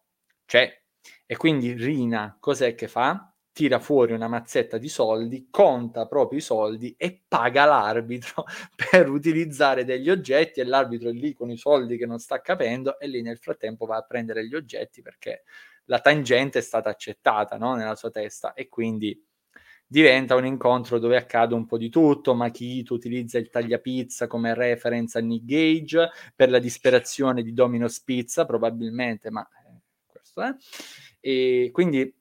c'è. E quindi Rina cos'è che fa? Tira fuori una mazzetta di soldi, conta proprio i soldi e paga l'arbitro per utilizzare degli oggetti e l'arbitro è lì con i soldi che non sta capendo e lì nel frattempo va a prendere gli oggetti perché la tangente è stata accettata no? nella sua testa e quindi diventa un incontro dove accade un po' di tutto. Makito utilizza il tagliapizza come reference a Nick Gage per la disperazione di Domino Spizza, probabilmente, ma eh, questo è. E quindi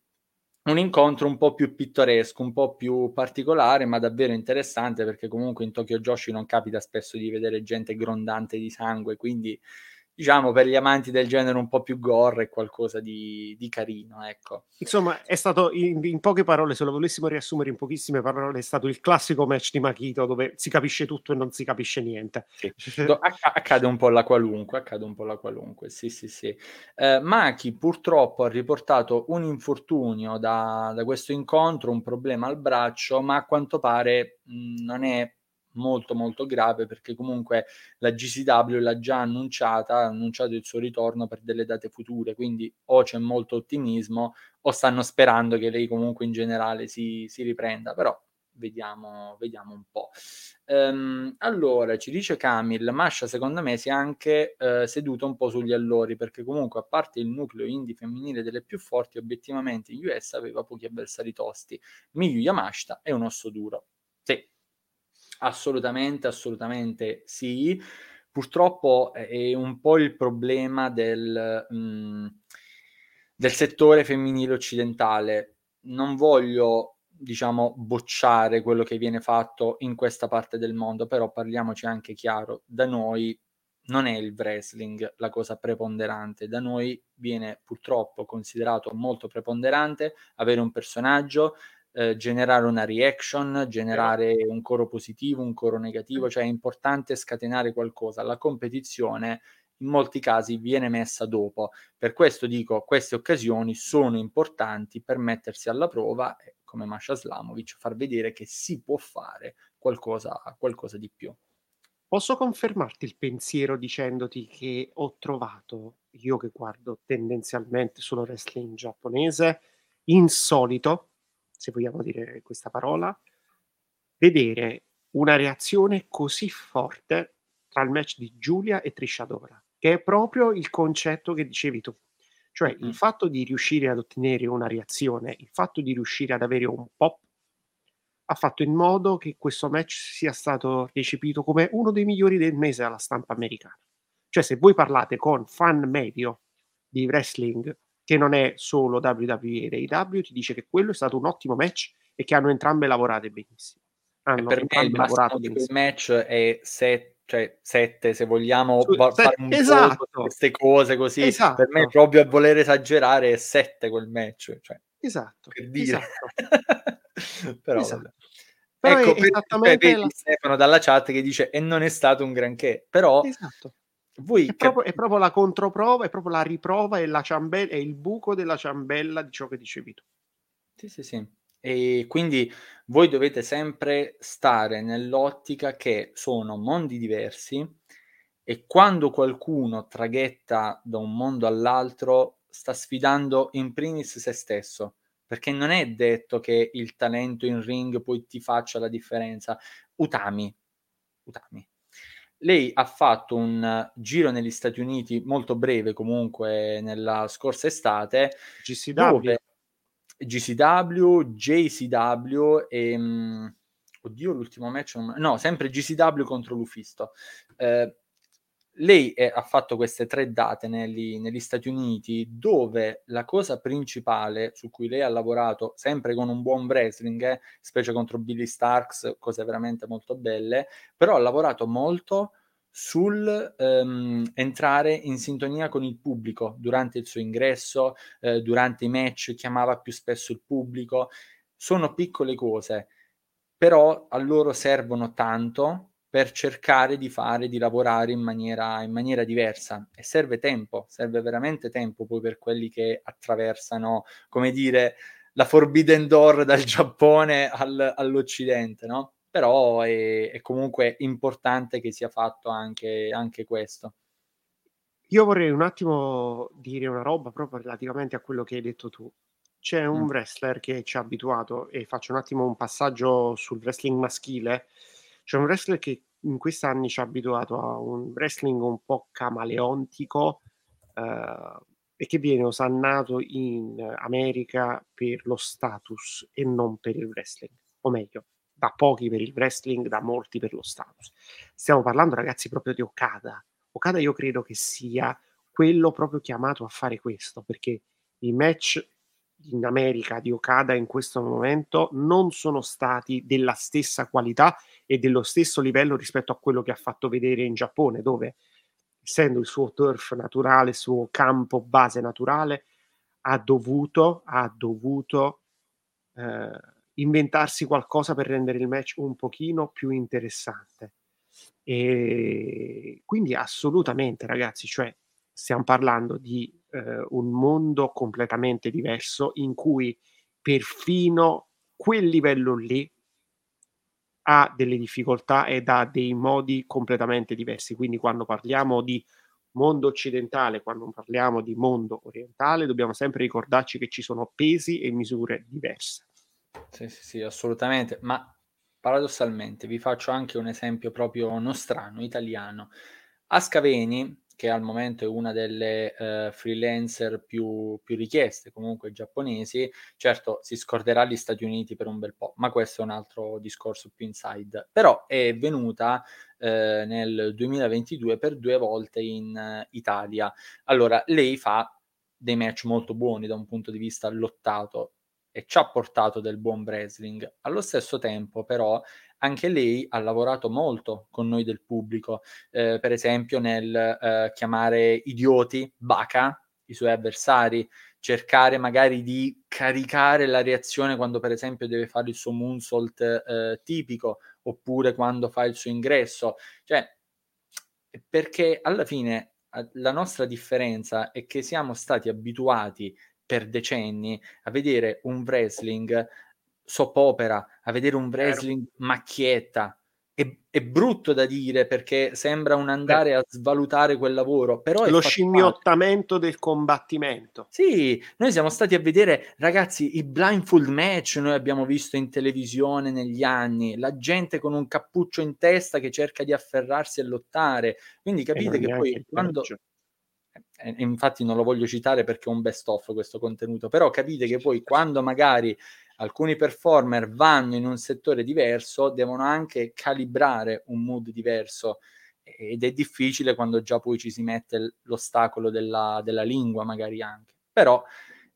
un incontro un po' più pittoresco, un po' più particolare, ma davvero interessante perché comunque in Tokyo Joshi non capita spesso di vedere gente grondante di sangue, quindi diciamo per gli amanti del genere un po' più gore qualcosa di, di carino ecco. insomma è stato in, in, poche parole se lo volessimo riassumere in pochissime parole è stato il classico match di Makito dove si capisce tutto e non si capisce niente sì. accade un po' la qualunque accade un po' la qualunque sì sì sì eh, Maki purtroppo ha riportato un infortunio da, da questo incontro un problema al braccio ma a quanto pare mh, non è molto molto grave perché comunque la GCW l'ha già annunciata, ha annunciato il suo ritorno per delle date future, quindi o c'è molto ottimismo o stanno sperando che lei comunque in generale si, si riprenda, però vediamo, vediamo un po'. Um, allora, ci dice Camille, Masha secondo me si è anche uh, seduto un po' sugli allori perché comunque a parte il nucleo indie femminile delle più forti, obiettivamente in US aveva pochi avversari tosti. Miyu Yamashita è un osso duro. Assolutamente, assolutamente sì. Purtroppo è un po' il problema del, mh, mhmm, del settore femminile occidentale. Non voglio, diciamo, bocciare quello che viene fatto in questa parte del mondo, però parliamoci anche chiaro, da noi non è il wrestling la cosa preponderante. Da noi viene purtroppo considerato molto preponderante avere un personaggio, eh, generare una reaction, generare un coro positivo, un coro negativo, cioè è importante scatenare qualcosa. La competizione in molti casi viene messa dopo. Per questo dico, queste occasioni sono importanti per mettersi alla prova e come Masha Slamovic far vedere che si può fare qualcosa, qualcosa di più. Posso confermarti il pensiero dicendoti che ho trovato, io che guardo tendenzialmente solo wrestling giapponese, insolito, se vogliamo dire questa parola, vedere una reazione così forte tra il match di Giulia e Trisha Dora, che è proprio il concetto che dicevi tu. Cioè il fatto di riuscire ad ottenere una reazione, il fatto di riuscire ad avere un pop ha fatto in modo che questo match sia stato recepito come uno dei migliori del mese alla stampa americana. Cioè, se voi parlate con fan medio di wrestling, che non è solo WWE e AEW, ti dice che quello è stato un ottimo match e che hanno entrambe lavorato benissimo. Hanno per me il lavorato di quel match è 7 cioè 7 se vogliamo Su, fare un esatto. queste cose così esatto. per me proprio a voler esagerare è 7 quel match cioè, esatto per dire esatto. Però, esatto. Però ecco, per, esattamente vedi la... Stefano dalla chat che dice e non è stato un granché, però esatto. Voi è, proprio, è proprio la controprova, è proprio la riprova e la ciambella, è il buco della ciambella di ciò che dicevi tu. Sì, sì, sì. E quindi voi dovete sempre stare nell'ottica che sono mondi diversi e quando qualcuno traghetta da un mondo all'altro sta sfidando in primis se stesso perché non è detto che il talento in ring poi ti faccia la differenza. Utami, Utami. Lei ha fatto un giro negli Stati Uniti molto breve comunque nella scorsa estate. GCW. Dove GCW, JCW e... Mm, oddio, l'ultimo match... No, sempre GCW contro Lufisto. Eh, lei è, ha fatto queste tre date negli, negli, Stati Uniti dove la cosa principale su cui lei ha lavorato, sempre con un buon wrestling, eh, specie contro Billy Starks, cose veramente molto belle, però ha lavorato molto sul um, entrare in sintonia con il pubblico durante il suo ingresso, eh, durante i match, chiamava più spesso il pubblico. Sono piccole cose, però a loro servono tanto per cercare di fare, di lavorare in maniera, in maniera diversa. E serve tempo, serve veramente tempo poi per quelli che attraversano, come dire, la Forbidden Door dal Giappone al, all'Occidente, no? Però è, è, comunque importante che sia fatto anche, anche questo. Io vorrei un attimo dire una roba proprio relativamente a quello che hai detto tu. C'è un mm. wrestler che ci ha abituato, e faccio un attimo un passaggio sul wrestling maschile, c'è un wrestler che in questi anni ci ha abituato a un wrestling un po' camaleontico eh, e che viene osannato in America per lo status e non per il wrestling, o meglio, da pochi per il wrestling, da molti per lo status. Stiamo parlando, ragazzi, proprio di Okada. Okada io credo che sia quello proprio chiamato a fare questo, perché i match in America di Okada in questo momento non sono stati della stessa qualità e dello stesso livello rispetto a quello che ha fatto vedere in Giappone, dove essendo il suo turf naturale, il suo campo base naturale, ha dovuto, ha dovuto eh, inventarsi qualcosa per rendere il match un pochino più interessante. E quindi assolutamente, ragazzi, cioè stiamo parlando di eh, un mondo completamente diverso in cui perfino quel livello lì ha delle difficoltà ed ha dei modi completamente diversi. Quindi quando parliamo di mondo occidentale, quando parliamo di mondo orientale, dobbiamo sempre ricordarci che ci sono pesi e misure diverse. Sì, sì, sì, assolutamente. Ma paradossalmente vi faccio anche un esempio proprio nostrano, italiano. Ascaveni, che al momento è una delle uh, freelancer più, più, richieste, comunque giapponesi, certo si scorderà gli Stati Uniti per un bel po', ma questo è un altro discorso più inside. Però è venuta uh, nel 2022 per due volte in uh, Italia. Allora, lei fa dei match molto buoni da un punto di vista lottato. e ci ha portato del buon wrestling. Allo stesso tempo, però, anche lei ha lavorato molto con noi del pubblico, eh, per esempio nel eh, chiamare idioti, baca, i suoi avversari, cercare magari di caricare la reazione quando per esempio deve fare il suo moonsault eh, tipico oppure quando fa il suo ingresso, cioè perché alla fine la nostra differenza è che siamo stati abituati per decenni a vedere un wrestling soap opera, a vedere un wrestling macchietta, è, è, brutto da dire perché sembra un andare Beh, a svalutare quel lavoro, però lo scimmiottamento del combattimento. Sì, noi siamo stati a vedere, ragazzi, i blindfold match noi abbiamo visto in televisione negli anni, la gente con un cappuccio in testa che cerca di afferrarsi e lottare. Quindi capite che poi quando eh, infatti non lo voglio citare perché è un best of questo contenuto, però capite che poi quando magari alcuni performer vanno in un settore diverso, devono anche calibrare un mood diverso ed è difficile quando già poi ci si mette l'ostacolo della, della lingua magari anche. Però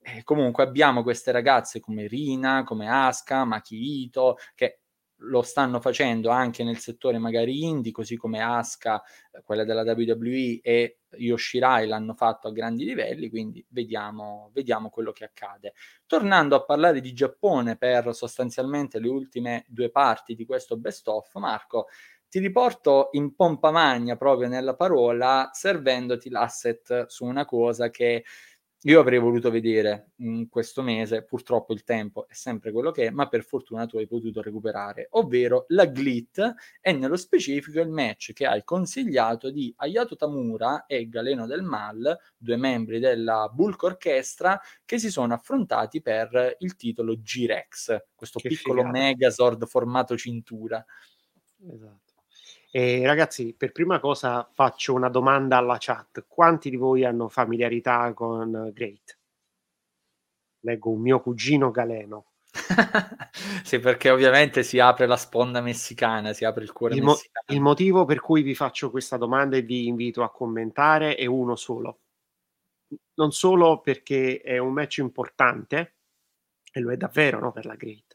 eh, comunque abbiamo queste ragazze come Rina, come Aska, Maki che lo stanno facendo anche nel settore magari indie, così come Asuka, eh, quella della WWE e Yoshirai l'hanno fatto a grandi livelli, quindi vediamo, vediamo quello che accade. Tornando a parlare di Giappone per sostanzialmente le ultime due parti di questo best of, Marco, ti riporto in pompa magna proprio nella parola, servendoti l'asset su una cosa che io avrei voluto vedere in questo mese, purtroppo il tempo è sempre quello che è, ma per fortuna tu hai potuto recuperare, ovvero la Glit e nello specifico il match che hai consigliato di Ayato Tamura e Galeno del Mal, due membri della Bulk Orchestra, che si sono affrontati per il titolo G-Rex, questo che piccolo figata. Megazord formato cintura. Esatto. E ragazzi, per prima cosa faccio una domanda alla chat. Quanti di voi hanno familiarità con Great? Leggo un mio cugino Galeno. sì, perché ovviamente si apre la sponda messicana, si apre il cuore il, mo- il motivo per cui vi faccio questa domanda e vi invito a commentare è uno solo. Non solo perché è un match importante, e lo è davvero no, per la Great,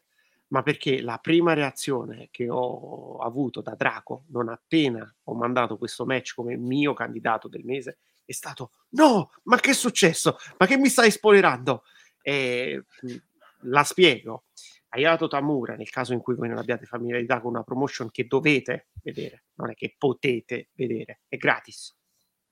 ma perché la prima reazione che ho avuto da Draco, non appena ho mandato questo match come mio candidato del mese, è stato: No, ma che è successo? Ma che mi stai spoilerando? E la spiego. Ayato Tamura, nel caso in cui voi non abbiate familiarità con una promotion che dovete vedere, non è che potete vedere, è gratis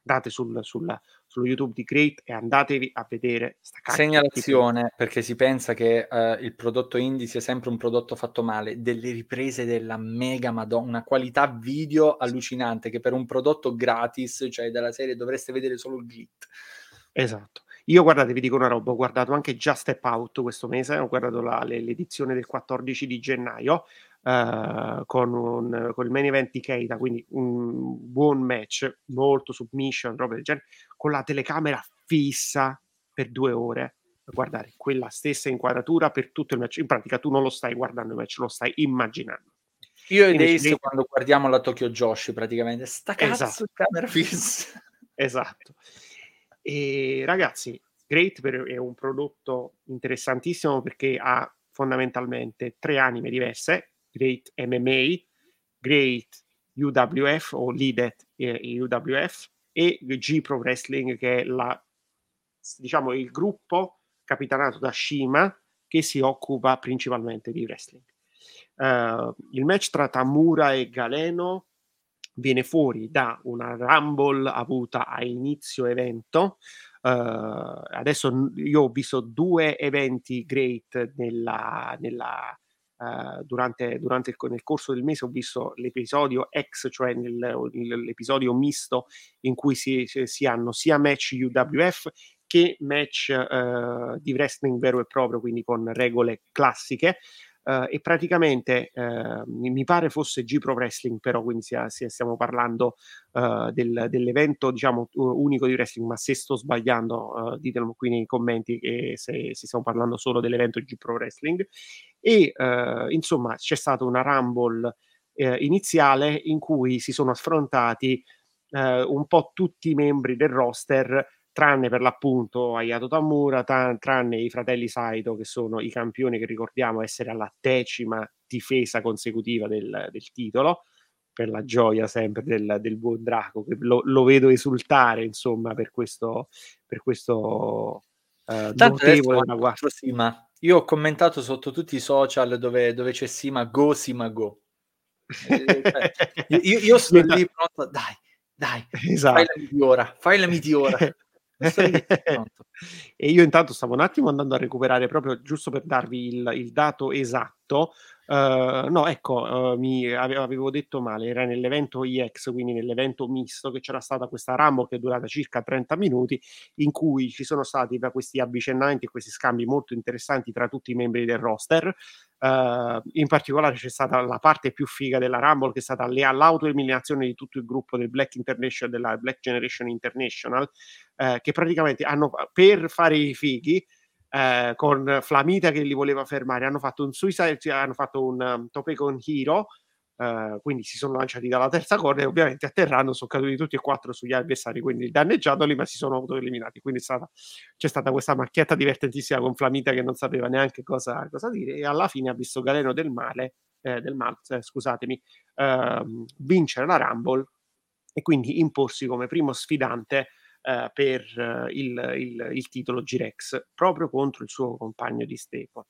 andate sul, sul, sullo YouTube di Great e andatevi a vedere sta cacchia. Segnalazione, perché si pensa che uh, il prodotto indie sia sempre un prodotto fatto male, delle riprese della mega madonna, una qualità video allucinante che per un prodotto gratis, cioè della serie, dovreste vedere solo il glit. Esatto. Io guardate, vi dico una roba, ho guardato anche Just Step Out questo mese, ho guardato la, l'edizione del 14 di gennaio, uh, con, un, con, il main event di Keita, quindi un buon match, molto submission, roba del genere, con la telecamera fissa per due ore guardare quella stessa inquadratura per tutto il match. In pratica tu non lo stai guardando il match, lo stai immaginando. Io e Days devi... quando guardiamo la Tokyo Josh praticamente, sta cazzo esatto. camera fissa. esatto. E ragazzi, Great è un prodotto interessantissimo perché ha fondamentalmente tre anime diverse, Great MMA, Great UWF o Leadet eh, UWF e G Pro Wrestling che è la, diciamo, il gruppo capitanato da Shima che si occupa principalmente di wrestling. Uh, il match tra Tamura e Galeno viene fuori da una Rumble avuta a inizio evento. Uh, adesso io ho visto due eventi great nella, nella, Uh, durante, durante il, nel corso del mese ho visto l'episodio X, cioè nel, l'episodio misto in cui si, si, hanno sia match UWF che match uh, di wrestling vero e proprio, quindi con regole classiche. Uh, e praticamente uh, mi pare fosse G Pro Wrestling, però quindi sia, sia, stiamo parlando uh, del, dell'evento diciamo unico di wrestling, ma se sto sbagliando ditelo qui nei commenti se, se, stiamo parlando solo dell'evento G Pro Wrestling. E insomma c'è stata una rumble iniziale in cui si sono affrontati un po' tutti i membri del roster tranne per l'appunto Ayato Tamura, t- tranne i fratelli Saito che sono i campioni che ricordiamo essere alla decima difesa consecutiva del, del titolo per la gioia sempre del, del buon Draco che lo, lo, vedo esultare insomma per questo per questo uh, notevole Sima. io ho commentato sotto tutti i social dove, dove c'è Sima go Sima go eh, cioè, io, io, sono lì pronto dai dai esatto. fai la migliora fai la migliora e io intanto stavo un attimo andando a recuperare proprio giusto per darvi il, il dato esatto Uh, no, ecco, uh, mi avevo, detto male, era nell'evento IX, quindi nell'evento misto, che c'era stata questa Rumble che è durata circa 30 minuti, in cui ci sono stati questi avvicinamenti e questi scambi molto interessanti tra tutti i membri del roster. Uh, in particolare c'è stata la parte più figa della Rumble, che è stata l'autoeliminazione di tutto il gruppo del Black International, della Black Generation International, che praticamente hanno per fare i fighi eh, con Flamita che li voleva fermare, hanno fatto un suicide, cioè hanno fatto un um, tope con Hiro, eh, quindi si sono lanciati dalla terza corda e ovviamente atterrando sono caduti tutti e quattro sugli avversari, quindi danneggiandoli, ma si sono autoeliminati. Quindi stata, c'è stata questa macchietta divertentissima con Flamita che non sapeva neanche cosa, cosa dire e alla fine ha visto Galeno del Male, eh, del Mal, eh, scusatemi, ehm, vincere la Rumble e quindi imporsi come primo sfidante eh, per eh, il, il, il, titolo Girex proprio contro il suo compagno di Staple.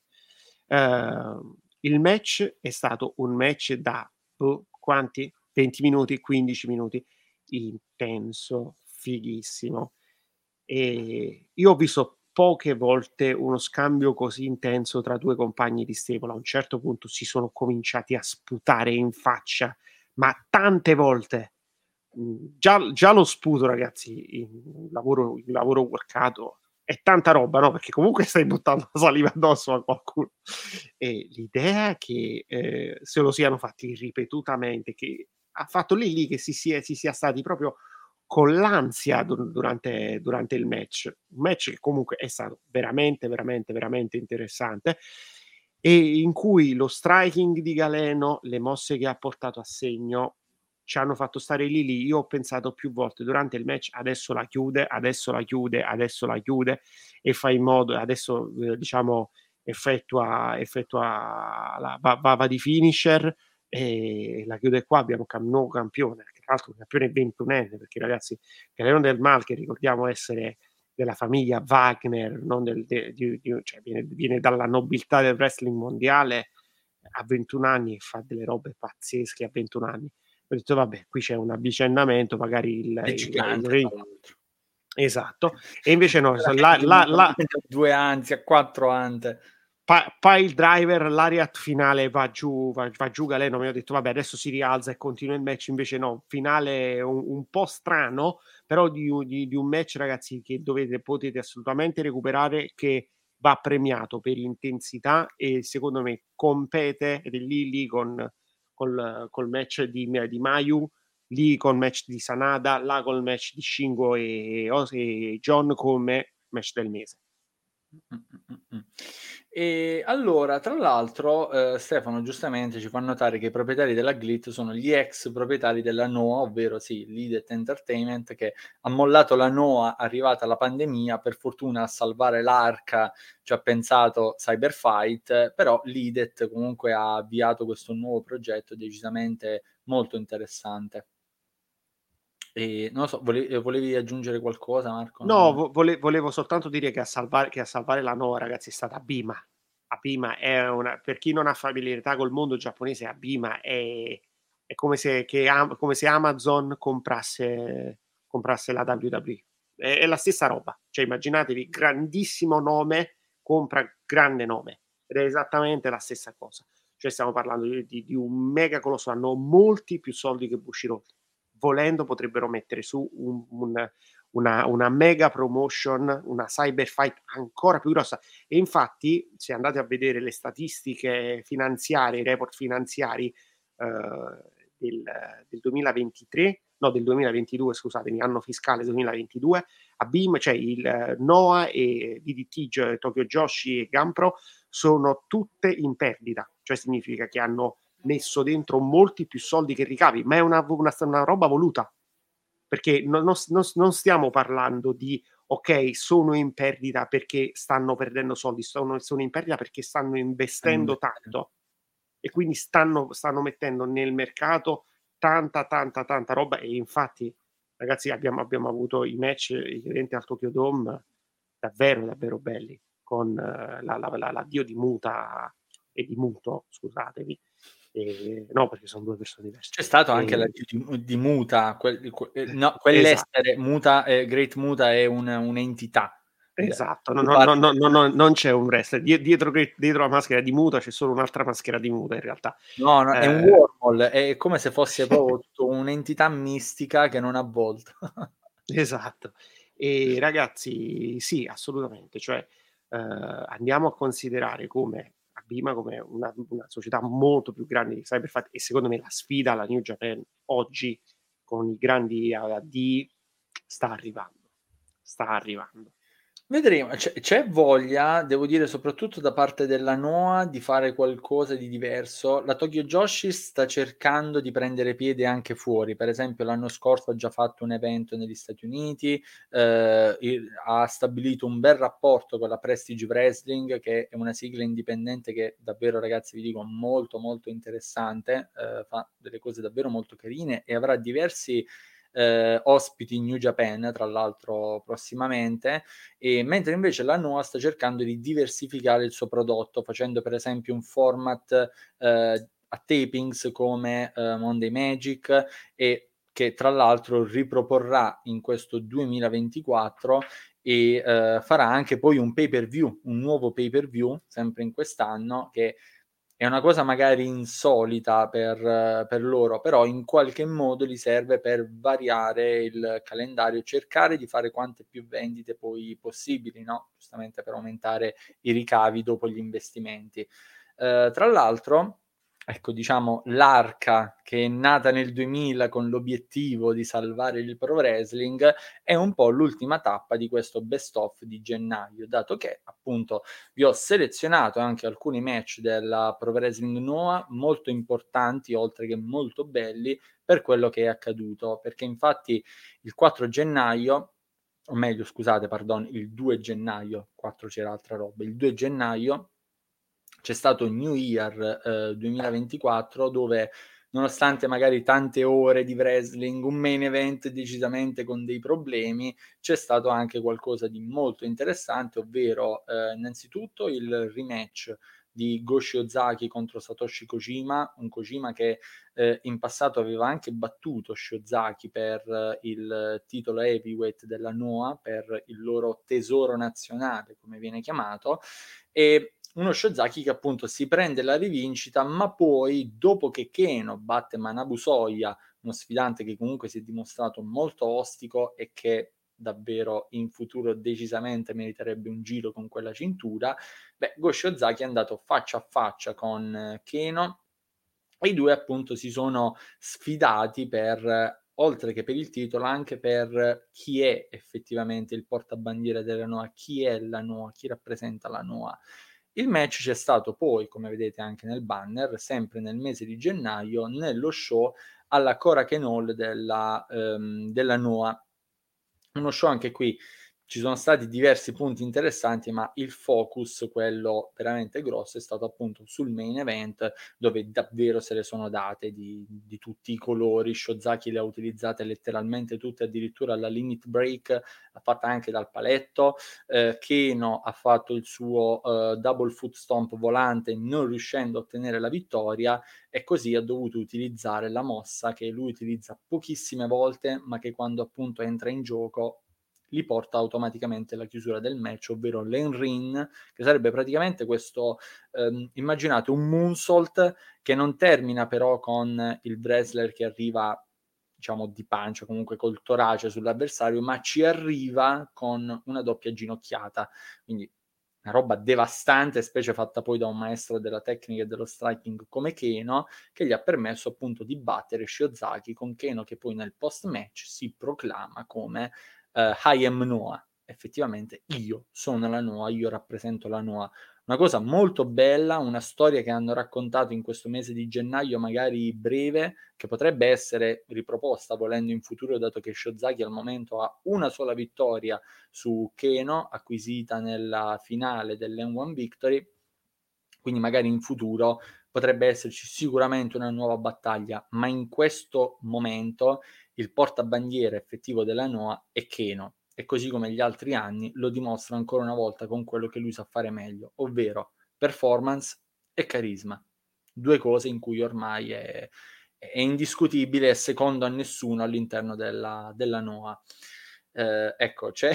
Eh, il match è stato un match da oh, quanti? 20 minuti, 15 minuti, intenso, fighissimo. E io ho visto poche volte uno scambio così intenso tra due compagni di Staple. A un certo punto si sono cominciati a sputare in faccia, ma tante volte già, già, lo sputo, ragazzi, il lavoro, il lavoro workato è tanta roba, no? Perché comunque stai buttando la saliva addosso a qualcuno. E l'idea che eh, se lo siano fatti ripetutamente, che ha fatto lì lì che si sia, si sia stati proprio con l'ansia durante, durante il match. Un match che comunque è stato veramente, veramente, veramente interessante e in cui lo striking di Galeno, le mosse che ha portato a segno, ci hanno fatto stare lì lì. Io ho pensato più volte durante il match, adesso la chiude, adesso la chiude, adesso la chiude e fa in modo, adesso eh, diciamo effettua, effettua la, va, va, di finisher e la chiude qua. Abbiamo un nuovo campione, tra l'altro un campione 21enne, perché ragazzi, Galeno del Mal, che ricordiamo essere della famiglia Wagner, del, de, di, di, cioè viene, viene dalla nobiltà del wrestling mondiale, a 21 anni e fa delle robe pazzesche a 21 anni ho detto vabbè qui c'è un avvicendamento magari il, il, gigante, il esatto. E invece no la, la, la, due anzi a quattro ante. Pa, pile driver l'ariat finale va giù va, va giù Galeno mi ha detto vabbè adesso si rialza e continua il match invece no finale un, un po' strano però di, di, di un match ragazzi che dovete potete assolutamente recuperare che va premiato per intensità e secondo me compete ed è lì lì con col, col match di, di Mayu, lì col match di Sanada, là col match di Shingo e, e John come match del mese. E allora, tra l'altro, eh, Stefano giustamente ci fa notare che i proprietari della Glit sono gli ex proprietari della NOA, ovvero sì, Lidet Entertainment, che ha mollato la NOA arrivata la pandemia, per fortuna a salvare l'arca ci ha pensato Cyberfight, però Lidet comunque ha avviato questo nuovo progetto decisamente molto interessante. E non lo so, volevi, volevi aggiungere qualcosa, Marco? No, vole, volevo soltanto dire che a, salvare, che a salvare la Noa, ragazzi, è stata Abima. Abima è una, per chi non ha familiarità col mondo giapponese, Abima è, è come, se, che, come, se, Amazon comprasse, comprasse la WWE. È, è, la stessa roba. Cioè, immaginatevi, grandissimo nome compra grande nome. Ed è esattamente la stessa cosa. Cioè, stiamo parlando di, di, di un mega colosso, hanno molti più soldi che Bushiroad volendo potrebbero mettere su un, un, una, una, mega promotion, una cyber fight ancora più grossa. E infatti, se andate a vedere le statistiche finanziarie, i report finanziari eh, del, del, 2023, no, del 2022, scusatemi, anno fiscale 2022, a BIM, cioè il eh, NOAA e DDT, Tokyo Joshi e Gampro sono tutte in perdita, cioè significa che hanno messo dentro molti più soldi che ricavi, ma è una, una, una roba voluta. Perché non, non, non, stiamo parlando di ok, sono in perdita perché stanno perdendo soldi, sono, sono in perdita perché stanno investendo tanto. E quindi stanno, stanno mettendo nel mercato tanta, tanta, tanta roba. E infatti ragazzi abbiamo, abbiamo avuto i match inerenti al Tokyo Dome davvero, davvero belli con uh, la, la, la, l'addio di Muta e di Muto, scusatemi, e, no, perché sono due persone diverse. C'è stato e... anche la di, di Muta, quel, quel, eh, no, quell'essere, esatto. Muta, eh, Great Muta è un, un'entità. Esatto, no, no, no, non c'è un wrestler. Dietro, dietro, la maschera di muta c'è solo un'altra maschera di muta in realtà. No, eh... è un wormhole, è come se fosse proprio un'entità mistica che non ha volto. esatto. E ragazzi, sì, assolutamente. Cioè, eh, andiamo a considerare come Abima come una, una, società molto più grande di Cyberfight e secondo me la sfida alla New Japan oggi con i grandi AD sta arrivando. Sta arrivando. Vedremo, c'è, c'è voglia, devo dire, soprattutto da parte della NOA di fare qualcosa di diverso. La Tokyo Joshi sta cercando di prendere piede anche fuori. Per esempio, l'anno scorso ha già fatto un evento negli Stati Uniti, eh, ha stabilito un bel rapporto con la Prestige Wrestling, che è una sigla indipendente che davvero, ragazzi, vi dico, molto molto interessante, eh, fa delle cose davvero molto carine e avrà diversi eh, ospiti in New Japan, tra l'altro prossimamente, e mentre invece la NOA sta cercando di diversificare il suo prodotto, facendo per esempio un format eh, a tapings come eh, Monday Magic e che tra l'altro riproporrà in questo 2024 e eh, farà anche poi un pay per view, un nuovo pay per view, sempre in quest'anno, che è una cosa magari insolita per, per, loro, però in qualche modo li serve per variare il calendario, cercare di fare quante più vendite poi possibili, no? giustamente per aumentare i ricavi dopo gli investimenti. Eh, tra l'altro, ecco, diciamo, l'arca che è nata nel 2000 con l'obiettivo di salvare il pro wrestling è un po' l'ultima tappa di questo best of di gennaio, dato che appunto vi ho selezionato anche alcuni match della pro wrestling Noah molto importanti, oltre che molto belli, per quello che è accaduto, perché infatti il 4 gennaio o meglio, scusate, pardon, il 2 gennaio, 4 c'era altra roba, il 2 gennaio c'è stato New Year eh, 2024 dove nonostante magari tante ore di wrestling, un main event decisamente con dei problemi, c'è stato anche qualcosa di molto interessante, ovvero eh, innanzitutto il rematch di Goshi Ozaki contro Satoshi Kojima, un Kojima che eh, in passato aveva anche battuto Shiozaki per eh, il titolo heavyweight della Noah, per il loro tesoro nazionale, come viene chiamato, e uno Shozaki che appunto si prende la rivincita, ma poi dopo che Keno batte Manabu Soya, uno sfidante che comunque si è dimostrato molto ostico e che davvero in futuro decisamente meriterebbe un giro con quella cintura, beh, Goshi Ozaki è andato faccia a faccia con Keno e i due appunto si sono sfidati per oltre che per il titolo, anche per chi è effettivamente il portabandiera della Noa, chi è la Noa, chi rappresenta la Noa. Il match c'è stato poi, come vedete anche nel banner, sempre nel mese di gennaio, nello show alla Korakuen Hall della, um, della NOAA. Uno show anche qui ci sono stati diversi punti interessanti, ma il focus, quello veramente grosso, è stato appunto sul main event, dove davvero se le sono date di, di tutti i colori. Shozaki le ha utilizzate letteralmente tutte, addirittura la limit break l'ha fatta anche dal paletto. Eh, Keno ha fatto il suo uh, double foot stomp volante, non riuscendo a ottenere la vittoria, e così ha dovuto utilizzare la mossa che lui utilizza pochissime volte, ma che quando appunto entra in gioco li porta automaticamente alla chiusura del match, ovvero l'Enrin, che sarebbe praticamente questo, ehm, immaginate un moonsault che non termina però con il wrestler che arriva diciamo di pancia, comunque col torace sull'avversario, ma ci arriva con una doppia ginocchiata. Quindi una roba devastante, specie fatta poi da un maestro della tecnica e dello striking come Keno, che gli ha permesso appunto di battere Shiozaki con Keno che poi nel post-match si proclama come uh, I am Noah. Effettivamente io sono la Noah, io rappresento la Noah una cosa molto bella, una storia che hanno raccontato in questo mese di gennaio, magari breve, che potrebbe essere riproposta volendo in futuro, dato che Shozaki al momento ha una sola vittoria su Keno, acquisita nella finale dell'N1 Victory, quindi magari in futuro potrebbe esserci sicuramente una nuova battaglia, ma in questo momento il portabandiera effettivo della NOA è Keno e così come gli altri anni lo dimostra ancora una volta con quello che lui sa fare meglio, ovvero performance e carisma. Due cose in cui ormai è, è indiscutibile e secondo a nessuno all'interno della, della NOA. Eh, ecco, c'è,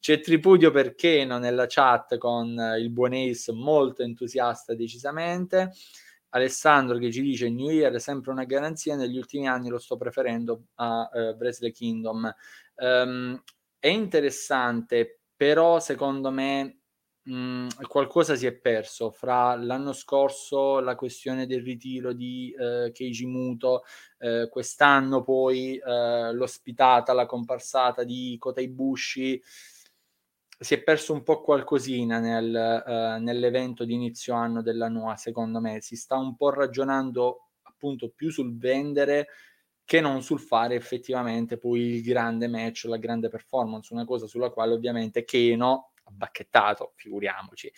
c'è, tripudio per Keno nella chat con il buon Ace molto entusiasta decisamente. Alessandro che ci dice New Year è sempre una garanzia, negli ultimi anni lo sto preferendo a uh, Wrestle Kingdom. Um, è interessante, però secondo me mh, mhmm, qualcosa si è perso fra l'anno scorso la questione del ritiro di eh, Keiji Muto, eh, quest'anno poi eh, l'ospitata, la comparsata di Kota Ibushi. Si è perso un po' qualcosina nel, eh, nell'evento di inizio anno della NOA, secondo me. Si sta un po' ragionando appunto più sul vendere che non sul fare effettivamente poi il grande match, la grande performance, una cosa sulla quale ovviamente Keno ha bacchettato, figuriamoci.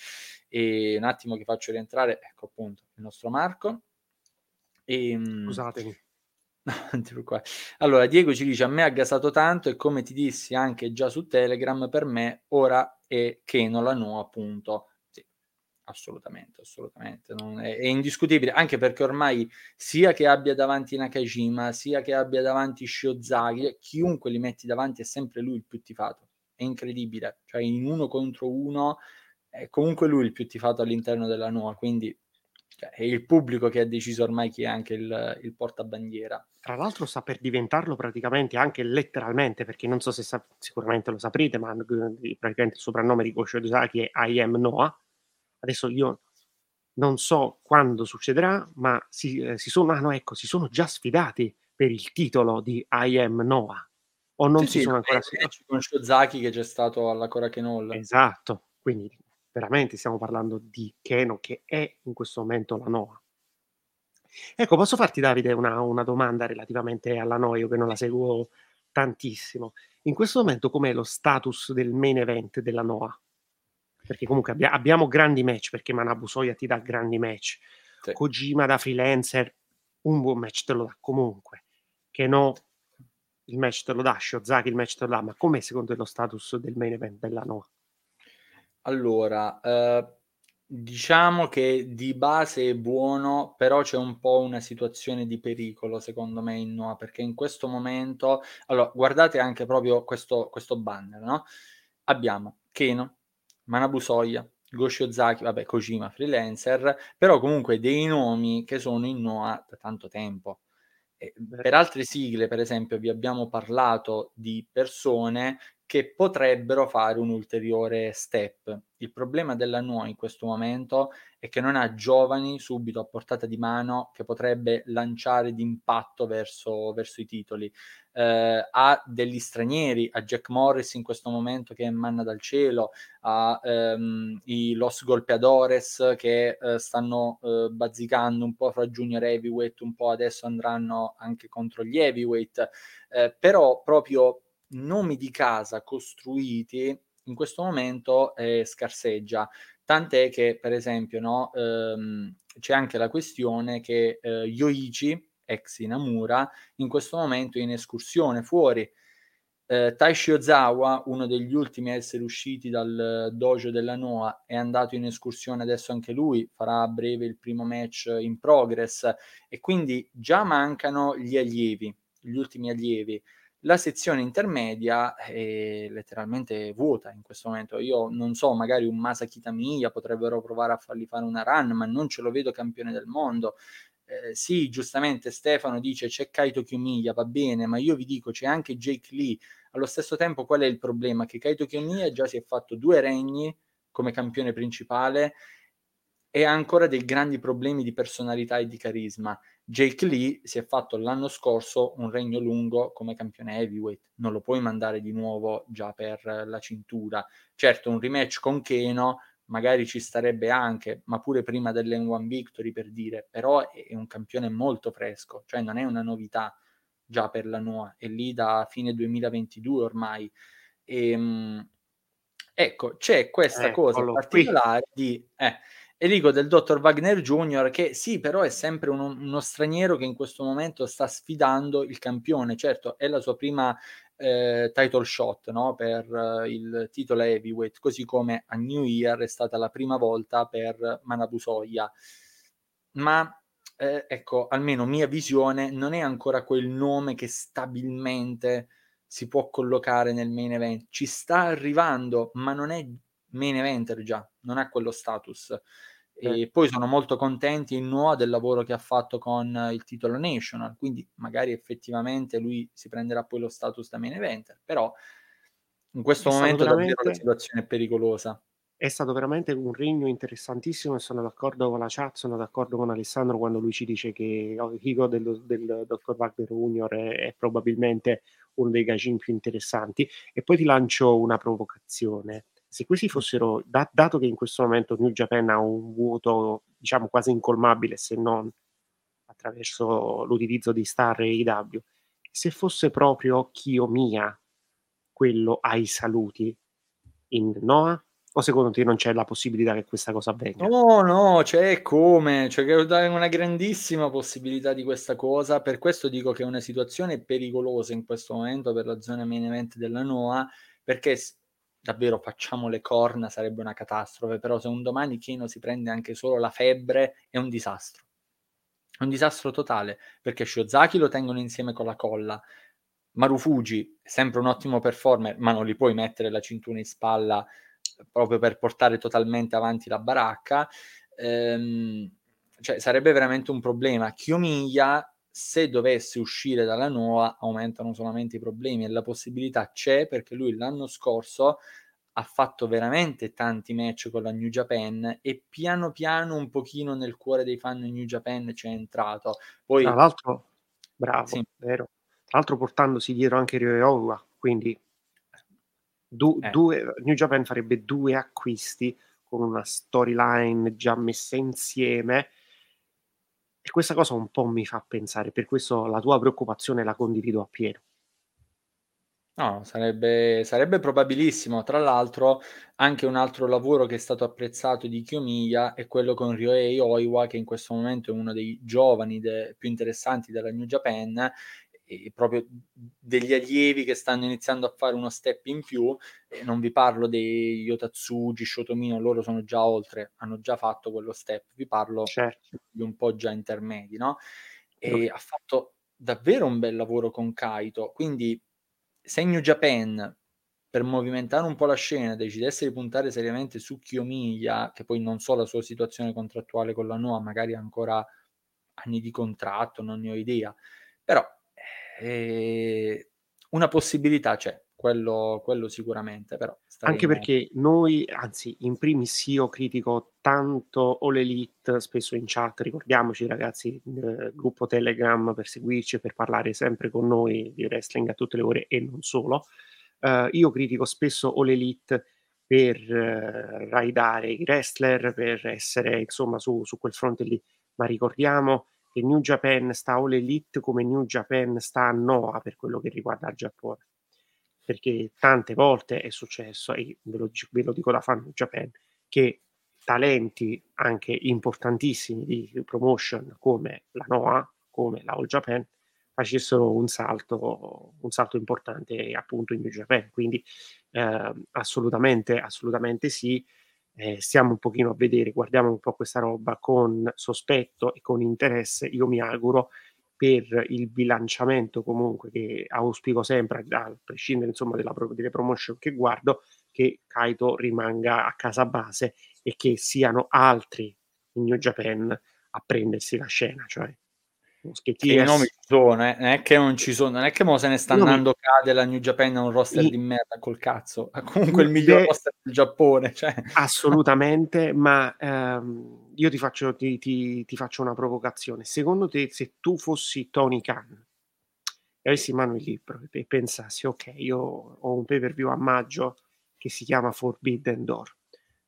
E un attimo che faccio rientrare, ecco appunto il nostro Marco. E, ehm, Scusatemi. allora, Diego ci dice: A me ha gasato tanto e come ti dissi anche già su Telegram, per me ora è Keno la no, appunto assolutamente, assolutamente. È, è, indiscutibile, anche perché ormai sia che abbia davanti Nakajima, sia che abbia davanti Shiozaki, chiunque li metti davanti è sempre lui il più tifato. È incredibile, cioè in uno contro uno è comunque lui il più tifato all'interno della Noa, quindi cioè, è il pubblico che ha deciso ormai chi è anche il, il portabandiera. Tra l'altro sta per diventarlo praticamente anche letteralmente, perché non so se sa- sicuramente lo saprete, ma praticamente il soprannome di Gosho Yosaki è I am Noah, Adesso io non so quando succederà, ma si, eh, si, sono, ah no, ecco, si sono già sfidati per il titolo di I Am Noah. O non sì, si sono ancora sfidati? Con Shozaki che c'è stato alla Korakuen Hall. Esatto, quindi veramente stiamo parlando di Keno che è in questo momento la Noah. Ecco, posso farti Davide una, una domanda relativamente alla Noah, io che non la seguo tantissimo. In questo momento com'è lo status del main event della Noah? perché comunque abbia, abbiamo grandi match, perché Manabu Soya ti dà grandi match. Sì. Kojima da freelancer, un buon match te lo dà comunque. Che no, il match te lo dà, Shiozaki il match te lo dà, ma com'è secondo te lo status del main event della Noah? Allora, eh, diciamo che di base è buono, però c'è un po' una situazione di pericolo secondo me in Noah, perché in questo momento, allora guardate anche proprio questo, questo banner, no? Abbiamo Keno, Manabu Soya, Goshi Ozaki, vabbè, Kojima, freelancer, però comunque dei nomi che sono in Noah da tanto tempo. Per altre sigle, per esempio, vi abbiamo parlato di persone che potrebbero fare un ulteriore step. Il problema della NUA in questo momento è che non ha giovani subito a portata di mano che potrebbe lanciare d'impatto verso, verso i titoli. Eh, ha degli stranieri, a Jack Morris in questo momento che è manna dal cielo, ha ehm, i Los Golpeadores che eh, stanno eh, bazzicando un po' fra junior heavyweight, un po' adesso andranno anche contro gli heavyweight, eh, però proprio nomi di casa costruiti in questo momento eh, scarseggia. Tant'è che, per esempio, no, ehm, c'è anche la questione che eh, Yoichi, ex Inamura, in questo momento è in escursione fuori. Eh, Taishi Ozawa, uno degli ultimi a essere usciti dal dojo della Noa, è andato in escursione adesso anche lui, farà a breve il primo match in progress e quindi già mancano gli allievi, gli ultimi allievi la sezione intermedia è letteralmente vuota in questo momento. Io non so, magari un Masaki Tamiya potrebbero provare a fargli fare una run, ma non ce lo vedo campione del mondo. Eh, sì, giustamente Stefano dice c'è Kaito Kiyomiya, va bene, ma io vi dico c'è anche Jake Lee. Allo stesso tempo qual è il problema? Che Kaito Kiyomiya già si è fatto due regni come campione principale e ha ancora dei grandi problemi di personalità e di carisma. Jake Lee si è fatto l'anno scorso un regno lungo come campione heavyweight, non lo puoi mandare di nuovo già per la cintura. Certo, un rematch con Keno, magari ci starebbe anche, ma pure prima dell'N1 Victory per dire, però è un campione molto fresco, cioè non è una novità già per la Noa, è lì da fine 2022 ormai. E, ehm, ecco, c'è questa Eccolo cosa particolare qui. di... Eh, e dico del dottor Wagner Jr. che sì, però è sempre uno, uno, straniero che in questo momento sta sfidando il campione. Certo, è la sua prima eh, title shot no? per uh, il titolo heavyweight, così come a New Year è stata la prima volta per Manabu Soya. Ma eh, ecco, almeno mia visione, non è ancora quel nome che stabilmente si può collocare nel main event. Ci sta arrivando, ma non è main eventer già, non ha quello status. E poi sono molto contenti in Noah del lavoro che ha fatto con il titolo National, quindi magari effettivamente lui si prenderà poi lo status da main eventer, però in questo momento davvero la situazione è pericolosa. È stato veramente un regno interessantissimo e sono d'accordo con la chat, sono d'accordo con Alessandro quando lui ci dice che Higo del, del Dr. Wagner Junior è, è probabilmente uno dei gagin più interessanti. E poi ti lancio una provocazione se questi fossero, da, dato che in questo momento New Japan ha un vuoto diciamo quasi incolmabile se non attraverso l'utilizzo di Star e IW, se fosse proprio Kiyomiya quello ai saluti in Noah o secondo te non c'è la possibilità che questa cosa avvenga? No, no, c'è come, c'è una grandissima possibilità di questa cosa, per questo dico che è una situazione pericolosa in questo momento per la zona main event della Noah, perché davvero facciamo le corna sarebbe una catastrofe, però se un domani Kino si prende anche solo la febbre è un disastro. È un disastro totale, perché Shiozaki lo tengono insieme con la colla, Marufuji sempre un ottimo performer, ma non gli puoi mettere la cintura in spalla proprio per portare totalmente avanti la baracca. Ehm, cioè, sarebbe veramente un problema. Chiomiglia, se dovesse uscire dalla nuova, aumentano solamente i problemi e la possibilità c'è perché lui l'anno scorso ha fatto veramente tanti match con la New Japan e piano piano un pochino nel cuore dei fan New Japan c'è entrato. Poi, Tra l'altro, bravo, sì. vero. Tra l'altro portandosi dietro anche Ryoyowa, quindi du- eh. due, New Japan farebbe due acquisti con una storyline già messa insieme e questa cosa un po' mi fa pensare, per questo la tua preoccupazione la condivido appieno. No, sarebbe, sarebbe probabilissimo. Tra l'altro, anche un altro lavoro che è stato apprezzato di Kiyomiya è quello con Ryohei Oiwa, che in questo momento è uno dei giovani de- più interessanti della New Japan e proprio degli allievi che stanno iniziando a fare uno step in più, e non vi parlo dei Yotatsuji, Shotomino, loro sono già oltre, hanno già fatto quello step, vi parlo certo. di un po' già intermedi, no? E okay. ha fatto davvero un bel lavoro con Kaito, quindi se New Japan per movimentare un po' la scena decidesse di puntare seriamente su Kiyomiya, che poi non so la sua situazione contrattuale con la Noa, magari ancora anni di contratto, non ne ho idea, però Ehm, una possibilità c'è, quello, quello sicuramente, però Anche perché noi, anzi, in primis io critico tanto All Elite, spesso in chat, ricordiamoci ragazzi, il gruppo Telegram per seguirci e per parlare sempre con noi di wrestling a tutte le ore e non solo. Uh, io critico spesso All Elite per uh, raidare i wrestler, per essere insomma su, su quel fronte lì, ma ricordiamo che New Japan sta All Elite come New Japan sta a Noah per quello che riguarda il Giappone. Perché tante volte è successo, e ve lo, ve lo dico da fan New Japan, che talenti anche importantissimi di promotion come la Noah, come la All Japan, facessero un salto, un salto importante appunto in New Japan. Quindi eh, assolutamente, assolutamente sì eh, stiamo un pochino a vedere, guardiamo un po' questa roba con sospetto e con interesse, io mi auguro per il bilanciamento comunque che auspico sempre, a prescindere insomma della, delle promotion che guardo, che Kaito rimanga a casa base e che siano altri in New Japan a prendersi la scena, cioè Moschetti i nomi ci sono, eh? non è che non ci sono, non è che mo se ne sta andando cade la New Japan a un roster I... di merda col cazzo, ha comunque il miglior roster del Giappone. Cioè. Assolutamente, ma ehm, io ti faccio, ti, ti, ti faccio, una provocazione. Secondo te, se tu fossi Tony Khan e avessi in mano il libro e pensassi, ok, io ho un pay per view a maggio che si chiama Forbidden Door,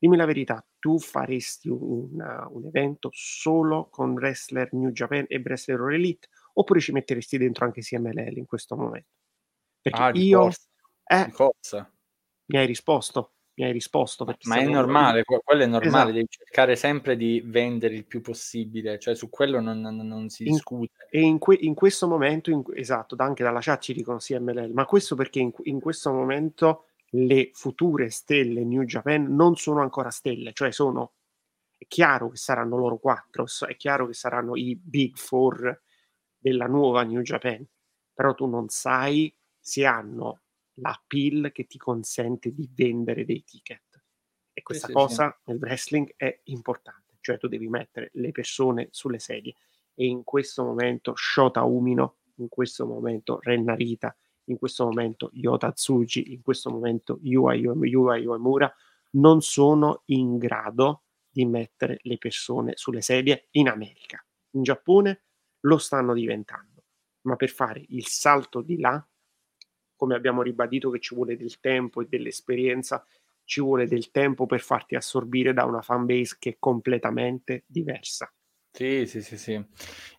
Dimmi la verità, tu faresti una, un evento solo con wrestler New Japan e wrestler Elite oppure ci metteresti dentro anche CMLL in questo momento? Perché ah, io... Corsa. Eh, corsa. Mi hai risposto? Mi hai risposto. Ma è normale, quello è normale, esatto. devi cercare sempre di vendere il più possibile, cioè su quello non, non, non si in, discute. E in, que, in questo momento, in, esatto, anche dalla chat ci dicono CMLL, ma questo perché in questo momento le future stelle New Japan non sono ancora stelle, cioè sono, è chiaro che saranno loro quattro, è chiaro che saranno i big four della nuova New Japan, però tu non sai se hanno la pill che ti consente di vendere dei ticket. E questa sì, cosa sì. nel wrestling è importante, cioè tu devi mettere le persone sulle sedie e in questo momento Shota Umino, in questo momento Rennarita, in questo momento Yota Tsuji, in questo momento Yua Uemura, non sono in grado di mettere le persone sulle sedie in America. In Giappone lo stanno diventando, ma per fare il salto di là, come abbiamo ribadito che ci vuole del tempo e dell'esperienza, ci vuole del tempo per farti assorbire da una fanbase che è completamente diversa. Sì, sì, sì, sì.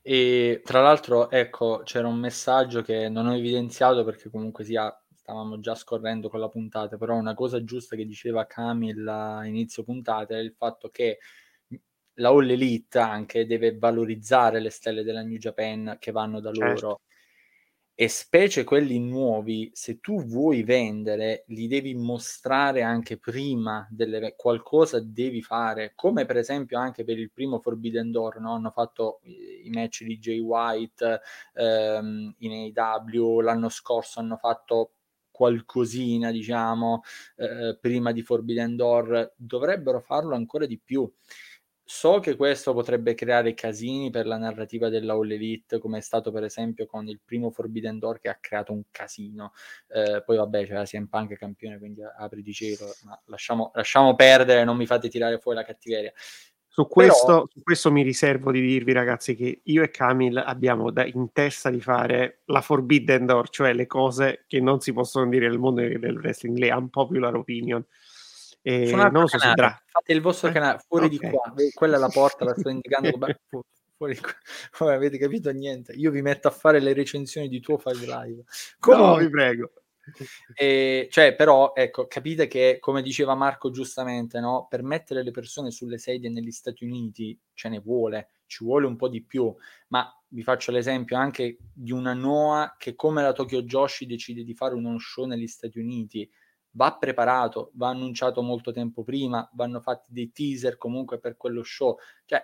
E tra l'altro, ecco, c'era un messaggio che non ho evidenziato perché comunque sia stavamo già scorrendo con la puntata, però una cosa giusta che diceva Camille a inizio puntata è il fatto che la All Elite anche deve valorizzare le stelle della New Japan che vanno da certo. loro e specie quelli nuovi, se tu vuoi vendere, li devi mostrare anche prima delle qualcosa devi fare, come per esempio anche per il primo Forbidden Door, no? hanno fatto i match di Jay White ehm, in AW, l'anno scorso hanno fatto qualcosina, diciamo, eh, prima di Forbidden Door, dovrebbero farlo ancora di più. So che questo potrebbe creare casini per la narrativa della All Elite, come è stato per esempio con il primo Forbidden Door che ha creato un casino. Eh, poi vabbè, c'era CM Punk campione, quindi apri di cielo, ma lasciamo, lasciamo perdere, non mi fate tirare fuori la cattiveria. Su questo, Però... su questo, mi riservo di dirvi, ragazzi, che io e Camille abbiamo da, in testa di fare la Forbidden Door, cioè le cose che non si possono dire nel mondo del wrestling, le unpopular opinion. E non so canale. se Fate il vostro canale fuori okay. di qua, quella è la porta, la sto indicando. fuori Vabbè, avete capito niente. Io vi metto a fare le recensioni di tuo file live. Come no, vi prego. E, cioè, però, ecco, capite che, come diceva Marco giustamente, no? per mettere le persone sulle sedie negli Stati Uniti ce ne vuole, ci vuole un po' di più, ma vi faccio l'esempio anche di una Noah che come la Tokyo Joshi decide di fare uno show negli Stati Uniti, va preparato, va annunciato molto tempo prima, vanno fatti dei teaser comunque per quello show, cioè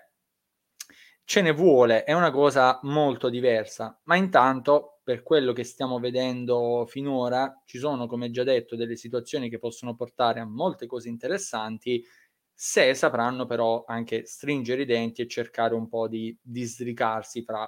ce ne vuole, è una cosa molto diversa, ma intanto per quello che stiamo vedendo finora ci sono, come già detto, delle situazioni che possono portare a molte cose interessanti se sapranno però anche stringere i denti e cercare un po' di disricarsi fra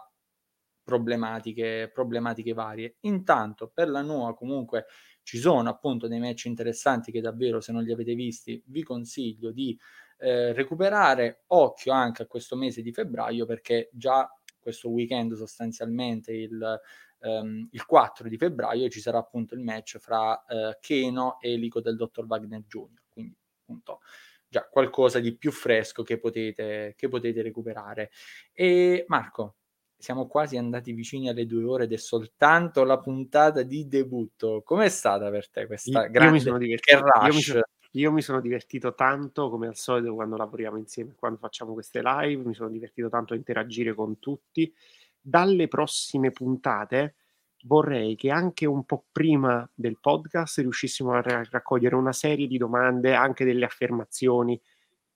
problematiche, problematiche varie. Intanto per la nuova comunque ci sono appunto dei match interessanti che davvero se non li avete visti vi consiglio di eh, recuperare. Occhio anche a questo mese di febbraio perché già questo weekend sostanzialmente il, um, il 4 di febbraio ci sarà appunto il match fra uh, Keno e Lico del dottor Wagner Jr. Quindi appunto già qualcosa di più fresco che potete, che potete recuperare. E Marco, siamo quasi andati vicini alle due ore ed è soltanto la puntata di debutto. Com'è stata per te questa io, grande io mi io mi sono, io mi sono divertito tanto, come al solito, quando lavoriamo insieme, quando facciamo queste live, mi sono divertito tanto a interagire con tutti. Dalle prossime puntate vorrei che anche un po' prima del podcast riuscissimo a raccogliere una serie di domande, anche delle affermazioni,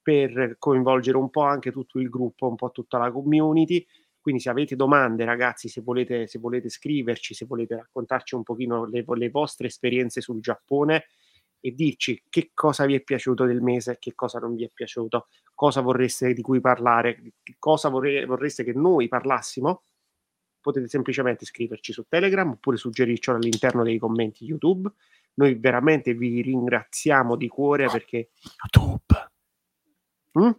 per coinvolgere un po' anche tutto il gruppo, un po' tutta la community quindi se avete domande, ragazzi, se volete, se volete scriverci, se volete raccontarci un pochino le, le vostre esperienze sul Giappone e dirci che cosa vi è piaciuto del mese, che cosa non vi è piaciuto, cosa vorreste di cui parlare, cosa vorre, vorreste che noi parlassimo, potete semplicemente scriverci su Telegram oppure suggerircelo all'interno dei commenti YouTube. Noi veramente vi ringraziamo di cuore perché... YouTube. Mm?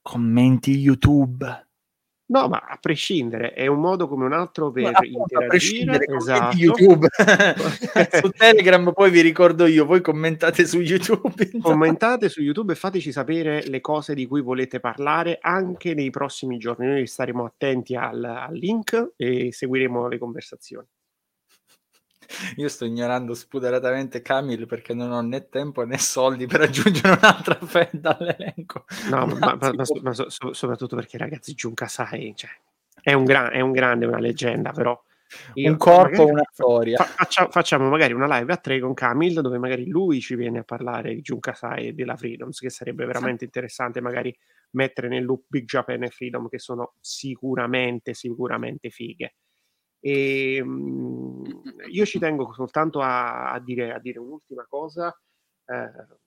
Commenti YouTube. No, ma a prescindere, è un modo come un altro per ma interagire. Esatto. YouTube. su Telegram poi vi ricordo io, voi commentate su YouTube. Commentate su YouTube e fateci sapere le cose di cui volete parlare anche nei prossimi giorni. Noi staremo attenti al, al link e seguiremo le conversazioni. Io sto ignorando spudoratamente Camille perché non ho né tempo né soldi per aggiungere un'altra fed all'elenco. No, ma, ma, ma, ma so, so, soprattutto perché ragazzi Giunca sai, cioè, è, un gran, è un grande, una leggenda, però io, un corpo, una storia. Fa, faccia, facciamo magari una live a tre con Camille dove magari lui ci viene a parlare di Junka Sai e della Freedoms, che sarebbe veramente interessante magari mettere nel loop Big Japan e Freedom che sono sicuramente, sicuramente fighe. E, ehm, io ci tengo soltanto a, a, dire, a dire, un'ultima cosa. Uh,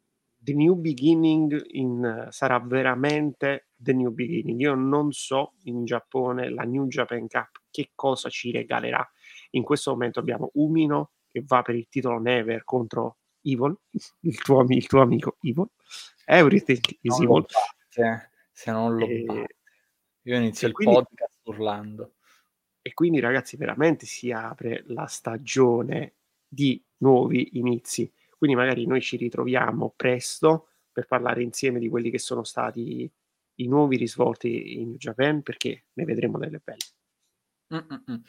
the New Beginning in, sarà veramente The New Beginning. Io non so in Giappone la New Japan Cup che cosa ci regalerà. In questo momento abbiamo Umino che va per il titolo Never contro Evil, il tuo, il tuo amico Evil. Everything is non Evil. Batte, se non lo e... Io inizio il quindi... podcast urlando. E quindi, ragazzi, veramente si apre la stagione di nuovi inizi. Quindi, magari noi ci ritroviamo presto per parlare insieme di quelli che sono stati i nuovi risvolti in New Japan, perché ne vedremo delle belle. Mm-mm.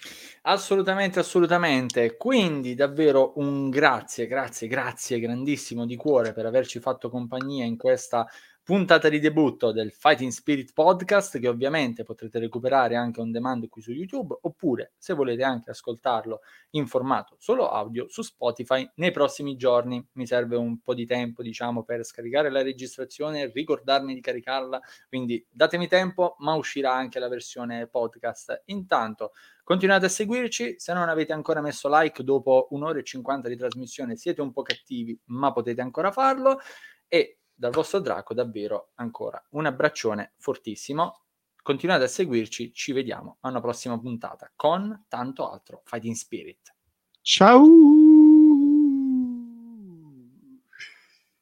Assolutamente, assolutamente. Quindi davvero un grazie, grazie, grazie grandissimo di cuore per averci fatto compagnia in questa puntata di debutto del Fighting Spirit Podcast che ovviamente potrete recuperare anche on demand qui su YouTube oppure se volete anche ascoltarlo in formato solo audio su Spotify nei prossimi giorni. Mi serve un po' di tempo diciamo per scaricare la registrazione e ricordarmi di caricarla, quindi datemi tempo ma uscirà anche la versione podcast. Intanto continuate a seguirci, se non avete ancora messo like dopo un'ora e cinquanta di trasmissione siete un po' cattivi ma potete ancora farlo e dal vostro Draco davvero ancora un abbraccione fortissimo. Continuate a seguirci, ci vediamo a una prossima puntata con tanto altro Fighting Spirit. Ciao!